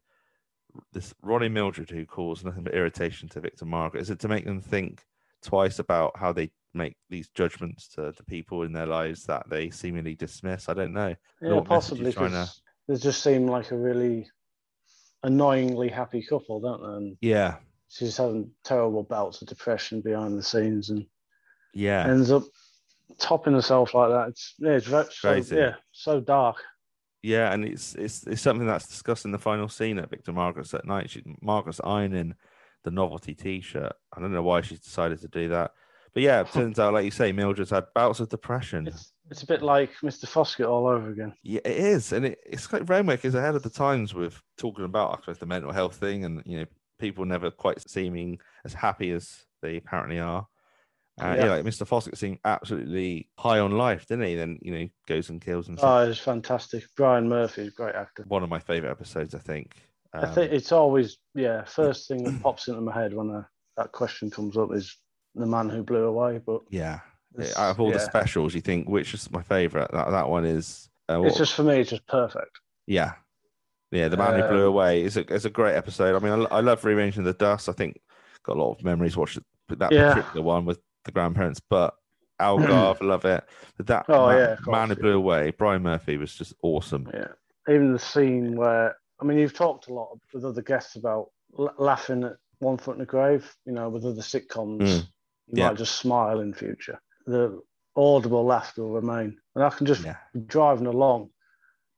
Speaker 4: this Ronnie Mildred who caused nothing but irritation to Victor Margaret. Is it to make them think twice about how they make these judgments to the people in their lives that they seemingly dismiss? I don't know.
Speaker 5: Yeah,
Speaker 4: What
Speaker 5: possibly
Speaker 4: to-
Speaker 5: they just seem like a really annoyingly happy couple, don't they? And
Speaker 4: Yeah,
Speaker 5: she's having terrible bouts of depression behind the scenes and
Speaker 4: yeah.
Speaker 5: ends up topping herself like that. It's yeah, it's very, so, yeah, so dark.
Speaker 4: Yeah, and it's it's it's something that's discussed in the final scene at Victor Margaret's at night. She, Margaret's ironing the novelty T-shirt. I don't know why she's decided to do that, but yeah, it turns out, like you say, Mildred's had bouts of depression.
Speaker 5: It's a bit like Mr. Foskett all over again.
Speaker 4: Yeah, it is, and it, it's like Renwick is ahead of the times with talking about, I suppose, the mental health thing, and you know, people never quite seeming as happy as they apparently are. Uh, yeah.
Speaker 5: Yeah.
Speaker 4: like Mr. Foskett seemed absolutely high on life, didn't he? Then you know, goes and kills himself.
Speaker 5: Oh, it's fantastic. Brian Murphy great actor.
Speaker 4: One of my favorite episodes, I think.
Speaker 5: I
Speaker 4: Um,
Speaker 5: think it's always yeah. First thing that pops into my head when uh that question comes up is the man who blew away. But
Speaker 4: Yeah. Out of all the specials, you think which is my favorite? That that one is. Uh,
Speaker 5: it's just for me, it's just perfect.
Speaker 4: yeah, yeah. The man who blew
Speaker 5: Um,
Speaker 4: away is a is a great episode. I mean, I, I love rearranging the dust. I think got a lot of memories watching that
Speaker 5: Yeah.
Speaker 4: particular one with the grandparents. But Algarve, (clears throat) love it. That
Speaker 5: Oh,
Speaker 4: man,
Speaker 5: yeah, of
Speaker 4: man who blew away, Brian Murphy was just awesome.
Speaker 5: Yeah. Even the scene where I mean, you've talked a lot with other guests about l- laughing at One Foot in the Grave. You know, with other sitcoms,
Speaker 4: Mm.
Speaker 5: you
Speaker 4: Yeah.
Speaker 5: might just smile in future. The audible laughter will remain, and I can just
Speaker 4: Yeah.
Speaker 5: be driving along,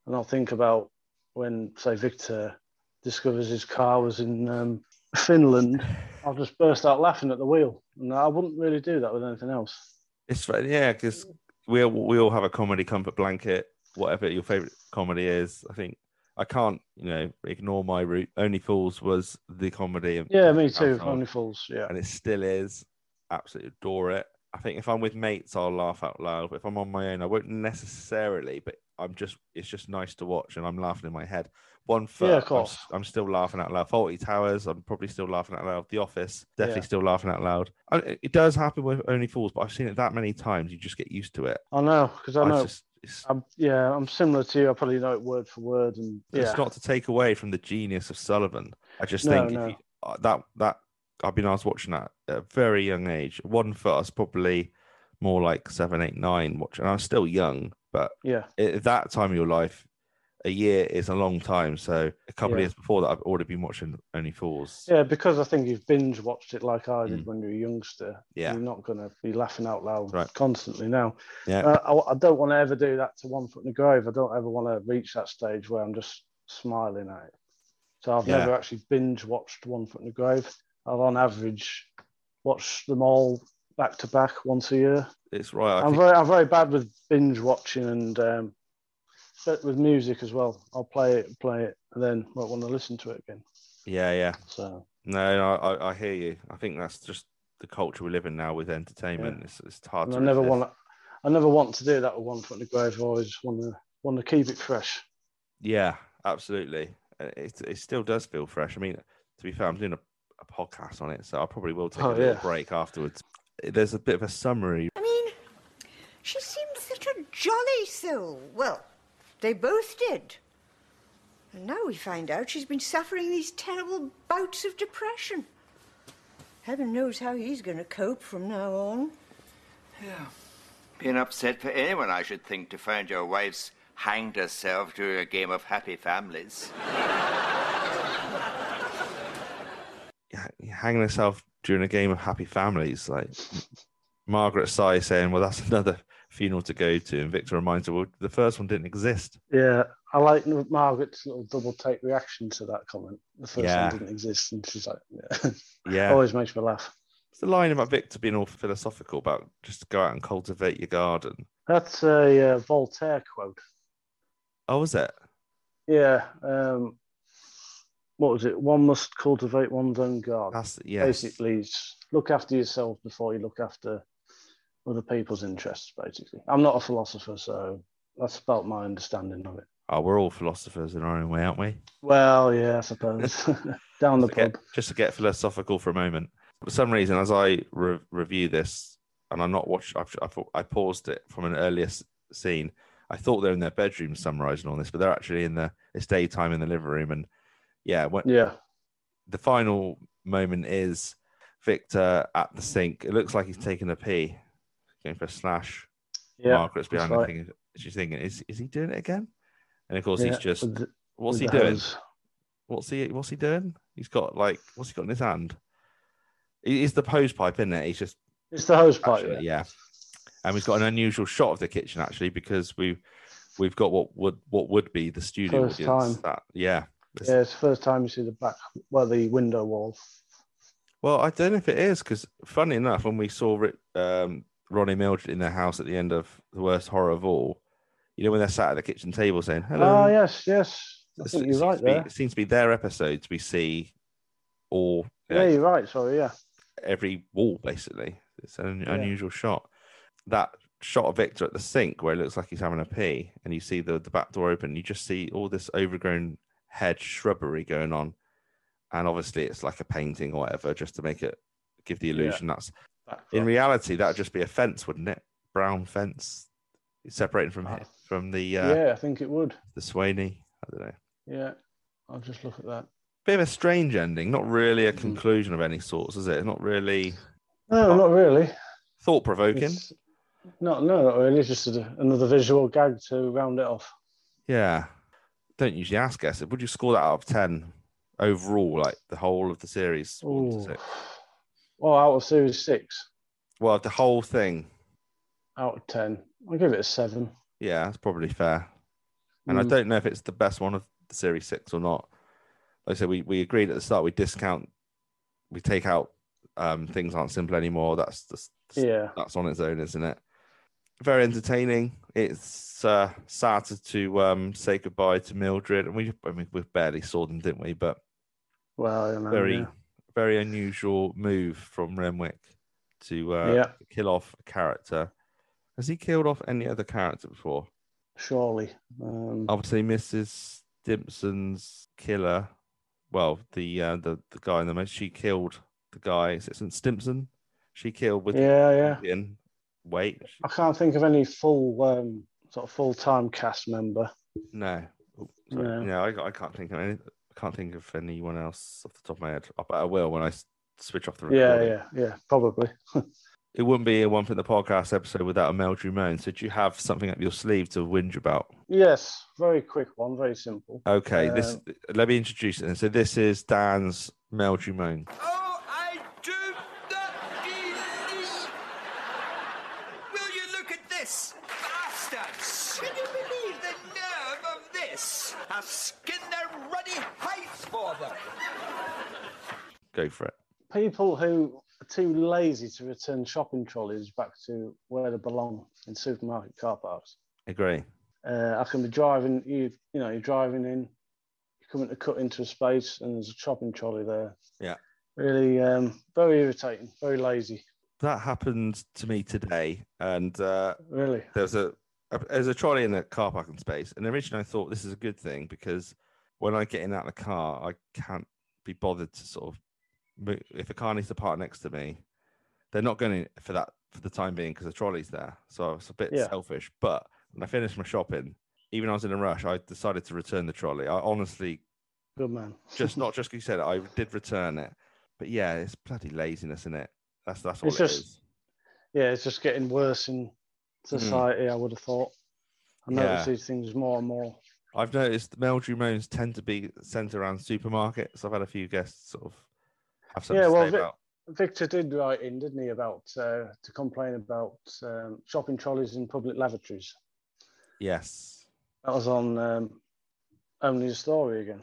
Speaker 5: and I'll think about when, say, Victor discovers his car was in um, Finland. I'll just burst out laughing at the wheel, and I wouldn't really do that with anything else.
Speaker 4: It's yeah, because we all, we all have a comedy comfort blanket, whatever your favorite comedy is. I think I can't, you know, ignore my route. Only Fools was the comedy. of
Speaker 5: Yeah, me too. Only fools. Yeah.
Speaker 4: and it still is. Absolutely adore it. I think if I'm with mates, I'll laugh out loud. But if I'm on my own, I won't necessarily. But I'm just, it's just nice to watch, and I'm laughing in my head. One foot,
Speaker 5: Yeah, of
Speaker 4: I'm,
Speaker 5: course.
Speaker 4: s- I'm still laughing out loud. Fawlty Towers, I'm probably still laughing out loud. The Office, definitely
Speaker 5: Yeah.
Speaker 4: still laughing out loud. I, it- does happen with Only Fools, but I've seen it that many times, you just get used to it.
Speaker 5: I know because I
Speaker 4: I
Speaker 5: know.
Speaker 4: just- it's-
Speaker 5: I'm, yeah, I'm similar to you. I probably know it word for word, and yeah,
Speaker 4: It's not to take away from the genius of Sullivan. I just
Speaker 5: No,
Speaker 4: think
Speaker 5: no.
Speaker 4: you, uh, that that I've been asked watching that at a very young age. One foot, I was probably more like seven, eight, nine watching. I was still young, but
Speaker 5: yeah,
Speaker 4: at that time of your life, a year is a long time. So a couple of years before that, I've already been watching Only Fools.
Speaker 5: yeah. Because I think you've binge watched it like I did when you were a youngster.
Speaker 4: Mm. Yeah.
Speaker 5: you're not going to be laughing out loud
Speaker 4: Right.
Speaker 5: constantly now.
Speaker 4: Yeah.
Speaker 5: Uh, I, I don't want to ever do that to One Foot in the Grave. I don't ever want to reach that stage where I'm just smiling at it. So I've
Speaker 4: Yeah.
Speaker 5: never actually binge watched One Foot in the Grave. I've on average watched them all back to back once a year.
Speaker 4: It's right. I
Speaker 5: I'm very, I'm very bad with binge watching and um, but with music as well. I'll play it, play it, and then won't want to listen to it again.
Speaker 4: yeah, yeah.
Speaker 5: So
Speaker 4: No, no, I, I hear you. I think that's just the culture we live in now with entertainment. It's, it's hard
Speaker 5: and
Speaker 4: to
Speaker 5: I never want to, I never want to do that with one foot in the grave. I always want to want to keep it fresh.
Speaker 4: Yeah, absolutely. Uh, It, it still does feel fresh. I mean, to be fair, I'm doing a, a podcast on it, so I probably will take
Speaker 5: Oh,
Speaker 4: a little
Speaker 5: yeah.
Speaker 4: break afterwards. There's a bit of a summary.
Speaker 8: I mean, she seemed such a jolly soul. Well, they both did. And now we find out she's been suffering these terrible bouts of depression. Heaven knows how he's going to cope from now on. Yeah.
Speaker 7: Being upset for anyone, I should think, to find your wife's hanged herself during a game of happy families. (laughs)
Speaker 4: hanging herself during a game of happy families. Like Margaret Sigh saying, "Well, that's (laughs) another funeral to go to," and Victor reminds her, "Well, the first one didn't exist."
Speaker 5: Yeah, I like Margaret's little double take reaction to that comment. The first
Speaker 4: Yeah.
Speaker 5: one didn't exist, and she's like, (laughs) yeah.
Speaker 4: Yeah.
Speaker 5: always makes me laugh.
Speaker 4: It's the line about Victor being all philosophical about just go out and cultivate your garden.
Speaker 5: That's a uh, Voltaire quote.
Speaker 4: Oh, was it?
Speaker 5: Yeah. Um, what was it? One must cultivate one's own garden.
Speaker 4: That's yes.
Speaker 5: Basically, look after yourself before you look after other people's interests. Basically, I'm not a philosopher, so that's about my understanding of it.
Speaker 4: Oh, we're all philosophers in our own way, aren't we?
Speaker 5: Well, yeah, I suppose. (laughs) (laughs) Down the
Speaker 4: get-
Speaker 5: pub.
Speaker 4: just to get philosophical for a moment. For some reason, as I re- review this, and I'm not thought I paused it from an earlier scene. I thought they're in their bedroom summarizing all this, but they're actually in the it's daytime in the living room, and yeah, when,
Speaker 5: Yeah.
Speaker 4: the final moment is Victor at the sink. It looks like he's taking a pee, going for a slash.
Speaker 5: Yeah,
Speaker 4: Margaret's behind
Speaker 5: right.
Speaker 4: she's thinking, is is he doing it again? And of course,
Speaker 5: Yeah,
Speaker 4: he's just what's he doing?
Speaker 5: hose.
Speaker 4: What's he what's he doing? He's got like what's he got in his hand? It's the hose pipe, isn't it? He's just
Speaker 5: It's the hose pipe.
Speaker 4: actually,
Speaker 5: yeah.
Speaker 4: yeah. And we've got an unusual shot of the kitchen actually because we've we've got what would what would be the studio
Speaker 5: First
Speaker 4: audience.
Speaker 5: time.
Speaker 4: That yeah.
Speaker 5: Yeah, it's the first time you see the back, well, the window wall.
Speaker 4: Well, I don't know if it is because, funny enough, when we saw um, Ronnie Mildred in their house at the end of the worst horror of all, you know when they're sat at the kitchen table saying hello.
Speaker 5: Oh, yes, yes. I think you're right
Speaker 4: to be- it seems to be their episodes. We see all
Speaker 5: Yeah, you're right. Sorry, yeah.
Speaker 4: every wall basically. It's an
Speaker 5: Yeah.
Speaker 4: unusual shot. That shot of Victor at the sink where it looks like he's having a pee, and you see the the back door open. You just see all this overgrown hedge shrubbery going on, and obviously it's like a painting or whatever, just to make it give the
Speaker 5: Yeah.
Speaker 4: illusion that's in reality that'd just be a fence, wouldn't it? Brown fence separating from from the uh,
Speaker 5: Ah. yeah, I think it would.
Speaker 4: the Swainey. I don't know.
Speaker 5: Yeah, I'll just look at that.
Speaker 4: Bit of a strange ending. Not really a conclusion of any sorts, is it? Not really
Speaker 5: No, not really.
Speaker 4: thought provoking.
Speaker 5: It's- No, no, not really. It's just a, another visual gag to round it off.
Speaker 4: Yeah. Don't usually ask us. Would you score that out of 10 overall, like the whole of the series?
Speaker 5: Ooh. Well, out of series six,
Speaker 4: Well, the whole thing.
Speaker 5: out of ten, I'll give it a seven.
Speaker 4: Yeah, that's probably fair. And I
Speaker 5: Mm.
Speaker 4: don't know if it's the best one of the series six or not. Like I said, we, we agreed at the start, we discount, we take out um, things aren't simple anymore. That's just,
Speaker 5: Yeah.
Speaker 4: that's on its own, isn't it? Very entertaining. It's uh, sad to, um, say goodbye to Mildred, and we I mean, we barely saw them, didn't we? But
Speaker 5: Well, I know,
Speaker 4: very
Speaker 5: yeah.
Speaker 4: very unusual move from Renwick to uh,
Speaker 5: Yeah.
Speaker 4: kill off a character. Has he killed off any other character before?
Speaker 5: surely. Um,
Speaker 4: Obviously, Mrs. Stimpson's killer. Well, the uh, the the guy in the most she killed the guy. Is it St. Stimpson? She killed with
Speaker 5: Yeah, yeah.
Speaker 4: In wait,
Speaker 5: I can't think of any full um, sort of full time cast member.
Speaker 4: no.
Speaker 5: No.
Speaker 4: no, I, I can't think of any. I can't think of anyone else off the top of my head. But I will when I switch off the
Speaker 5: Yeah,
Speaker 4: recording.
Speaker 5: yeah, yeah, yeah. probably. (laughs)
Speaker 4: It wouldn't be a one for the podcast episode without a Meldrew moan. So do you have something up your sleeve to whinge about?
Speaker 5: yes, very quick one, very simple.
Speaker 4: Okay, this
Speaker 5: Um,
Speaker 4: let me introduce it. So this is Dan's Meldrew moan.
Speaker 7: Oh, I do not believe. Will you look at this? Bastards! Can you believe the nerve of this? I'll skin their ruddy hides for them.
Speaker 4: Go for it.
Speaker 5: people who are too lazy to return shopping trolleys back to where they belong in supermarket car parks.
Speaker 4: Agree.
Speaker 5: Uh, I can be driving, you you know, you're driving in, you're coming to cut into a space, and there's a shopping trolley there.
Speaker 4: Yeah.
Speaker 5: Really, um, very irritating, very lazy.
Speaker 4: That happened to me today, and uh,
Speaker 5: Really,
Speaker 4: there was a, a there's a trolley in the car parking space, and originally I thought this is a good thing because when I get in out of the car, I can't be bothered to sort of. If a car needs to park next to me, they're not going to for that for the time being because the trolley's there. So it's a bit
Speaker 5: Yeah.
Speaker 4: selfish. But when I finished my shopping, even I was in a rush, I decided to return the trolley. I honestly
Speaker 5: good man.
Speaker 4: just not (laughs) just you said it, I did return it. But yeah, it's bloody laziness, isn't it? That's that's all
Speaker 5: It's
Speaker 4: it
Speaker 5: just-
Speaker 4: is.
Speaker 5: Yeah, it's just getting worse in hmm. society. I would have thought. I notice
Speaker 4: Yeah.
Speaker 5: these things more and more.
Speaker 4: I've noticed the Meldrew moans tend to be centered around supermarkets. I've had a few guests sort of have something
Speaker 5: yeah,
Speaker 4: to
Speaker 5: well,
Speaker 4: say
Speaker 5: Vic-
Speaker 4: about.
Speaker 5: Victor did write in, didn't he, about uh, to complain about um, shopping trolleys in public lavatories.
Speaker 4: Yes.
Speaker 5: That was on um, Only a Story again.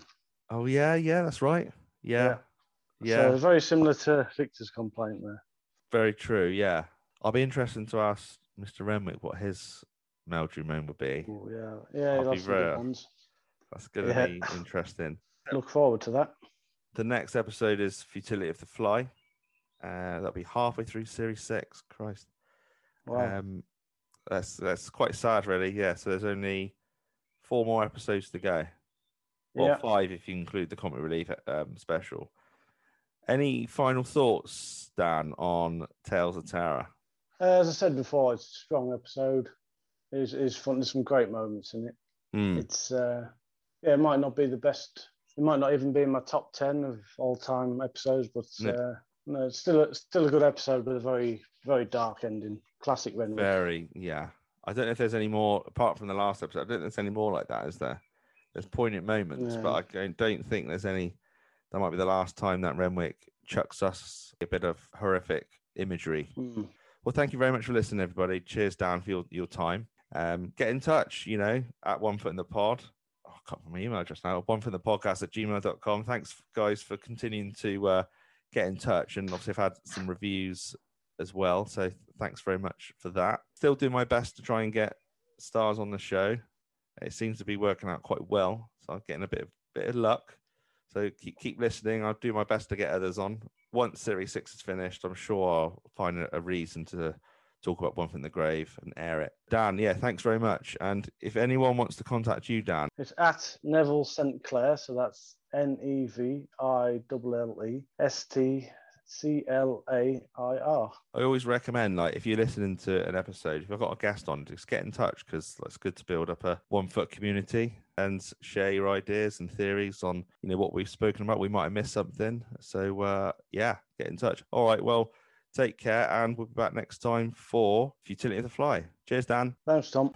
Speaker 4: Oh yeah, yeah, that's right. Yeah, yeah.
Speaker 5: So very similar to Victor's complaint there.
Speaker 4: Very true. Yeah, I'll be interested to ask Mr. Renwick what his Meldrew moment would be.
Speaker 5: Oh, yeah, yeah,
Speaker 4: I'll be
Speaker 5: good ones.
Speaker 4: That's going to
Speaker 5: Yeah.
Speaker 4: be interesting.
Speaker 5: Look forward to that.
Speaker 4: The next episode is Futility of the Fly. Uh, that'll be halfway through series six. Christ.
Speaker 5: Wow.
Speaker 4: Um, that's that's quite sad, really. Yeah. So there's only four more episodes to go. Well,
Speaker 5: Yeah.
Speaker 4: five if you include the comic relief um, special. Any final thoughts, Dan, on Tales of Terror?
Speaker 5: Uh, as I said before, it's a strong episode. It's, it's fun. There's some great moments in it.
Speaker 4: Hmm.
Speaker 5: It's uh, yeah, it might not be the best. It might not even be in my top ten of all time episodes, but
Speaker 4: No.
Speaker 5: uh, no, it's still a, still a good episode with a very very dark ending. Classic Renwick.
Speaker 4: Very, yeah. I don't know if there's any more apart from the last episode. I don't think there's any more like that, is there? There's poignant moments, but I don't- don't think there's any. That might be the last time that Renwick chucks us a bit of horrific imagery.
Speaker 5: Mm.
Speaker 4: Well, thank you very much for listening, everybody. Cheers, Dan, for your, your time. Um, get in touch, you know, at One Foot in the Pod. Can't my email address now. One from the Podcast at gmail.com. Thanks, guys, for continuing to uh, get in touch. And obviously, I've had some reviews as well. So thanks very much for that. Still doing my best to try and get stars on the show. It seems to be working out quite well. So I'm getting a bit of bit of luck. So keep keep listening. I'll do my best to get others on. Once series six is finished, I'm sure I'll find a reason to talk about One from the Grave and air it. Dan, yeah, thanks very much. And if anyone wants to contact you, Dan,
Speaker 5: It's at Neville St Clair, so that's N E V I L L E S T C L A I R.
Speaker 4: I always recommend, like, if you're listening to an episode, if I've got a guest on, just get in touch because it's good to build up a one foot community and share your ideas and theories on, you know, what we've spoken about. We might have missed something. So, uh, yeah, get in touch. All right. Well, take care and we'll be back next time for Futility of the Fly. Cheers, Dan.
Speaker 5: Thanks, Tom.